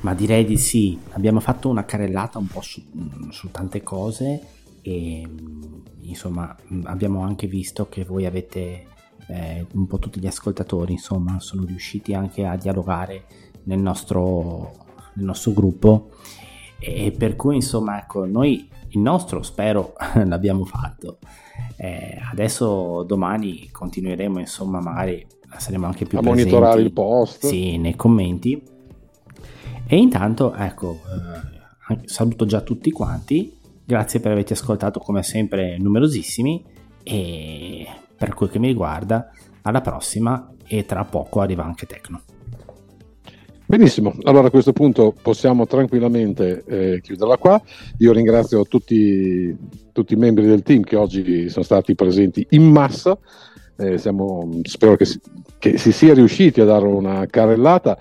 Speaker 4: Ma direi di sì. Abbiamo fatto una carrellata un po' su, su tante cose e mm, insomma mm, abbiamo anche visto che voi avete eh, un po' tutti gli ascoltatori, insomma, sono riusciti anche a dialogare nel nostro, nel nostro gruppo e per cui insomma ecco noi il nostro spero l'abbiamo fatto Eh, adesso domani continueremo insomma magari saremo anche più
Speaker 3: A
Speaker 4: presenti
Speaker 3: monitorare il post.
Speaker 4: sì, nei commenti e intanto ecco eh, saluto già tutti quanti. Grazie per averci ascoltato come sempre numerosissimi. E per quel che mi riguarda alla prossima e tra poco arriva anche Tecno.
Speaker 3: Benissimo, allora a questo punto possiamo tranquillamente eh, chiuderla qua. Io ringrazio tutti, tutti i membri del team che oggi sono stati presenti in massa. Eh, siamo- spero che si, che si sia riusciti a dare una carrellata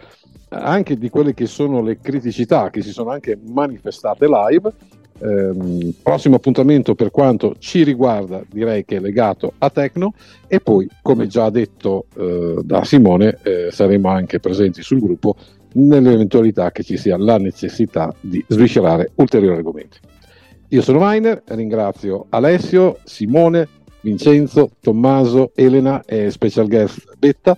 Speaker 3: anche di quelle che sono le criticità che si sono anche manifestate live. Ehm, prossimo appuntamento per quanto ci riguarda direi che è legato a Tecno e poi come già detto eh, da Simone eh, saremo anche presenti sul gruppo nell'eventualità che ci sia la necessità di sviscerare ulteriori argomenti. Io sono Miner, ringrazio Alessio, Simone, Vincenzo, Tommaso, Elena e special guest Betta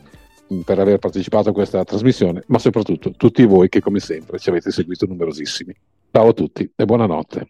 Speaker 3: per aver partecipato a questa trasmissione, ma soprattutto tutti voi che come sempre ci avete seguito numerosissimi. Ciao a tutti e buonanotte.